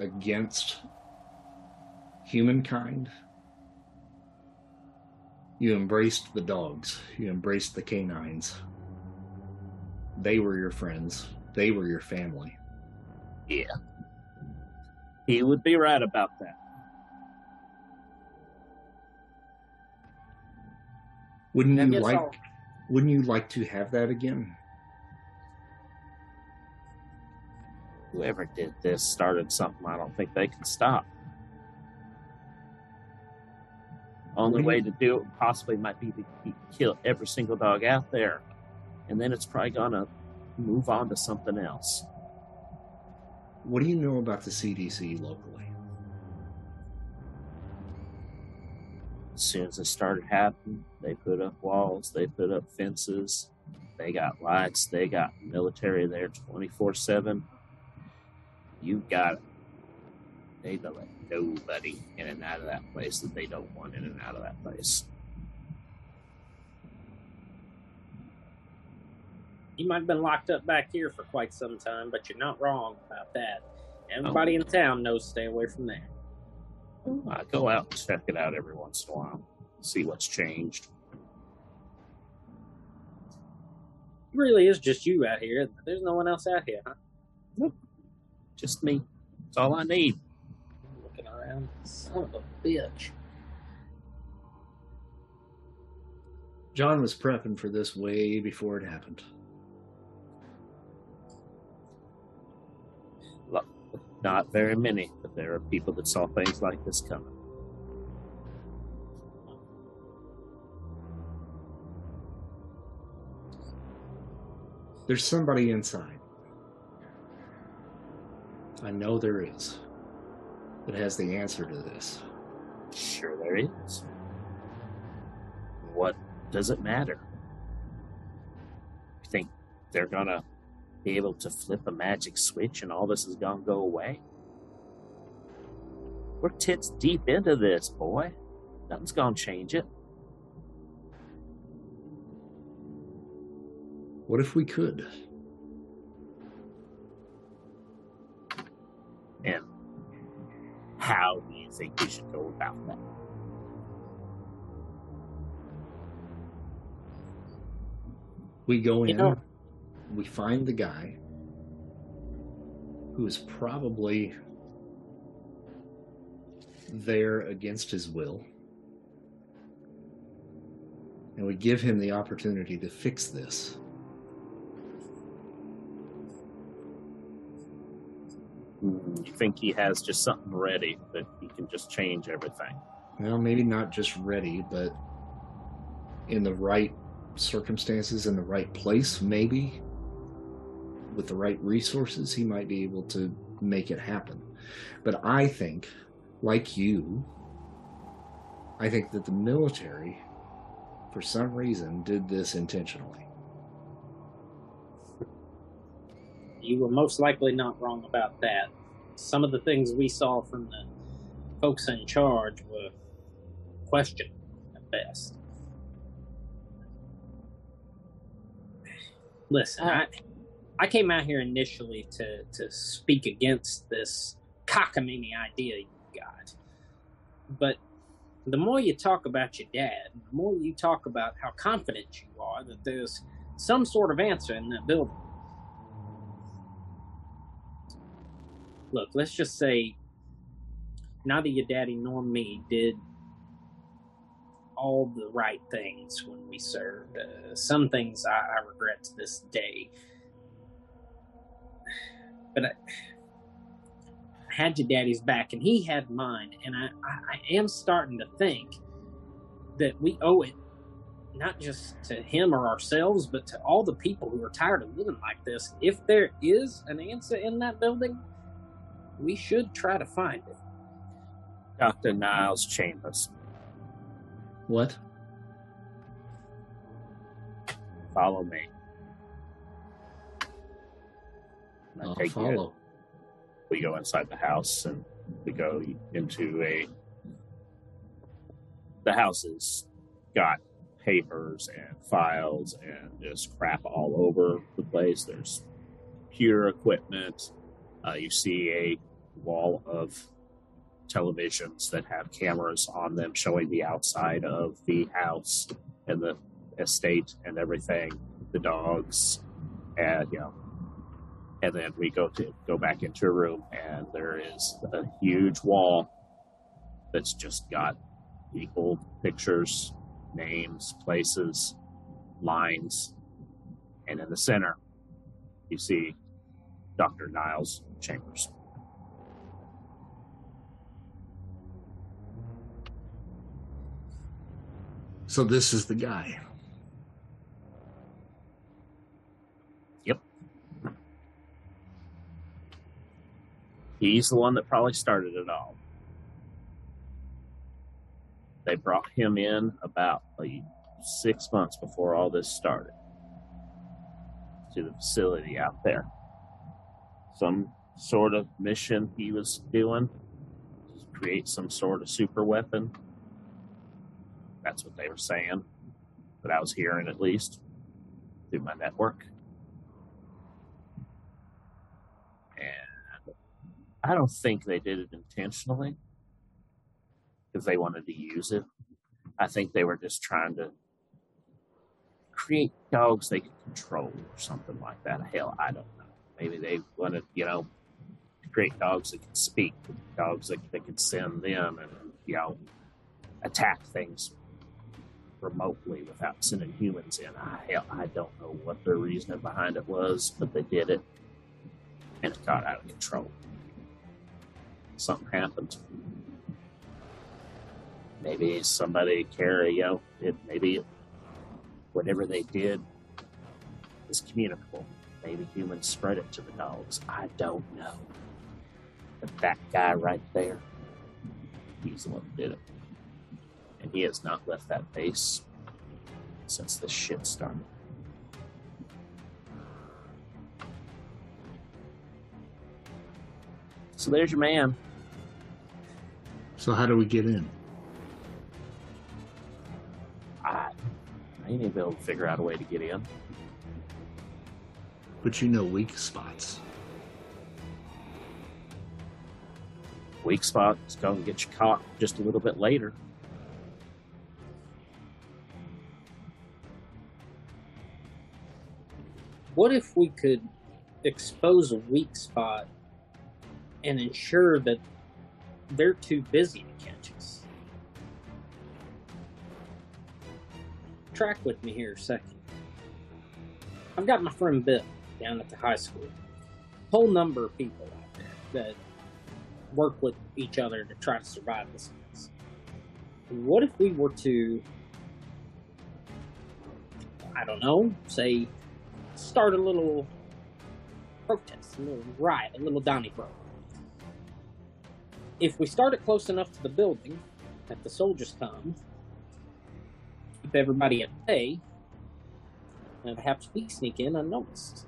against humankind, you embraced the dogs, you embraced the canines. They were your friends, they were your family. Yeah. He would be right about that. Wouldn't you like I'll- wouldn't you like to have that again? Whoever did this started something I don't think they can stop. Only way to do it possibly might be to kill every single dog out there. And then it's probably to move on to something else. What do you know about the CDC locally? As soon as it started happening, they put up walls, they put up fences, they got lights, they got military there 24 7. You got it. They don't let nobody in and out of that place that they don't want in and out of that place. You might have been locked up back here for quite some time, but you're not wrong about that. Everybody oh. in town knows to stay away from there. I go out and check it out every once in a while, see what's changed. It really is just you out here. There's no one else out here, huh? Just me. That's all I need. Looking around. Son of a bitch. John was prepping for this way before it happened. Not very many, but there are people that saw things like this coming. There's somebody inside. I know there is. That has the answer to this. Sure, there is. What does it matter? You think they're gonna be able to flip a magic switch and all this is gonna go away? We're tits deep into this, boy. Nothing's gonna change it. What if we could? How do you think we should go about that? We go You in, know- we find the guy who is probably there against his will. And we give him the opportunity to fix this. Mm-hmm. You think he has just something ready that he can just change everything? Well, maybe not just ready, but in the right circumstances, in the right place, maybe. With the right resources, he might be able to make it happen. But I think, like you, I think that the military, for some reason, did this intentionally. You were most likely not wrong about that. Some of the things we saw from the folks in charge were questioned at best. Listen, I, I came out here initially to, to speak against this cockamamie idea you got. But the more you talk about your dad, the more you talk about how confident you are that there's some sort of answer in that building. Look, let's just say neither your daddy nor me did all the right things when we served. Uh, some things I, I regret to this day. But I, I had your daddy's back, and he had mine. And I, I am starting to think that we owe it not just to him or ourselves, but to all the people who are tired of living like this. If there is an answer in that building, we should try to find it. Dr. Niles Chambers. What? Follow me. I I'll take you- follow. we go inside the house and we go into a the house has got papers and files and just crap all over the place there's computer equipment uh, you see a wall of televisions that have cameras on them showing the outside of the house and the estate and everything the dogs and you know and then we go to go back into a room and there is a huge wall that's just got people pictures names places lines and in the center you see dr niles chambers So this is the guy. Yep. He's the one that probably started it all they brought him in about like six months before all this started to the facility out there. Some sort of mission he was doing to create some sort of super weapon. That's what they were saying, that I was hearing at least through my network. And I don't think they did it intentionally because they wanted to use it. I think they were just trying to create dogs they could control or something like that. Hell, I don't. Maybe they wanted, you know, to create dogs that could speak, dogs that they could send them and, you know, attack things remotely without sending humans in. I, I don't know what their reasoning behind it was, but they did it and it got out of control. Something happened maybe somebody carry you know it maybe whatever they did is communicable maybe humans spread it to the dogs. I don't know. But that guy right there he's the one who did it. And he has not left that base since this shit started. So there's your man. So how do we get in? I, I ain't even able to figure out a way to get in. But you know weak spots. Weak spot is going to get you caught just a little bit later. What if we could expose a weak spot and ensure that they're too busy to catch us? Track with me here a second. I've got my friend Bill down at the high school. Whole number of people out there that work with each other to try to survive this mess. What if we were to, I don't know, say, start a little protest, a little riot, a little Donnybrook. If we start it close enough to the building that the soldiers come, keep everybody at bay, and perhaps we sneak in unnoticed.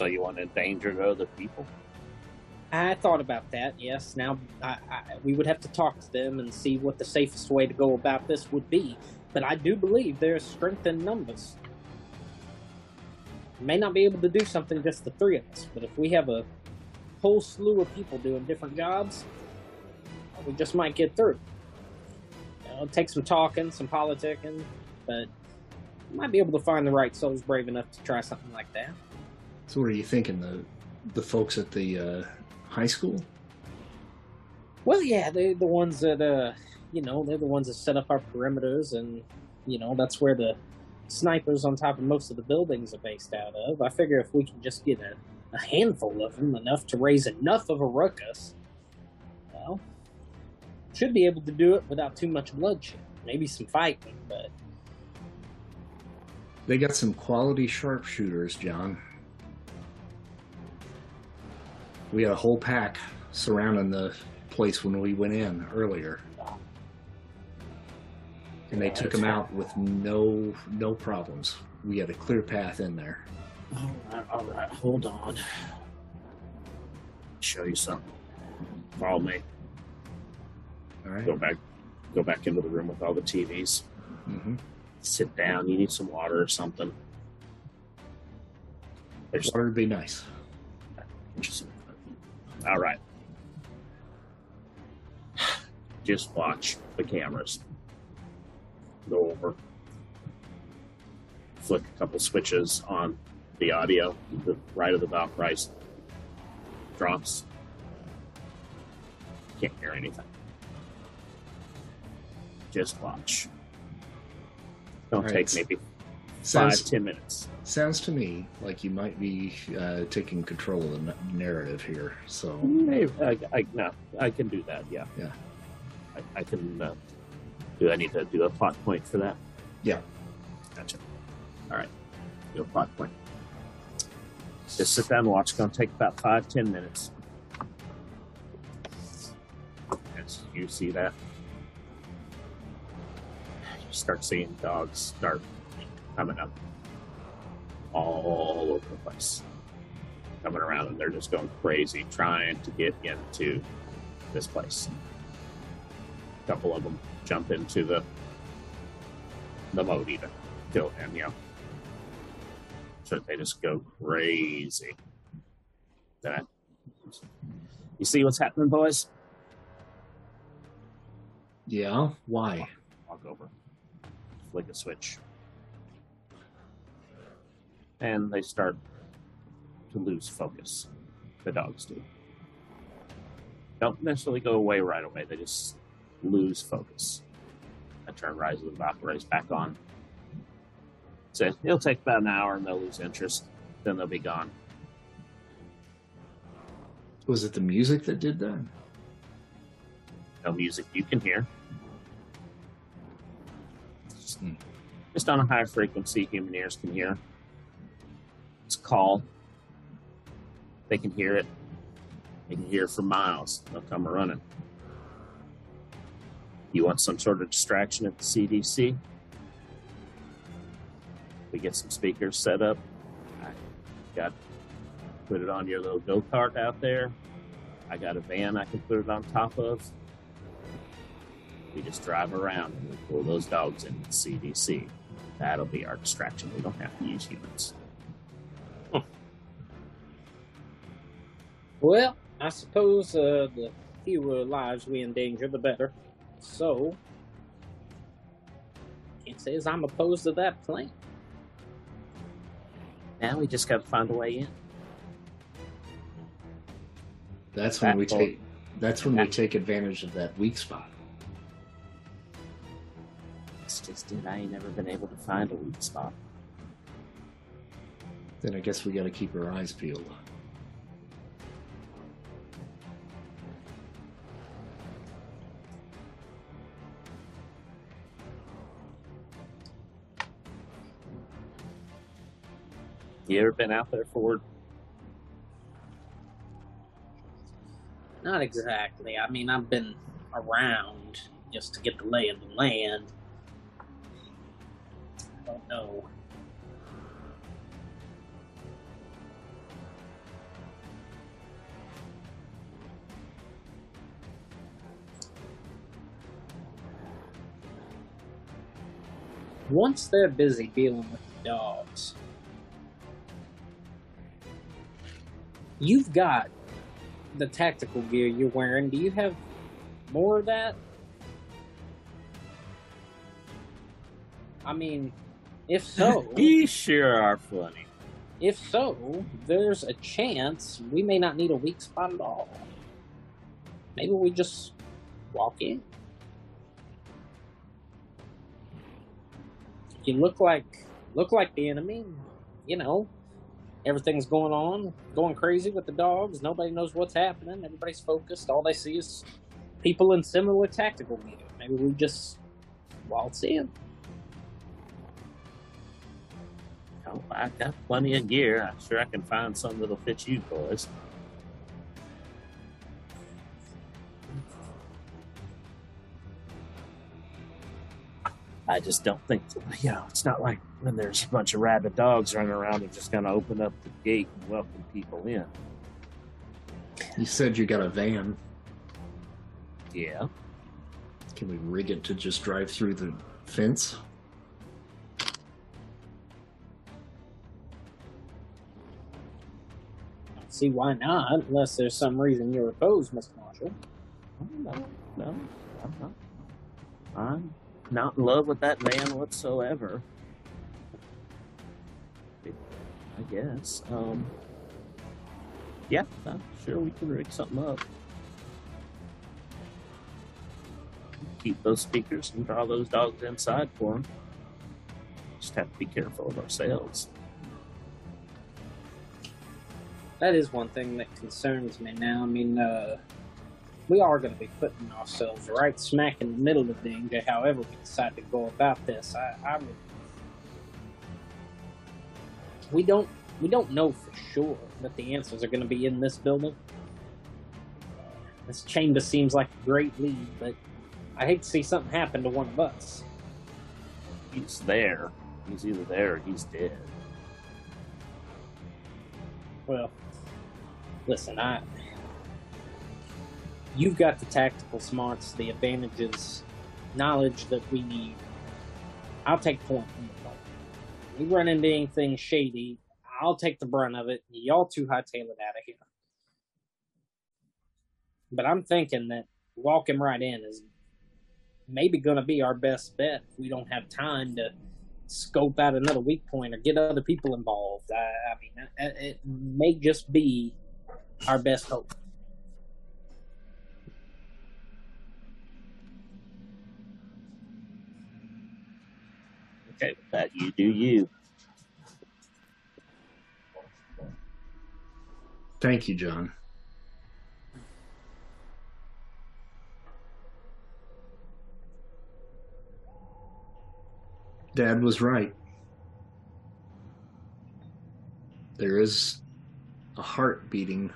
So you want to endanger other people? I thought about that. Yes. Now I, I, we would have to talk to them and see what the safest way to go about this would be. But I do believe there's strength in numbers. We may not be able to do something just the three of us, but if we have a whole slew of people doing different jobs, we just might get through. You know, it takes some talking, some politicking, but might be able to find the right souls brave enough to try something like that. So, what are you thinking? The the folks at the uh, high school? Well, yeah, they're the ones that, uh, you know, they're the ones that set up our perimeters, and you know that's where the snipers on top of most of the buildings are based out of. I figure if we can just get a, a handful of them, enough to raise enough of a ruckus, well, should be able to do it without too much bloodshed. Maybe some fighting, but They got some quality sharpshooters, John. We had a whole pack surrounding the place when we went in earlier. And they took them out with no no problems. We had a clear path in there. All right, all right. Hold on. Show you something. Follow me. All right. Go back. Go back into the room with all the TVs. Mm-hmm. Sit down. You need some water or something. There's Water would be nice. just all right. Just watch the cameras. Go over. Flick a couple switches on the audio. The Ride of the Valkyrie drops. Can't hear anything. Just watch. Don't All right. take maybe five, Sounds ten minutes. Sounds to me like you might be uh, taking control of the narrative here. So Maybe, I, I, no, I can do that. Yeah. Yeah. I, I can. Uh, do I need to do a plot point for that? Yeah. Gotcha. All right. Do a plot point. Just sit down and watch. It's gonna take about five, ten minutes. As you see that, you start seeing dogs start coming up all over the place coming around and they're just going crazy trying to get into this place. A couple of them jump into the the moat even, kill him, you know. So they just go crazy. That you see what's happening, boys? yeah, why? Walk over, flick a switch, and they start to lose focus. The dogs do. Don't necessarily go away right away. They just lose focus. I turn Ride of the Valkyries back on. So it'll take about an hour and they'll lose interest. Then they'll be gone. Was it the music that did that? No music you can hear. Just, Hmm. just on a high frequency human ears can hear. Call. They can hear it. They can hear it for miles. They'll come running. You want some sort of distraction at the CDC? We get some speakers set up. I got put it on your little go kart out there. I got a van I can put it on top of. We just drive around and we pull those dogs in the CDC. That'll be our distraction. We don't have to use humans. Well, I suppose uh, the fewer lives we endanger, the better. So, it says I'm opposed to that plan. Now we just got to find a way in. That's when we That- take. That's when we take advantage of that weak spot. It's just it. I ain't never been able to find a weak spot. Then I guess we got to keep our eyes peeled. You ever been out there, Ford? Not exactly. I mean, I've been around just to get the lay of the land. I don't know. Once they're busy dealing with the dogs, you've got the tactical gear you're wearing. Do you have more of that? I mean, if so, you sure are funny. if so, there's a chance we may not need a weak spot at all. Maybe we just walk in. You look like look like the enemy, you know. Everything's going on, going crazy with the dogs. Nobody knows what's happening. Everybody's focused. All they see is people in similar tactical gear. Maybe we just waltz in. Oh, I got plenty of gear. I'm sure I can find some that'll fit you boys. I just don't think, know, it's not like when there's a bunch of rabid dogs running around and just going to open up the gate and welcome people in. You said you got a van. Yeah. Can we rig it to just drive through the fence? See why not, unless there's some reason you're opposed, Mr. Marshall. No, no, I'm not. I'm not in love with that man whatsoever. I guess. Um, yeah, I'm sure we can rig something up. Keep those speakers and draw those dogs inside for them. Just have to be careful of ourselves. That is one thing that concerns me now. I mean, uh, we are going to be putting ourselves right smack in the middle of danger, however we decide to go about this. I, I would. We don't. We don't know for sure that the answers are going to be in this building. This chamber seems like a great lead, but I hate to see something happen to one of us. He's there. He's either there or he's dead. Well, listen, I. You've got the tactical smarts, the advantages, knowledge that we need. I'll take point from the fight. We run into anything shady, I'll take the brunt of it. Y'all too hightail it out of here. But I'm thinking that walking right in is maybe going to be our best bet we don't have time to scope out another weak point or get other people involved. I, I mean, it may just be our best hope. Okay, with that you do you. Thank you, John. Dad was right. There is a heart beating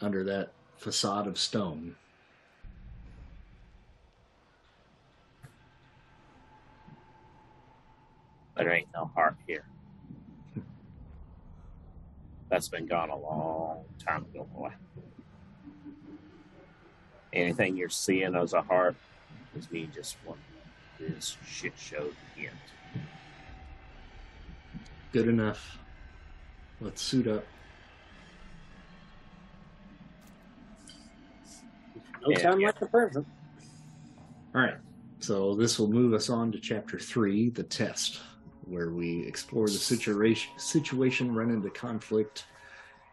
under that facade of stone. There ain't no heart here. That's been gone a long time ago, boy. Anything you're seeing as a heart is me just want this shit show to end. Good enough. Let's suit up. No Yeah, time yeah. like the present. All right. So this will move us on to chapter three, the test, where we explore the situation, situation, run into conflict,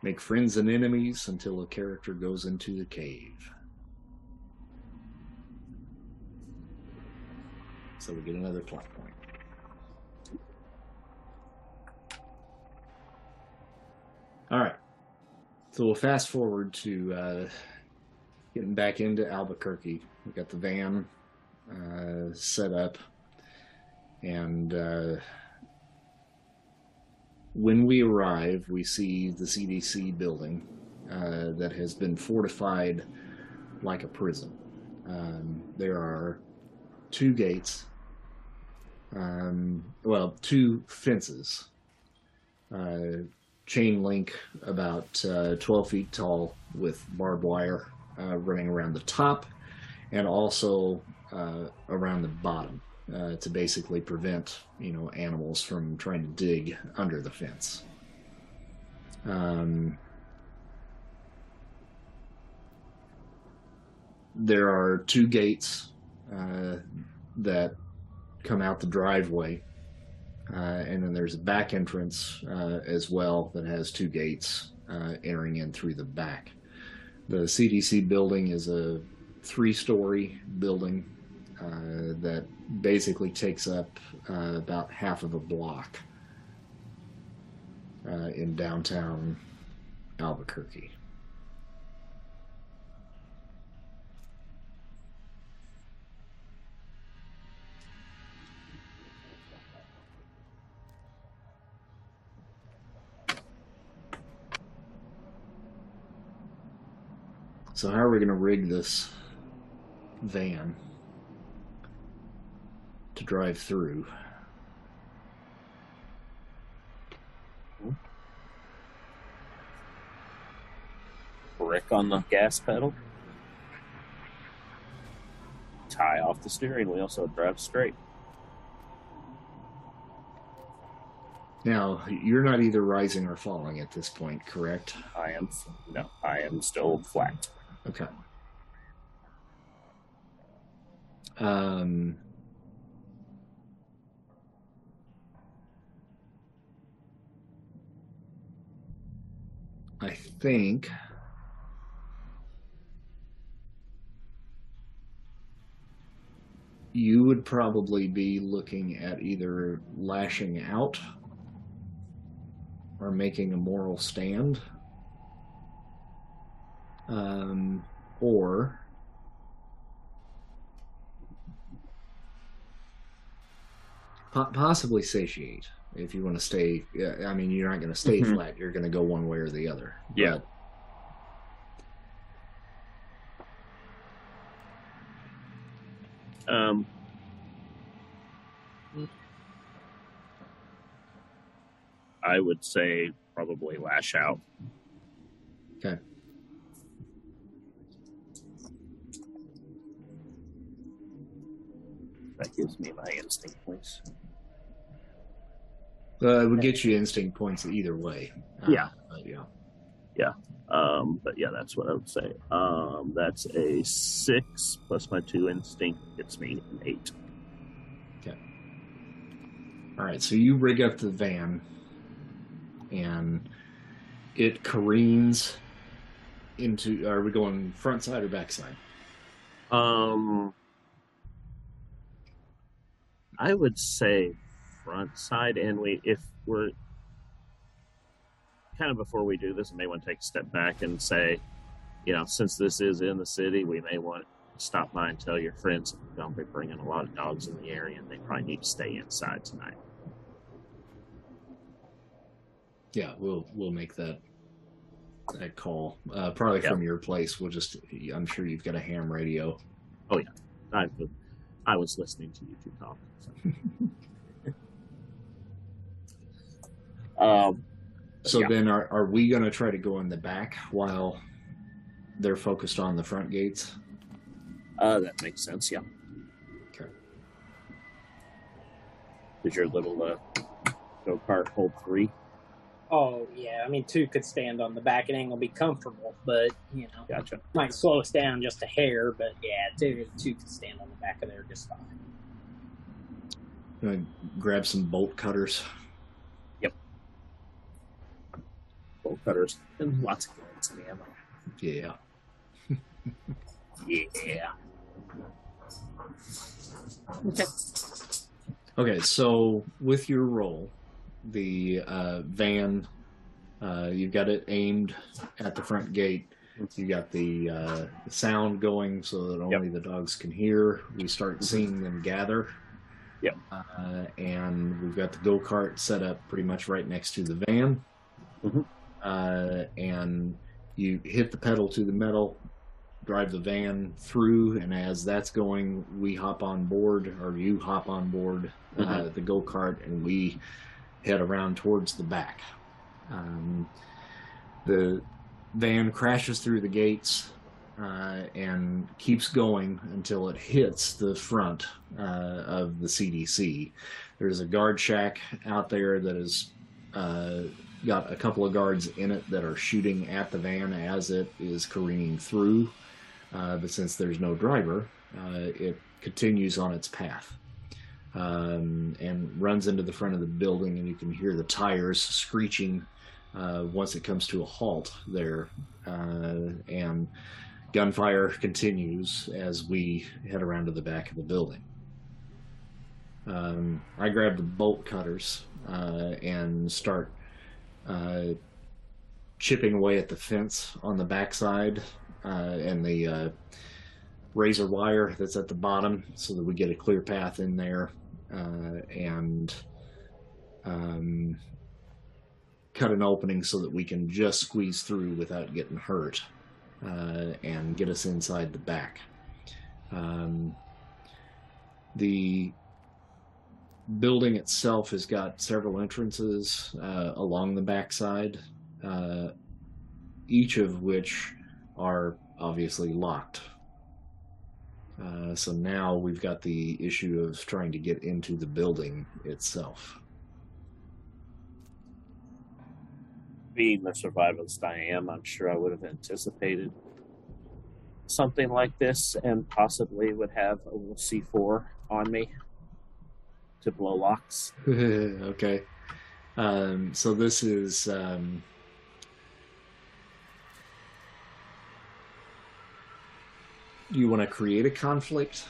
make friends and enemies until a character goes into the cave. So we get another plot point. All right. So we'll fast forward to uh, getting back into Albuquerque. We got the van uh, set up, and uh, when we arrive, we see the CDC building uh, that has been fortified like a prison. Um, there are two gates, um, well, two fences, uh, chain link about uh, 12 feet tall with barbed wire uh, running around the top and also uh, around the bottom uh, to basically prevent you know animals from trying to dig under the fence. Um, there are two gates uh, that come out the driveway, uh, and then there's a back entrance uh, as well that has two gates uh, entering in through the back. The CDC building is a three-story building uh, that basically takes up uh, about half of a block uh, in downtown Albuquerque. So how are we going to rig this van to drive through? Brick on the gas pedal. Tie off the steering wheel so it drives straight. Now, you're not either rising or falling at this point, correct? I am no, I am still flat. Okay. Um, I think you would probably be looking at either lashing out or making a moral stand. Um, or po- possibly satiate if you want to stay. I mean, you're not going to stay Mhm. flat. You're going to go one way or the other. Yeah. But Um, I would say probably lash out. Okay. That gives me my instinct points. Uh, it would get you instinct points either way. Uh, Yeah. but yeah. Um, but yeah, that's what I would say. Um, that's a six plus my two instinct gets me an eight. Okay. All right, so you rig up the van, and it careens into. Are we going front side or back side? Um, I would say front side, and we if we're kind of before we do this, we may want to take a step back and say, you know, since this is in the city, we may want to stop by and tell your friends don't be bringing a lot of dogs in the area, and they probably need to stay inside tonight. Yeah, we'll we'll make that that call. Uh, probably Yeah. from your place. We'll just. I'm sure you've got a ham radio. Oh yeah, I I was listening to you two talk. So. um, So Yeah. then, are are we going to try to go in the back while they're focused on the front gates? uh, that makes sense. Yeah. Okay. Does your little uh, go kart hold three? Oh yeah, I mean two could stand on the back. And It ain't be comfortable, but you know Gotcha. might slow us down just a hair. But yeah, two two could stand on the back of there just fine. Gonna grab some bolt cutters. Bolt cutters and lots of bullets and ammo. Yeah. Yeah. Okay. Okay, so with your roll, the uh, van, uh, you've got it aimed at the front gate. You got the uh, sound going so that only the dogs can hear. We start seeing them gather. Yep. Uh, and we've got the go kart set up pretty much right next to the van. Mhm. Uh, and you hit the pedal to the metal, drive the van through, and as that's going, we hop on board, or you hop on board uh, the go kart, and we head around towards the back. Um, the van crashes through the gates, uh, and keeps going until it hits the front uh, of the CDC. There's a guard shack out there that is uh, got a couple of guards in it that are shooting at the van as it is careening through. Uh, but since there's no driver, uh, it continues on its path um, and runs into the front of the building, and you can hear the tires screeching uh, once it comes to a halt there. Uh, and gunfire continues as we head around to the back of the building. Um, I grab the bolt cutters uh, and start uh, chipping away at the fence on the backside uh, and the uh, razor wire that's at the bottom so that we get a clear path in there uh, and um, cut an opening so that we can just squeeze through without getting hurt uh, and get us inside the back. Um, the building itself has got several entrances uh, along the backside, uh, each of which are obviously locked. Uh, so now we've got the issue of trying to get into the building itself. Being the survivalist I am, I'm sure I would have anticipated something like this and possibly would have a little C4 on me to blow locks. okay. Um, so this is um, you want to create a conflict?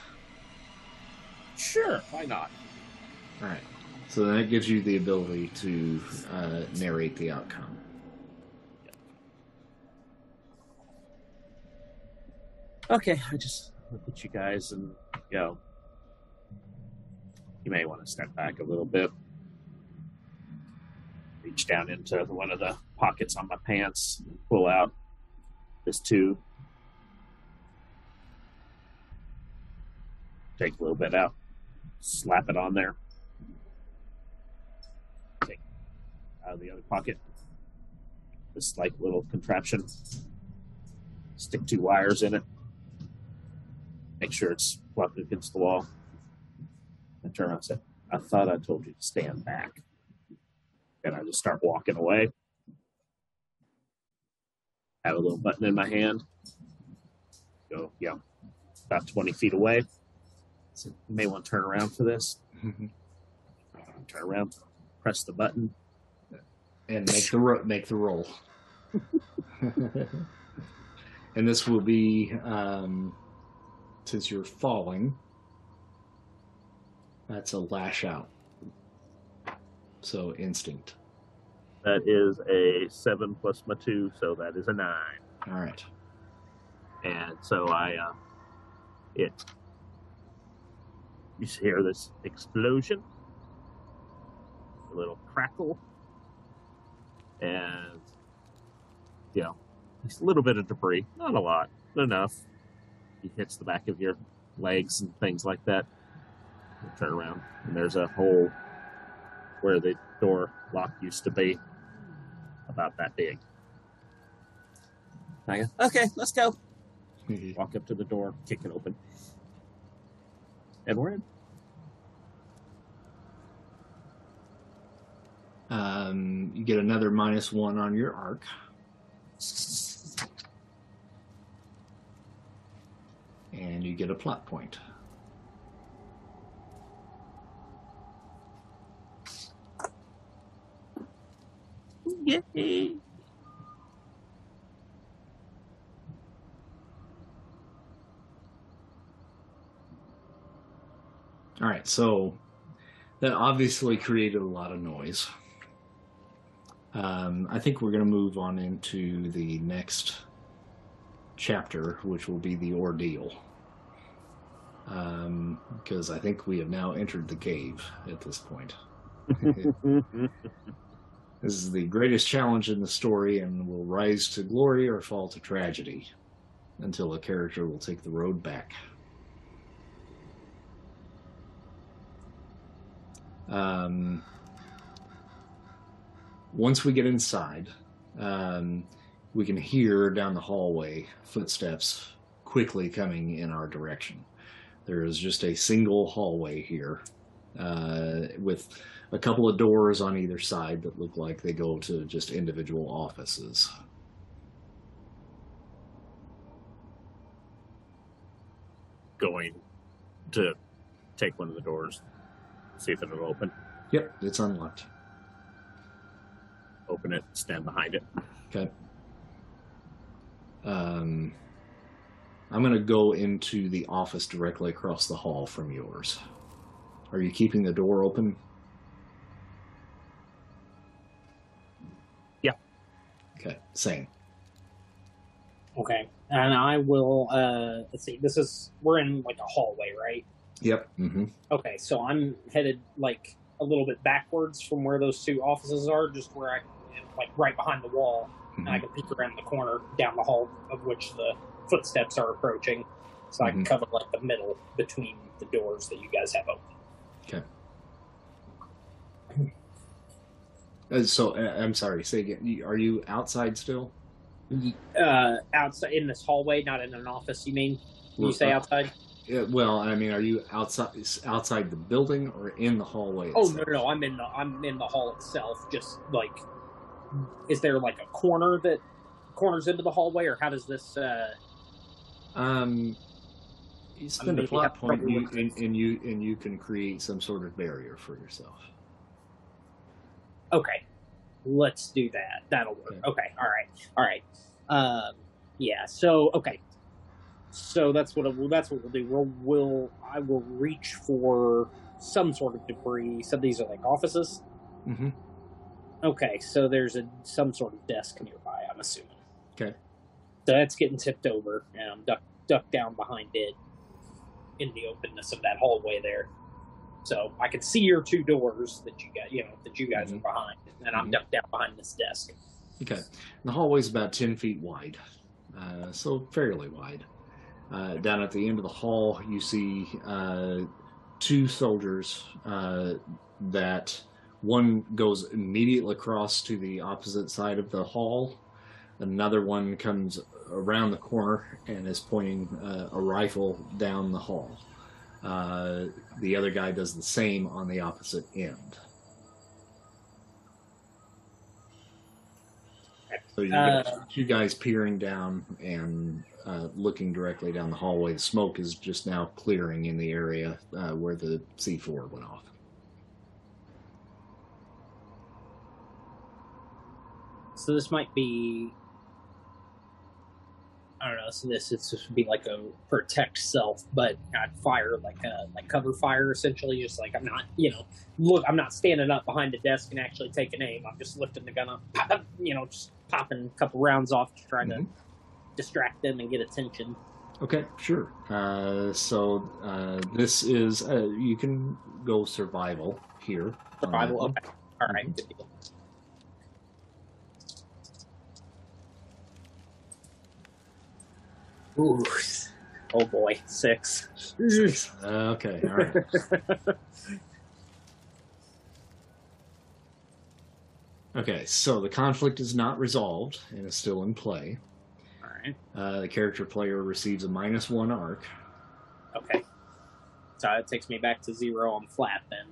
Sure, why not? All right. So that gives you the ability to uh, narrate the outcome. Okay, I just look at you guys and go. You may want to step back a little bit. Reach down into one of the pockets on my pants, and pull out this tube. Take a little bit out, slap it on there. Take out of the other pocket this like little contraption. Stick two wires in it make sure it's plugged against the wall. And turn around and say, I thought I told you to stand back. And I just start walking away. Have a little button in my hand. Go, yeah, about 20 feet away. So you may want to turn around for this. Turn around, press the button. and make the ro- make the roll. and this will be um, since you're falling. That's a lash out. So instinct. That is a seven plus my two, so that is a nine. All right. And so I, uh, it, you hear this explosion, a little crackle, and, you know, just a little bit of debris, not a lot, but enough. He hits the back of your legs and things like that. You turn around, and there's a hole where the door lock used to be, about that big. I go, okay, let's go. Walk up to the door, kick it open. And we're in. Um, you get another minus one on your arc. And you get a plot point. Yay! All right, so that obviously created a lot of noise. Um, I think we're going to move on into the next chapter, which will be the ordeal. Um, because I think we have now entered the cave at this point. This is the greatest challenge in the story and will rise to glory or fall to tragedy until a character will take the road back. Um, once we get inside, um, we can hear down the hallway footsteps quickly coming in our direction. There is just a single hallway here uh, with a couple of doors on either side that look like they go to just individual offices. Going to take one of the doors, see if it'll open. Yep, it's unlocked. Open it, stand behind it. Okay. Um, I'm going to go into the office directly across the hall from yours. Are you keeping the door open? Okay, same. Okay. And I will uh let's see, this is we're in like a hallway, right? Yep. Mm-hmm. Okay, so I'm headed like a little bit backwards from where those two offices are, just where I like right behind the wall, and I can peek around the corner down the hall of which the footsteps are approaching. So I can Mhm. cover like the middle between the doors that you guys have open. Uh, so uh, I'm sorry. Say again. Are you outside still? Uh outside in this hallway, not in an office, you mean? When you say Uh, outside? Yeah, well, I mean, are you outside outside the building or in the hallway? Oh itself? no, no, no, I'm in the I'm in the hall itself. Just like, is there like a corner that corners into the hallway, or how does this? uh Um, you spend a plot point, you, and, and you and you can create some sort of barrier for yourself. Okay, let's do that. That'll work. Okay. Okay, all right, all right. Um, yeah. So okay, so that's what we'll, that's what we'll do. We'll we'll I will reach for some sort of debris. So these are like offices. Mm-hmm. Okay, so there's a some sort of desk nearby. I'm assuming. Okay. So that's getting tipped over, and I'm ducked ducked down behind it in the openness of that hallway there. So I can see your two doors that you got, you know, that you guys Mhm. are behind, and I'm Mhm. ducked down behind this desk. Okay. The hallway's about 10 feet wide, uh, so fairly wide. Uh, down at the end of the hall, you see uh, two soldiers uh, that one goes immediately across to the opposite side of the hall. Another one comes around the corner and is pointing uh, a rifle down the hall. Uh, the other guy does the same on the opposite end. So you Uh, got two guys peering down and uh, looking directly down the hallway. The smoke is just now clearing in the area uh, where the C4 went off. So this might be. I don't know. So this is just be like a protect self, but I'd fire like a like cover fire essentially. Just like I'm not, you know, look, I'm not standing up behind the desk and actually taking aim. I'm just lifting the gun up, pop, you know, just popping a couple rounds off to try Mhm. to distract them and get attention. Okay, sure. Uh, so uh, this is uh, you can go survival here. Survival. one. Okay. All right. Mhm. Good deal. Ooh. Oh boy, six. Okay, all right. Okay, so the conflict is not resolved and is still in play. All right. Uh, the character player receives a minus one arc. Okay. So it takes me back to zero on flat then.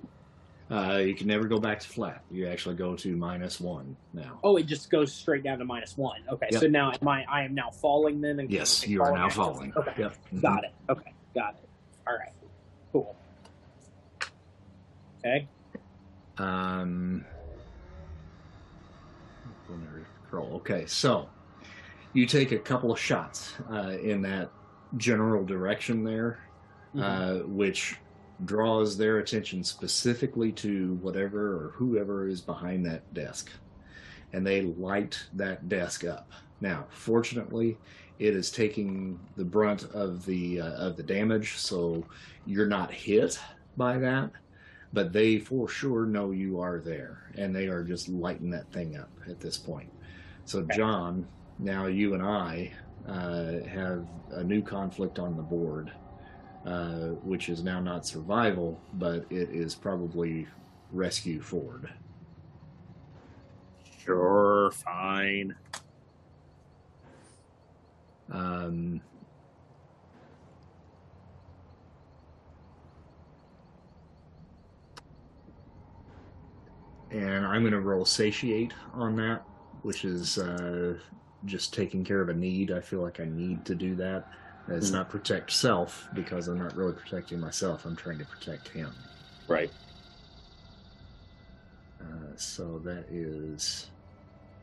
Uh, you can never go back to flat. You actually go to minus one now. Oh, it just goes straight down to minus one. Okay, so now am I? I am now falling then. And yes, you are now falling. Okay, Yep. Got it. Okay, got it. All right, cool. Okay. Um. Okay, so you take a couple of shots uh, in that general direction there, Mhm. uh, which draws their attention specifically to whatever or whoever is behind that desk, and they light that desk up. Now, fortunately, it is taking the brunt of the uh, of the damage, so you're not hit by that but they for sure know you are there and they are just lighting that thing up at this point. So john now you and i uh, have a new conflict on the board uh, which is now not survival but it is probably rescue ford Sure, fine. Um, and I'm going to roll satiate on that, which is uh, just taking care of a need. I feel like I need to do that. It's Mhm. not protect self because I'm not really protecting myself. I'm trying to protect him. Right. Uh, so that is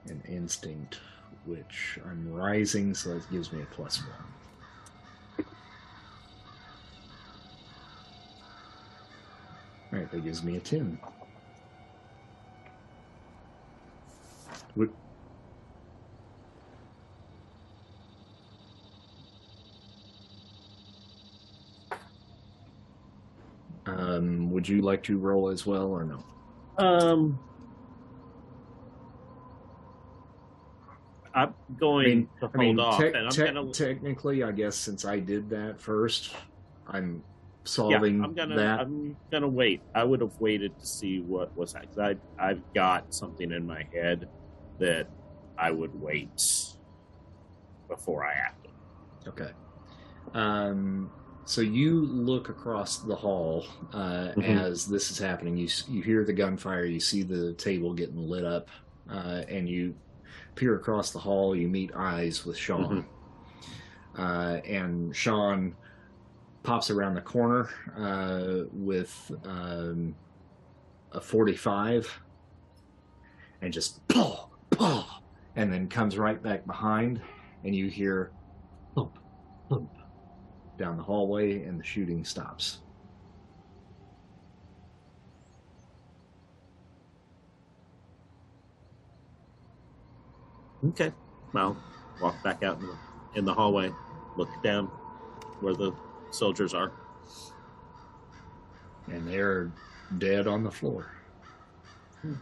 an instinct, which I'm rising, so that gives me a plus one. All right, that gives me a ten. Would- Um, would you like to roll as well or no? Um, I'm I going mean, to I hold mean, off, tec- and I'm tec- gonna. technically, I guess since I did that first, I'm yeah, solving I'm gonna. that. I'm gonna wait. I would have waited to see what was. Cause I I've got something in my head that I would wait before I acted. Okay. Um, so you look across the hall uh, Mhm. as this is happening. You you hear the gunfire. You see the table getting lit up, uh, and you peer across the hall. You meet eyes with Sean, uh, and Sean pops around the corner uh, with um, a forty-five, and just paw paw, and then comes right back behind, and you hear thump, thump down the hallway, and the shooting stops. Okay. Well, walk back out in the, in the hallway, look down where the soldiers are. And they're dead on the floor. Hmm.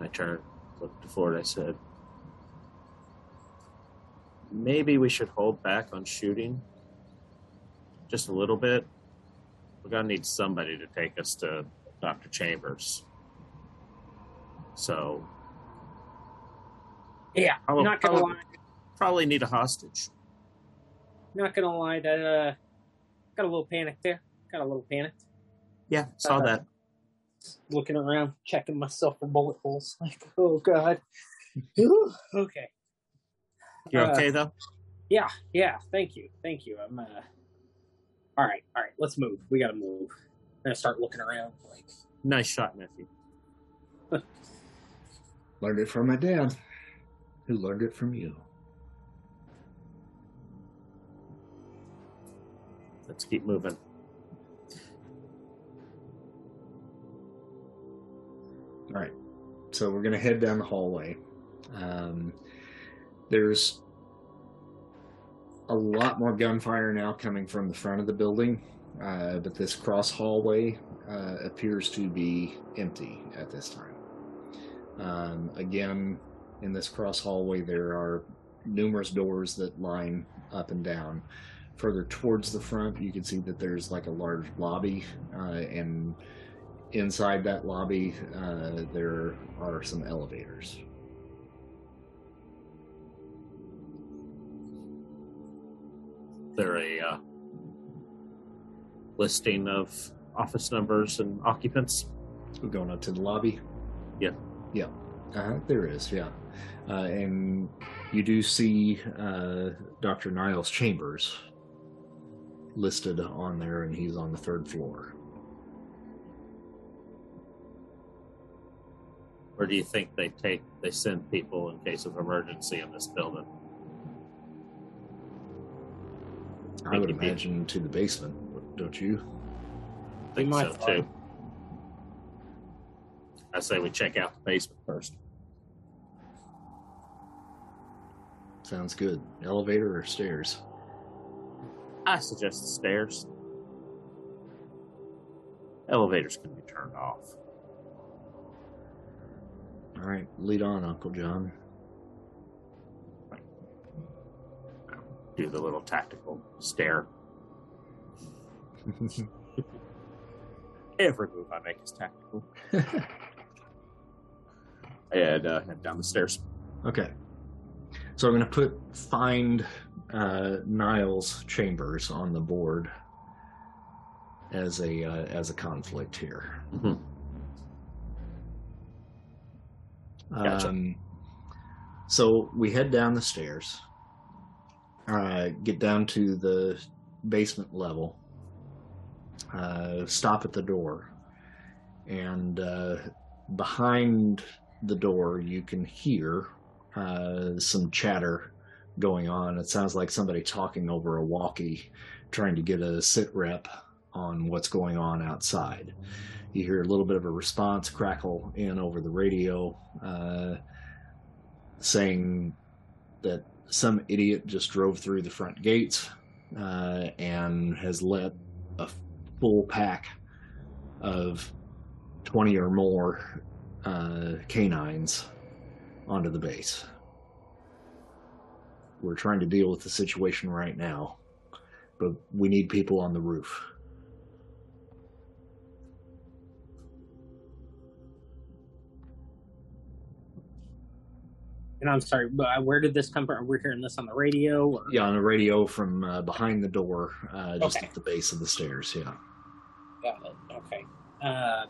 I turned, looked to Ford. I said, maybe we should hold back on shooting just a little bit. We're going to need somebody to take us to Dr. Chambers. So, Yeah, I will not gonna probably- lie. probably need a hostage. Not gonna lie. That uh, got a little panic there. Got a little panic. Yeah, saw Uh, that. Looking around, checking myself for bullet holes. Like, oh god. Okay. You're uh, okay, though? Yeah, yeah. Thank you, thank you. I'm uh. All right, all right. Let's move. We gotta move. I'm gonna start looking around. Like, Nice shot, nephew. Learned it from my dad, who learned it from you. Let's keep moving. All right. So we're going to head down the hallway. Um, there's a lot more gunfire now coming from the front of the building, uh, but this cross hallway uh, appears to be empty at this time. Um, again, in this cross hallway, there are numerous doors that line up and down. Further towards the front, you can see that there's like a large lobby, uh, and inside that lobby, uh, there are some elevators. There a uh, listing of office numbers and occupants. We're going up to the lobby. Yeah. Yeah. Uh, there is. Yeah. Uh, and you do see uh, Dr. Niles Chambers listed on there, and he's on the third floor. Where do you think they take they send people in case of emergency in this building? I would he'd be- imagine to the basement, don't you? I think might so fly. too. I say we check out the basement first. Sounds good. Elevator or stairs? I suggest the stairs. Elevators can be turned off. All right, lead on, Uncle John. Do the little tactical stare. Every move I make is tactical. And uh, head down the stairs. Okay. So I'm going to put find uh, Niles Chambers on the board as a uh, as a conflict here. Mhm. Gotcha. Um, so we head down the stairs, uh, get down to the basement level, uh, stop at the door, and uh, behind the door you can hear uh, some chatter going on. It sounds like somebody talking over a walkie, trying to get a sit rep on what's going on outside. You hear a little bit of a response crackle in over the radio, uh, saying that some idiot just drove through the front gates uh, and has let a full pack of 20 or more uh, canines onto the base. We're trying to deal with the situation right now, but we need people on the roof. And I'm sorry, but uh, where did this come from? We're we hearing this on the radio? Or? Yeah, on the radio from uh, behind the door, uh, just Okay. at the base of the stairs. Yeah. Got it. Okay. Um,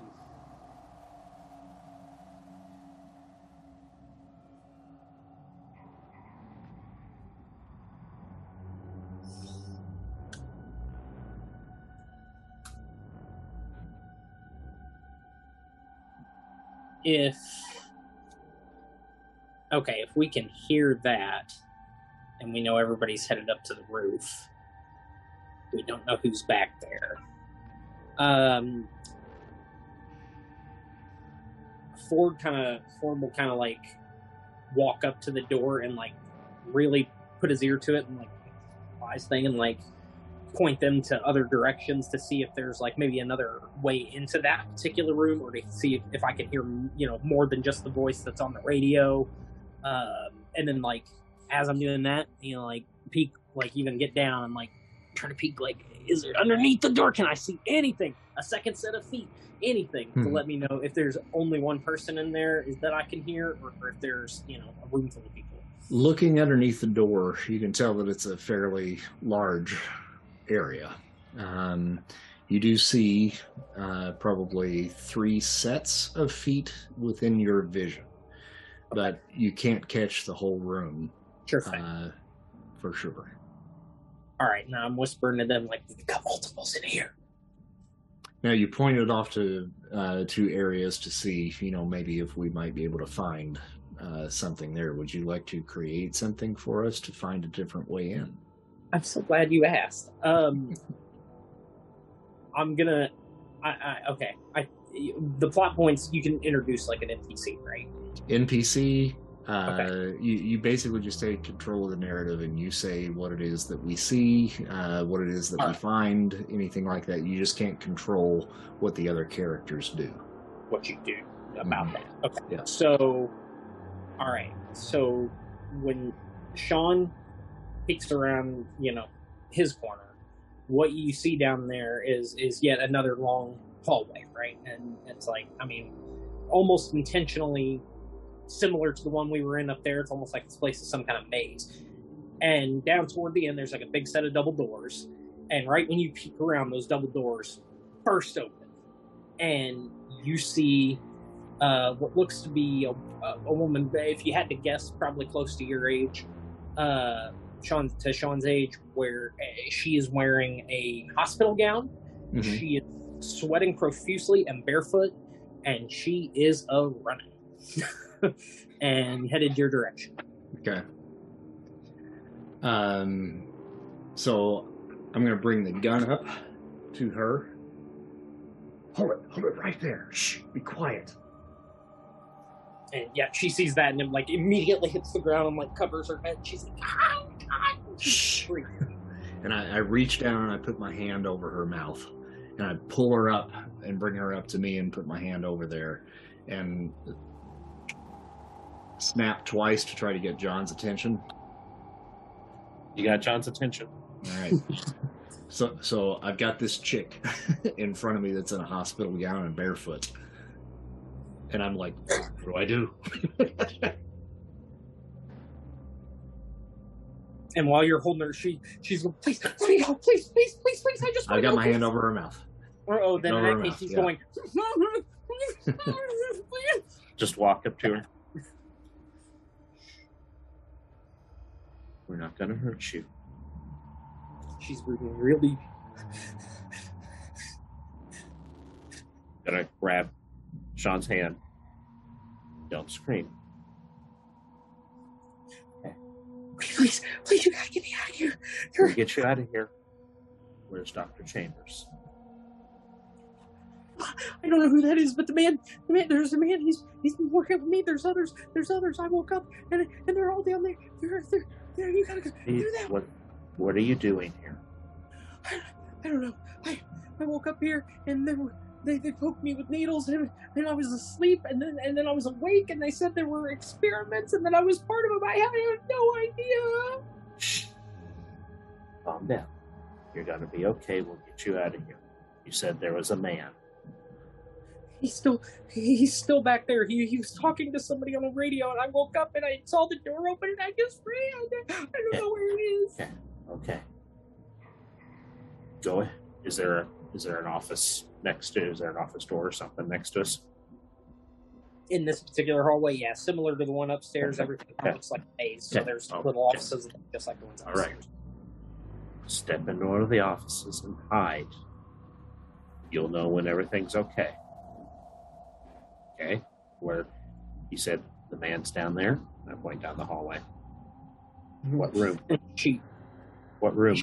if okay, if we can hear that, and we know everybody's headed up to the roof, we don't know who's back there. Um, Ford kind of Ford will kind of like walk up to the door and like really put his ear to it and like eyes thing and like point them to other directions to see if there's like maybe another way into that particular room or to see if, if I can hear you know more than just the voice that's on the radio. Um, and then like as I'm doing that, you know, like peek, like even get down and like try to peek, like is there underneath the door? Can I see anything? A second set of feet, anything to Hmm. let me know if there's only one person in there is that I can hear, or, or if there's you know a room full of people. Looking underneath the door, you can tell that it's a fairly large area. Um, you do see uh, probably three sets of feet within your vision, but you can't catch the whole room Sure uh, for sure. All right, now I'm whispering to them like we've got multiples in here. Now you pointed off to uh, two areas to see, you know, maybe if we might be able to find uh, something there. Would you like to create something for us to find a different way in? I'm so glad you asked. Um, I'm gonna. I, I okay. I the plot points you can introduce like an NPC, right? NPC. Uh, Okay. you, you basically just take control of the narrative and you say what it is that we see, uh, what it is that we Alright. find, anything like that. You just can't control what the other characters do. What you do about Mhm. that? Okay. Yeah. So, all right. So when Sean peeks around, you know, his corner, what you see down there is is yet another long hallway, right? And it's like, I mean, almost intentionally similar to the one we were in up there. It's almost like this place is some kind of maze. And down toward the end, there's like a big set of double doors. And right when you peek around, those double doors burst open, and you see uh, what looks to be a, a, a woman. If you had to guess, probably close to your age, uh, Sean to Sean's age, where uh, she is wearing a hospital gown. Mhm. She is sweating profusely and barefoot, and she is a running and headed your direction. Okay. Um, so I'm going to bring the gun up to her. Hold it, hold it right there. Shh, be quiet. And yeah, she sees that and then like immediately hits the ground and like covers her head. She's like, "Ah, ah," Shh. And I, I reach down and I put my hand over her mouth and I pull her up and bring her up to me and put my hand over there and snap twice to try to get John's attention. You got John's attention. All right. so so I've got this chick in front of me that's in a hospital gown and barefoot. And I'm like, what do I do? And while you're holding her, she she's going, please, please, please, please, please, please. I just I got my hand over her mouth. Oh, then over I her think mouth, she's yeah. going. Just walk up to her. We're not going to hurt you. she's breathing real deep. Gonna grab Sean's hand. Don't scream. Please, please, you gotta get me out of here. We'll get you out of here. Where's Dr. Chambers? I don't know who that is, but the man, the man, there's a man. He's he's been working with me. There's others. There's others. I woke up and and they're all down there. They're they're, they're you gotta go do that. What, what are you doing here? I I don't know. I I woke up here and they were they, they poked me with needles and, and I was asleep and then and then I was awake and they said there were experiments and then I was part of them. I have, no idea. Shh. Calm down. You're to be okay. We'll get you out of here. You said there was a man. He's still he's still back there. He he was talking to somebody on the radio and I woke up and I saw the door open and I just ran. I don't know where it is. Yeah. Okay. Go ahead. Is there a, is there an office next to? Is there an office door or something next to us? In this particular hallway, yeah, similar to the one upstairs. Okay. Everything Okay. looks like a maze. So Okay. there's Oh, little okay. offices just like the ones All right. upstairs. Step into one of the offices and hide. You'll know when everything's okay. Okay? Where you said the man's down there. I point down the hallway. What room? She What room?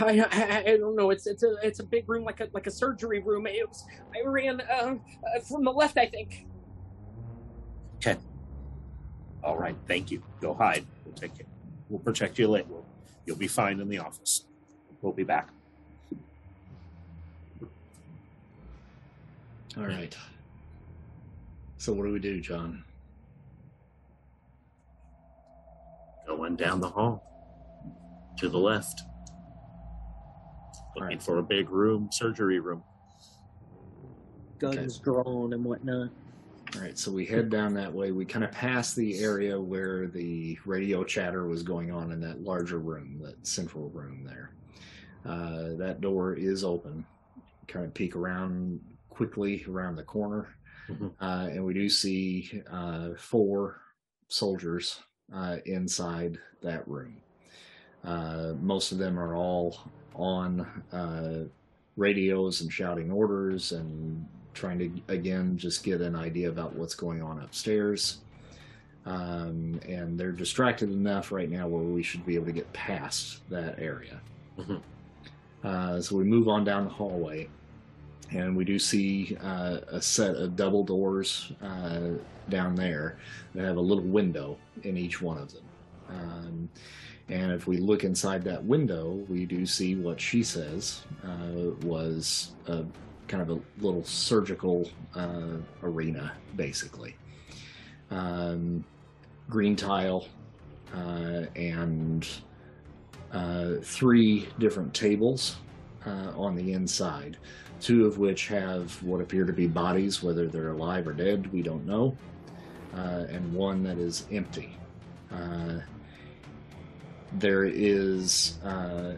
I, I, I don't know. It's it's a it's a big room, like a like a surgery room. It was I ran uh, uh, from the left, I think. Okay. All right. Thank you. Go hide. We'll take it. We'll protect you later. We'll, you'll be fine in the office. We'll be back. All right. So what do we do, John? Going down the hall to the left. Looking Right. for a big room, surgery room. Guns drawn and whatnot. All right, so we head down that way. We kind of pass the area where the radio chatter was going on in that larger room, that central room there. Uh, that door is open. Kind of peek around quickly around the corner, Mhm. uh, and we do see uh, four soldiers uh, inside that room. Uh, most of them are all on uh, radios and shouting orders and trying to again just get an idea about what's going on upstairs. Um, and they're distracted enough right now where we should be able to get past that area. Mhm. Uh, so we move on down the hallway, and we do see uh, a set of double doors uh, down there that have a little window in each one of them. Um, and if we look inside that window, we do see what she says uh, was a kind of a little surgical uh, arena, basically. Um, green tile uh, and uh, three different tables on the inside, two of which have what appear to be bodies, whether they're alive or dead, we don't know, uh, and one that is empty. Uh, there is uh,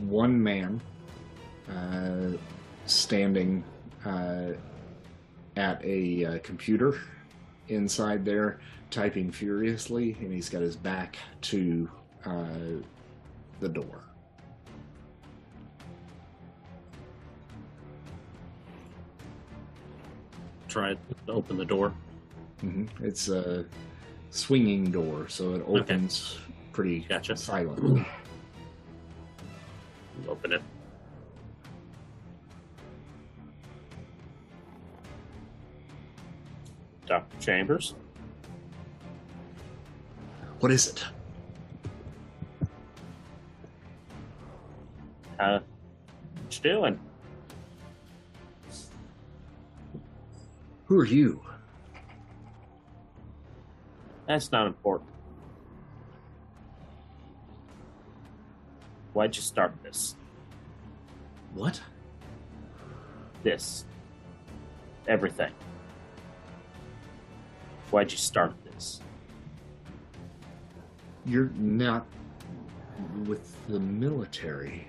one man uh, standing uh, at a uh, computer inside there, typing furiously, and he's got his back to the door. Try to open the door. hmm It's a swinging door, so it opens pretty Gotcha. silently. Open it. Dr. Chambers? What is it? Uh, what you doing? Who are you? That's not important. Why'd you start this? What? This. Everything. Why'd you start this? You're not with the military.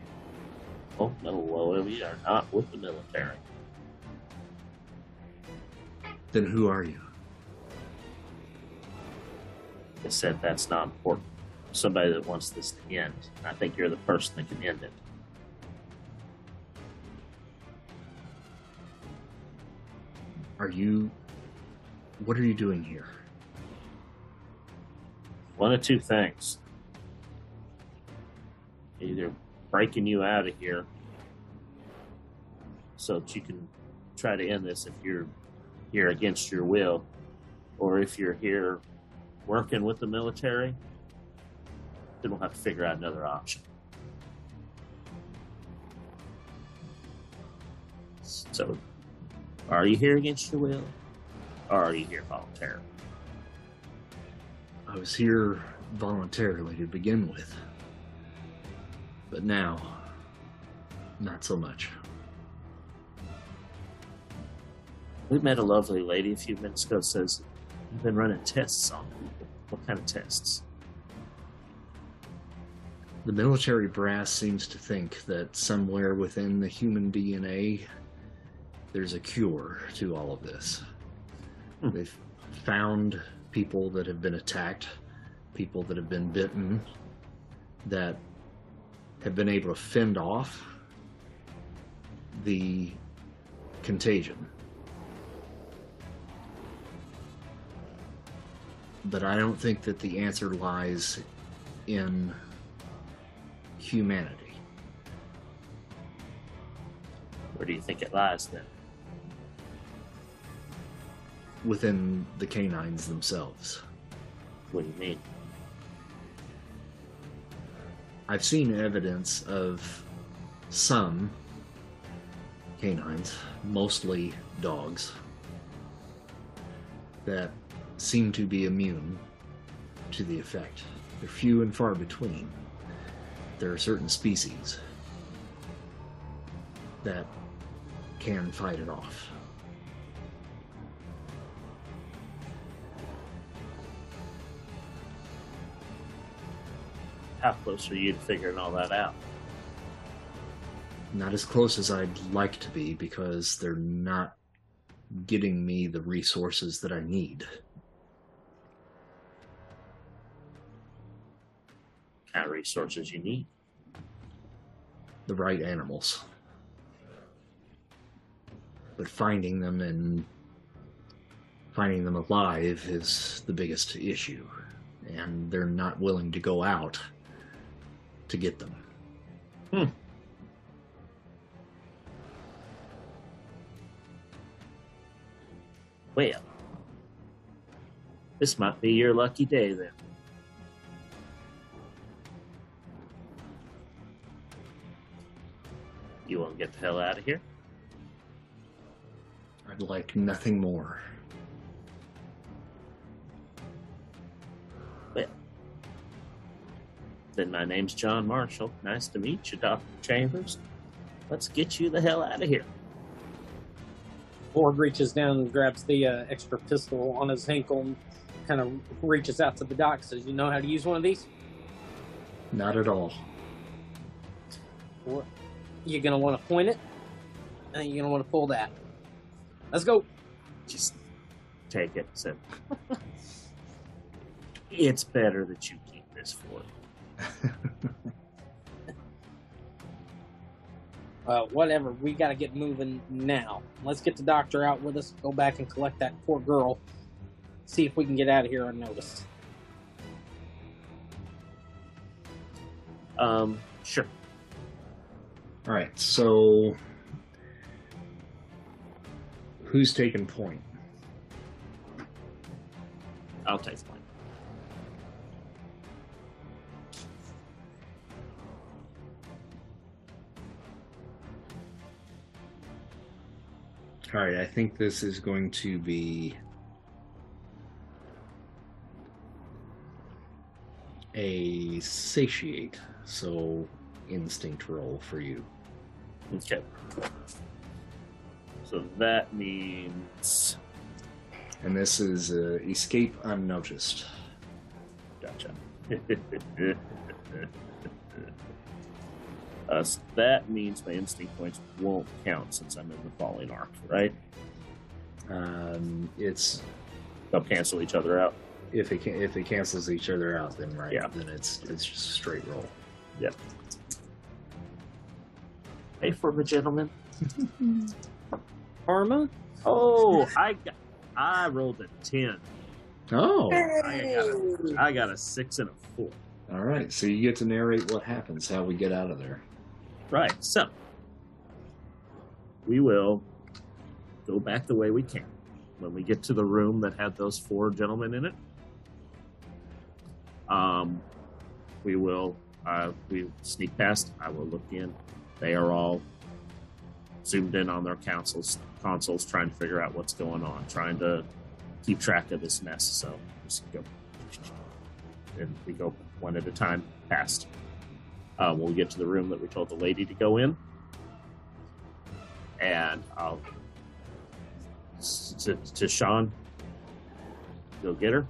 Oh, no, well, we are not with the military. Then who are you? I said that's not important. Somebody that wants this to end. I think you're the person that can end it. Are you. What are you doing here? One of two things. Either breaking you out of here so that you can try to end this if you're here against your will, or if you're here working with the military, then we'll have to figure out another option. So, are you here against your will, or are you here voluntarily? I was here voluntarily to begin with. But now, not so much. We met a lovely lady a few minutes ago. Says you've been running tests on people. What kind of tests? The military brass seems to think that somewhere within the human DNA, there's a cure to all of this. Hmm. They've found people that have been attacked, people that have been bitten, that have been able to fend off the contagion. But I don't think that the answer lies in humanity. Where do you think it lies then? within the canines themselves. What do you mean? I've seen evidence of some canines, mostly dogs, that seem to be immune to the effect. They're few and far between. There are certain species that can fight it off. How close are you to figuring all that out? Not as close as I'd like to be because they're not getting me the resources that I need. Kind of resources you need. the right animals. But finding them and finding them alive is the biggest issue. And they're not willing to go out to get them. Hmm. Well, this might be your lucky day then. You want to get the hell out of here? I'd like nothing more. Well, then my name's John Marshall. Nice to meet you, Dr. Chambers. Let's get you the hell out of here. Ford reaches down and grabs the uh, extra pistol on his ankle and kind of reaches out to the doc. Says, "You know how to use one of these? Not at all. You're gonna want to point it, and you're gonna want to pull that. Let's go." Just take it. So it's better that you keep this for. Uh, whatever. We got to get moving now. Let's get the doctor out with us. Go back and collect that poor girl. See if we can get out of here unnoticed. Um, sure. All right, so who's taking point? I'll take point. All right, I think this is going to be a satiate, so instinct roll for you. Okay. So that means And this is uh, escape unnoticed. Gotcha. uh, so that means my instinct points won't count since I'm in the falling arc, right? Um, it's They'll cancel each other out. if it can, if it cancels each other out, then right, Yeah. then it's it's just a straight roll. Pay for the gentleman. Karma. Oh, I got, I rolled a ten. Oh, I got a, I got a six and a four. all right. So you get to narrate what happens, how we get out of there. Right. So we will go back the way we came. When we get to the room that had those four gentlemen in it, um, we will uh, we sneak past. I will look in. They are all zoomed in on their consoles, consoles, trying to figure out what's going on, trying to keep track of this mess. So just go, and we go one at a time past. Uh, when we get to the room that we told the lady to go in, and I'll to, to Sean, go get her.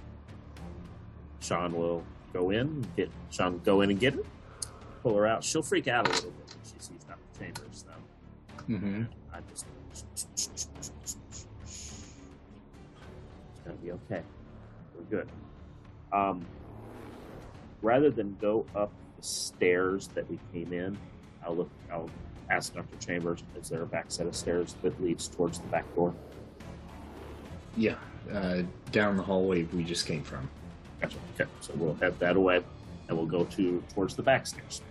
Sean will go in, get Sean go in and get her, pull her out. She'll freak out a little bit Chambers, though. Mm-hmm. I just it's gonna be okay. We're good. Um, rather than go up the stairs that we came in, I'll look. I'll ask Dr. Chambers, "Is there a back set of stairs that leads towards the back door?" Yeah, uh, down the hallway we just came from. Gotcha. Okay, so we'll head that away, and we'll go to towards the back stairs.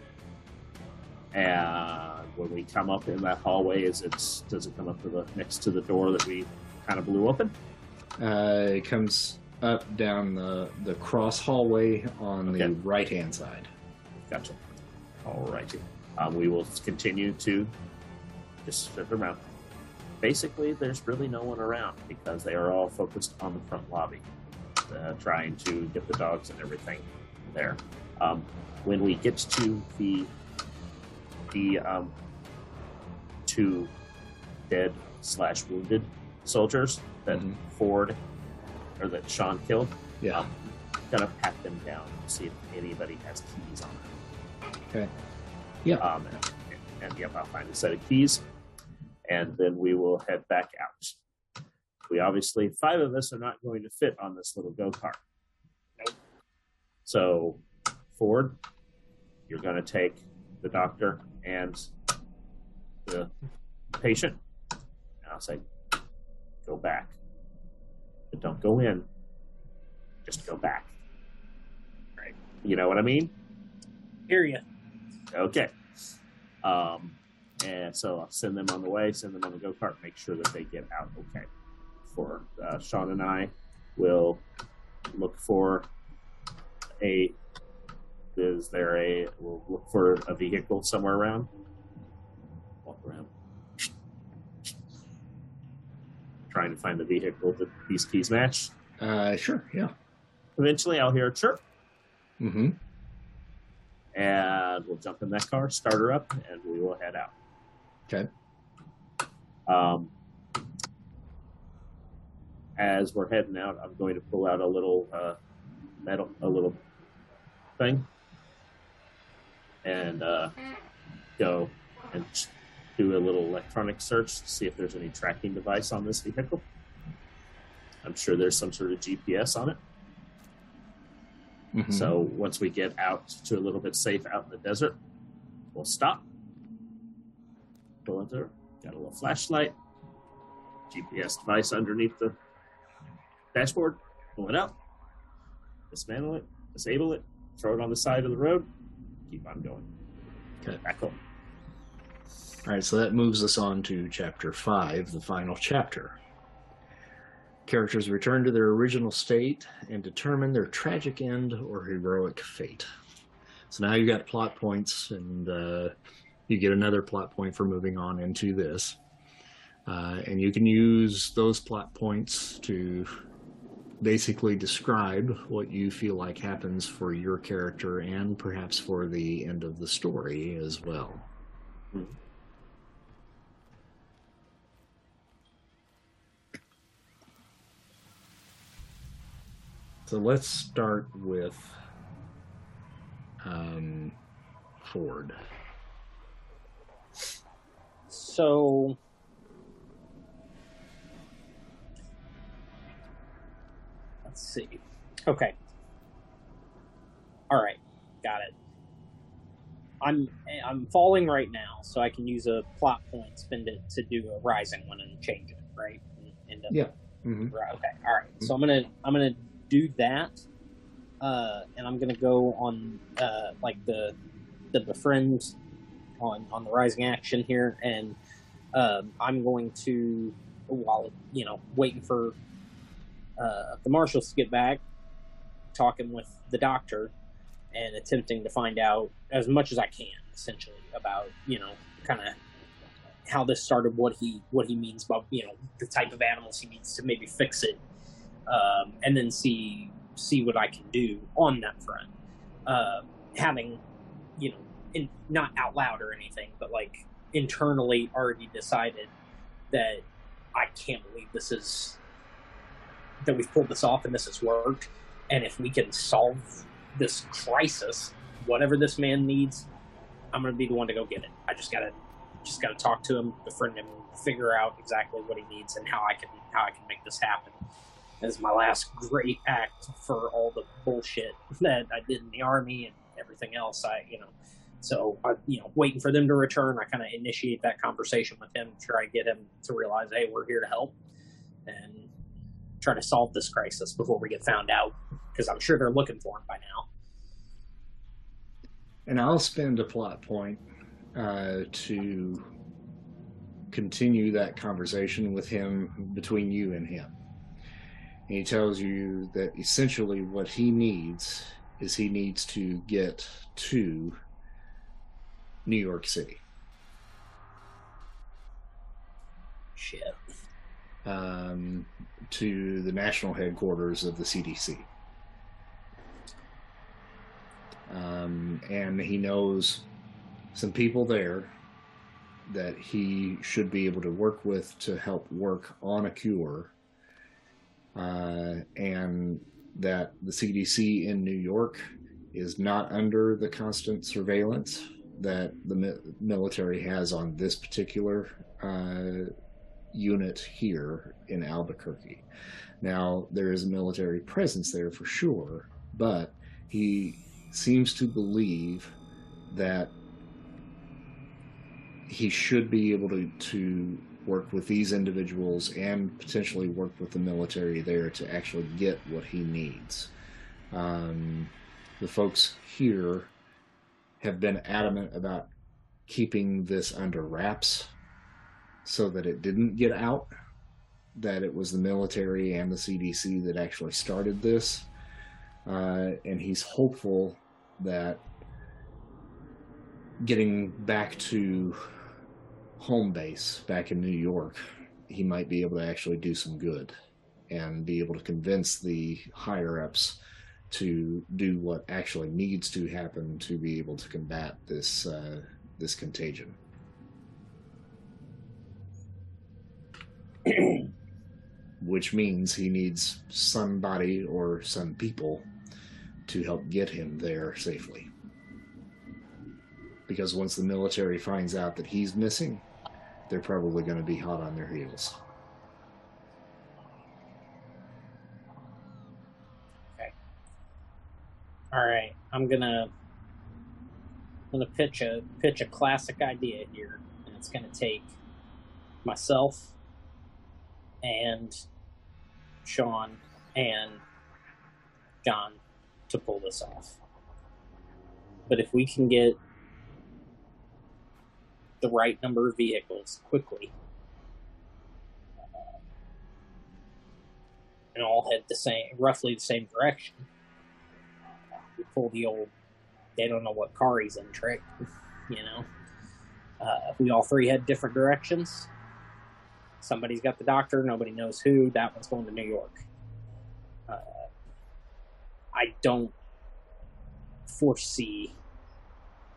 And when we come up in that hallway, is does it come up to the next to the door that we kind of blew open? Uh, it comes up down the the cross hallway on the right hand side. Gotcha. All righty. Um, we will continue to just sit around. Basically, there's really no one around because they are all focused on the front lobby, uh, trying to get the dogs and everything there. Um, when we get to the the um, two dead slash wounded soldiers that Mhm. Ford or that Sean killed, Yeah. um, gonna pat them down see if anybody has keys on them. Okay. Yeah. Um, and, and yep, I'll find a set of keys, and then we will head back out. We obviously five of us are not going to fit on this little go kart. Nope. So, Ford, you're going to take the doctor and the patient. And I'll say, go back, but don't go in. Just go back. Right? You know what I mean? Hear ya. Okay. Um, and so I'll send them on the way, send them on the go kart, make sure that they get out okay. For uh, Sean and I will look for a. Is there a? We'll look for a vehicle somewhere around. Walk around. Trying to find the vehicle that these keys match. Uh, sure. Yeah. Eventually, I'll hear a chirp, Mm-hmm. and we'll jump in that car, start her up, and we will head out. Okay. Um, as we're heading out, I'm going to pull out a little uh, metal, a little thing, and uh, go and do a little electronic search to see if there's any tracking device on this vehicle. I'm sure there's some sort of GPS on it. Mhm. So once we get out to a little bit safe out in the desert, we'll stop. Pull into got a little flashlight, GPS device underneath the dashboard. Pull it out, dismantle it, disable it, throw it on the side of the road, keep on going. Okay. Back home. All right, so that moves us on to chapter five, the final chapter. Characters return to their original state and determine their tragic end or heroic fate. So now you've got plot points, and uh, you get another plot point for moving on into this. Uh, and you can use those plot points to basically describe what you feel like happens for your character and perhaps for the end of the story as well. So let's start with um, Ford. So let's see. Okay. All right. Got it. I'm I'm falling right now, so I can use a plot point, spend it to do a rising one and change it, right? And end up- Yeah. hmm Right. Okay. All right. So I'm gonna I'm gonna do that, uh, and I'm gonna go on uh, like the the befriend on on the rising action here, and um, I'm going to while you know waiting for uh, the marshals get back, talking with the doctor, and attempting to find out as much as I can, essentially about you know kind of how this started, what he what he means about you know the type of animals he needs to maybe fix it, um, and then see see what I can do on that front. Uh, having you know, in, not out loud or anything, but like internally already decided that I can't believe this is that we've pulled this off and this has worked. And if we can solve this crisis, whatever this man needs, I'm going to be the one to go get it. I just got to just got to talk to him, befriend him, figure out exactly what he needs and how I can how I can make this happen. As my last great act for all the bullshit that I did in the army and everything else, I you know. So I, you know, waiting for them to return, I kind of initiate that conversation with him, try to get him to realize, hey, we're here to help, and try to solve this crisis before we get found out, because I'm sure they're looking for him by now. And I'll spend a plot point uh, to continue that conversation with him between you and him. And he tells you that essentially what he needs is he needs to get to New York City. Shit. Um, to the national headquarters of the CDC. Um, and he knows some people there that he should be able to work with to help work on a cure. Uh, and that the CDC in New York is not under the constant surveillance that the mi- military has on this particular uh, unit here in Albuquerque. Now, there is a military presence there for sure, but he seems to believe that he should be able to, to work with these individuals and potentially work with the military there to actually get what he needs. Um, the folks here have been adamant about keeping this under wraps so that it didn't get out that it was the military and the CDC that actually started this. Uh, and he's hopeful that getting back to home base back in New York, he might be able to actually do some good and be able to convince the higher ups to do what actually needs to happen to be able to combat this uh, this contagion. which means he needs somebody or some people to help get him there safely. Because once the military finds out that he's missing, they're probably going to be hot on their heels. Okay. All right, I'm gonna I'm gonna pitch a pitch a classic idea here, and it's gonna take myself and Sean and John to pull this off. But if we can get the right number of vehicles quickly, uh, and all head the same, roughly the same direction, we pull the old they don't know what car he's in trick, you know. Uh, if we all three head different directions, somebody's got the doctor, nobody knows who, that one's going to New York. Uh, I don't foresee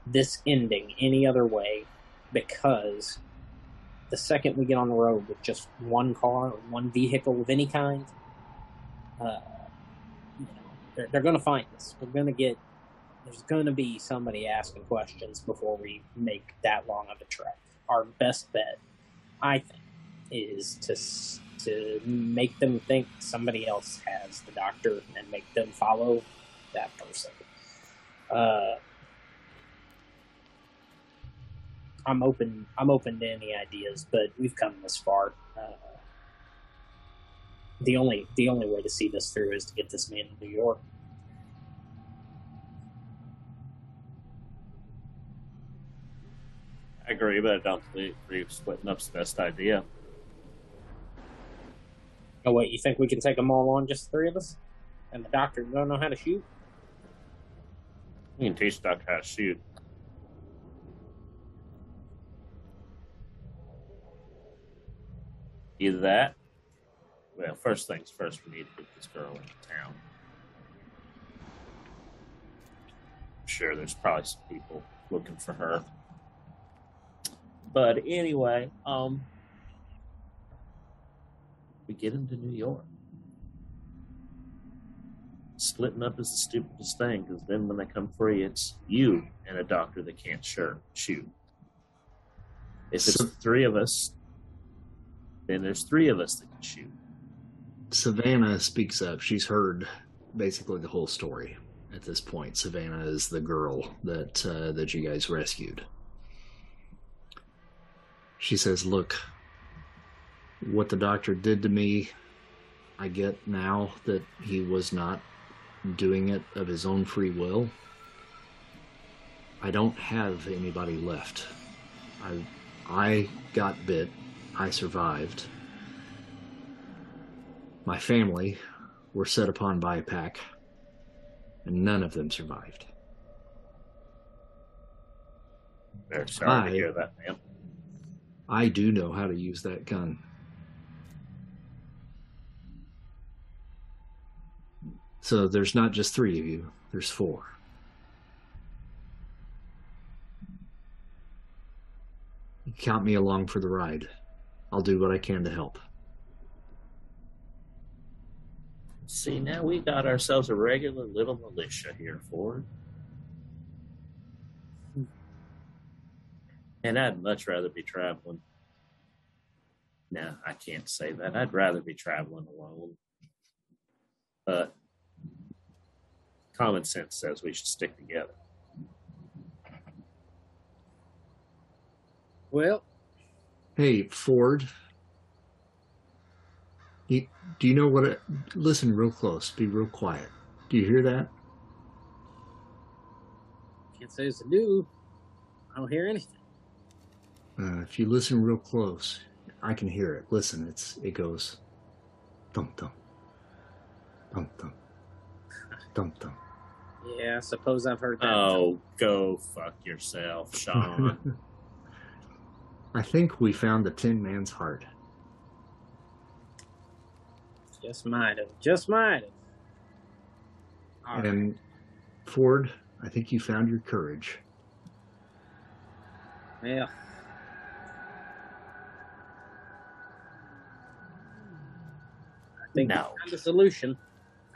this ending any other way because the second we get on the road with just one car or one vehicle of any kind, uh, you know, they're, they're going to find us. We're going to get. There's going to be somebody asking questions before we make that long of a trek. Our best bet, I think, is to to make them think somebody else has the doctor and make them follow that person. Uh, I'm open. I'm open to any ideas, but we've come this far. Uh, the only the only way to see this through is to get this man to New York. I agree, but I don't think splitting up's the best idea. Oh wait, you think we can take them all on, just three of us? And the doctor don't know how to shoot? You can teach Doc how to shoot. Either that. Well, first things first, we need to get this girl into town. I'm sure there's probably some people looking for her. But anyway, um, we get him to New York. Splitting up is the stupidest thing because then when they come free, it's you and a doctor that can't sure shoot. If it's So- three of us, then there's three of us that can shoot. Savannah speaks up. She's heard basically the whole story at this point. Savannah is the girl that uh, that you guys rescued. She says, "Look, what the doctor did to me, I get now that he was not doing it of his own free will. I don't have anybody left. I I got bit. I survived." My family were set upon by a pack, and none of them survived. Very sorry Aye. to hear that, man. I do know how to use that gun. So there's not just three of you, there's four. Count me along for the ride. I'll do what I can to help. See, now we got ourselves a regular little militia here, Ford. And I'd much rather be traveling. No, I can't say that. I'd rather be traveling alone. But common sense says we should stick together. Well, Hey, Ford. You, do you know what? It, listen real close. Be real quiet. Do you hear that? can't say it's a do. I don't hear anything. Uh, if you listen real close, I can hear it. Listen, it's it goes, thump thump, thump thump, thump thump. Yeah, I suppose I've heard that. Oh, go fuck yourself, Sean. I think we found the Tin Man's heart. Just might have. Just might have. All right. And Ford, I think you found your courage. Yeah. I think No. we found the solution.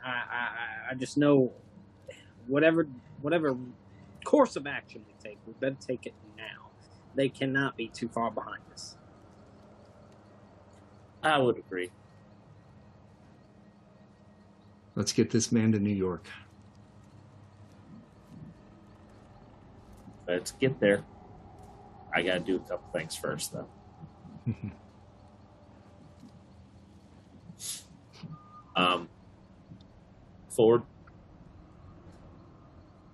I, I, I- I just know whatever whatever course of action we take, we better take it now. They cannot be too far behind us. I would agree. Let's get this man to New York. Let's get there. I got to do a couple things first, though. Um, Ford,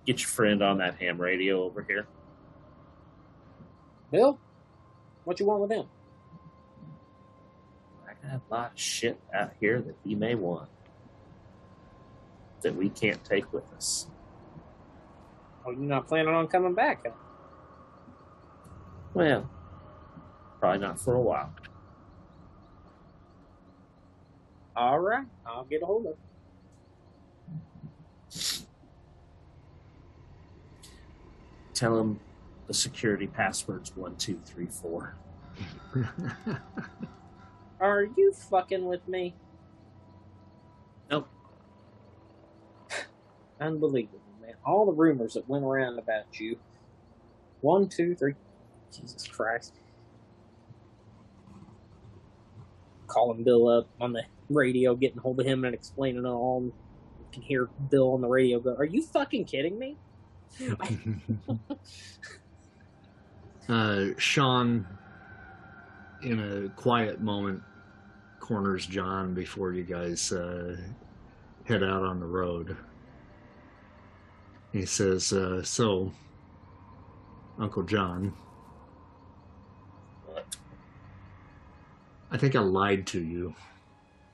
get your friend on that ham radio over here. Bill, what you want with him? I got a lot of shit out here that he may want that we can't take with us. Oh, you're not planning on coming back? Huh? Well, probably not for a while. All right, I'll get a hold of. him. Tell him the security password's one two three four. Are you fucking with me? Nope. Unbelievable, man. All the rumors that went around about you. One, two, three. Jesus Christ. Calling Bill up on the radio, getting hold of him and explaining it all. You can hear Bill on the radio go, Are you fucking kidding me? uh, Sean, in a quiet moment, corners John before you guys uh, head out on the road. He says, uh, So, Uncle John? I think I lied to you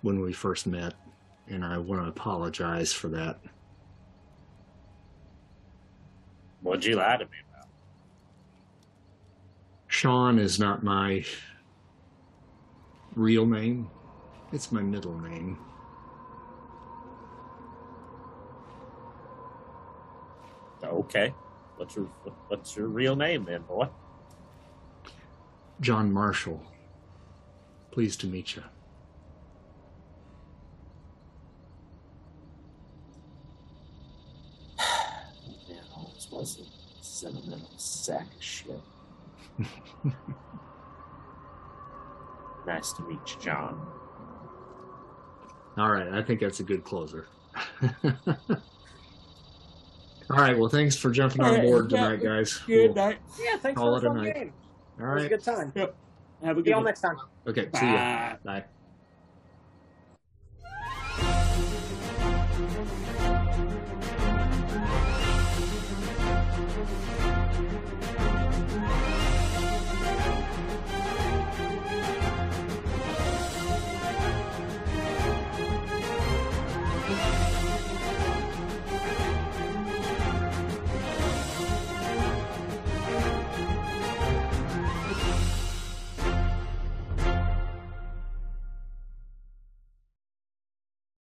when we first met, and I want to apologize for that. What'd you lie to me about? Sean is not my real name. It's my middle name. Okay. What's your What's your real name then, boy? John Marshall. Pleased to meet you. Man, always was a sentimental sack of shit. nice to meet you, John. All right, I think that's a good closer. All right, well, thanks for jumping on board yeah, tonight, guys. Good We'll- night. Yeah, thanks Call for it the a fun night. game. all It was a good time. Have a See y'all next time. okay, see ya. Bye. Bye.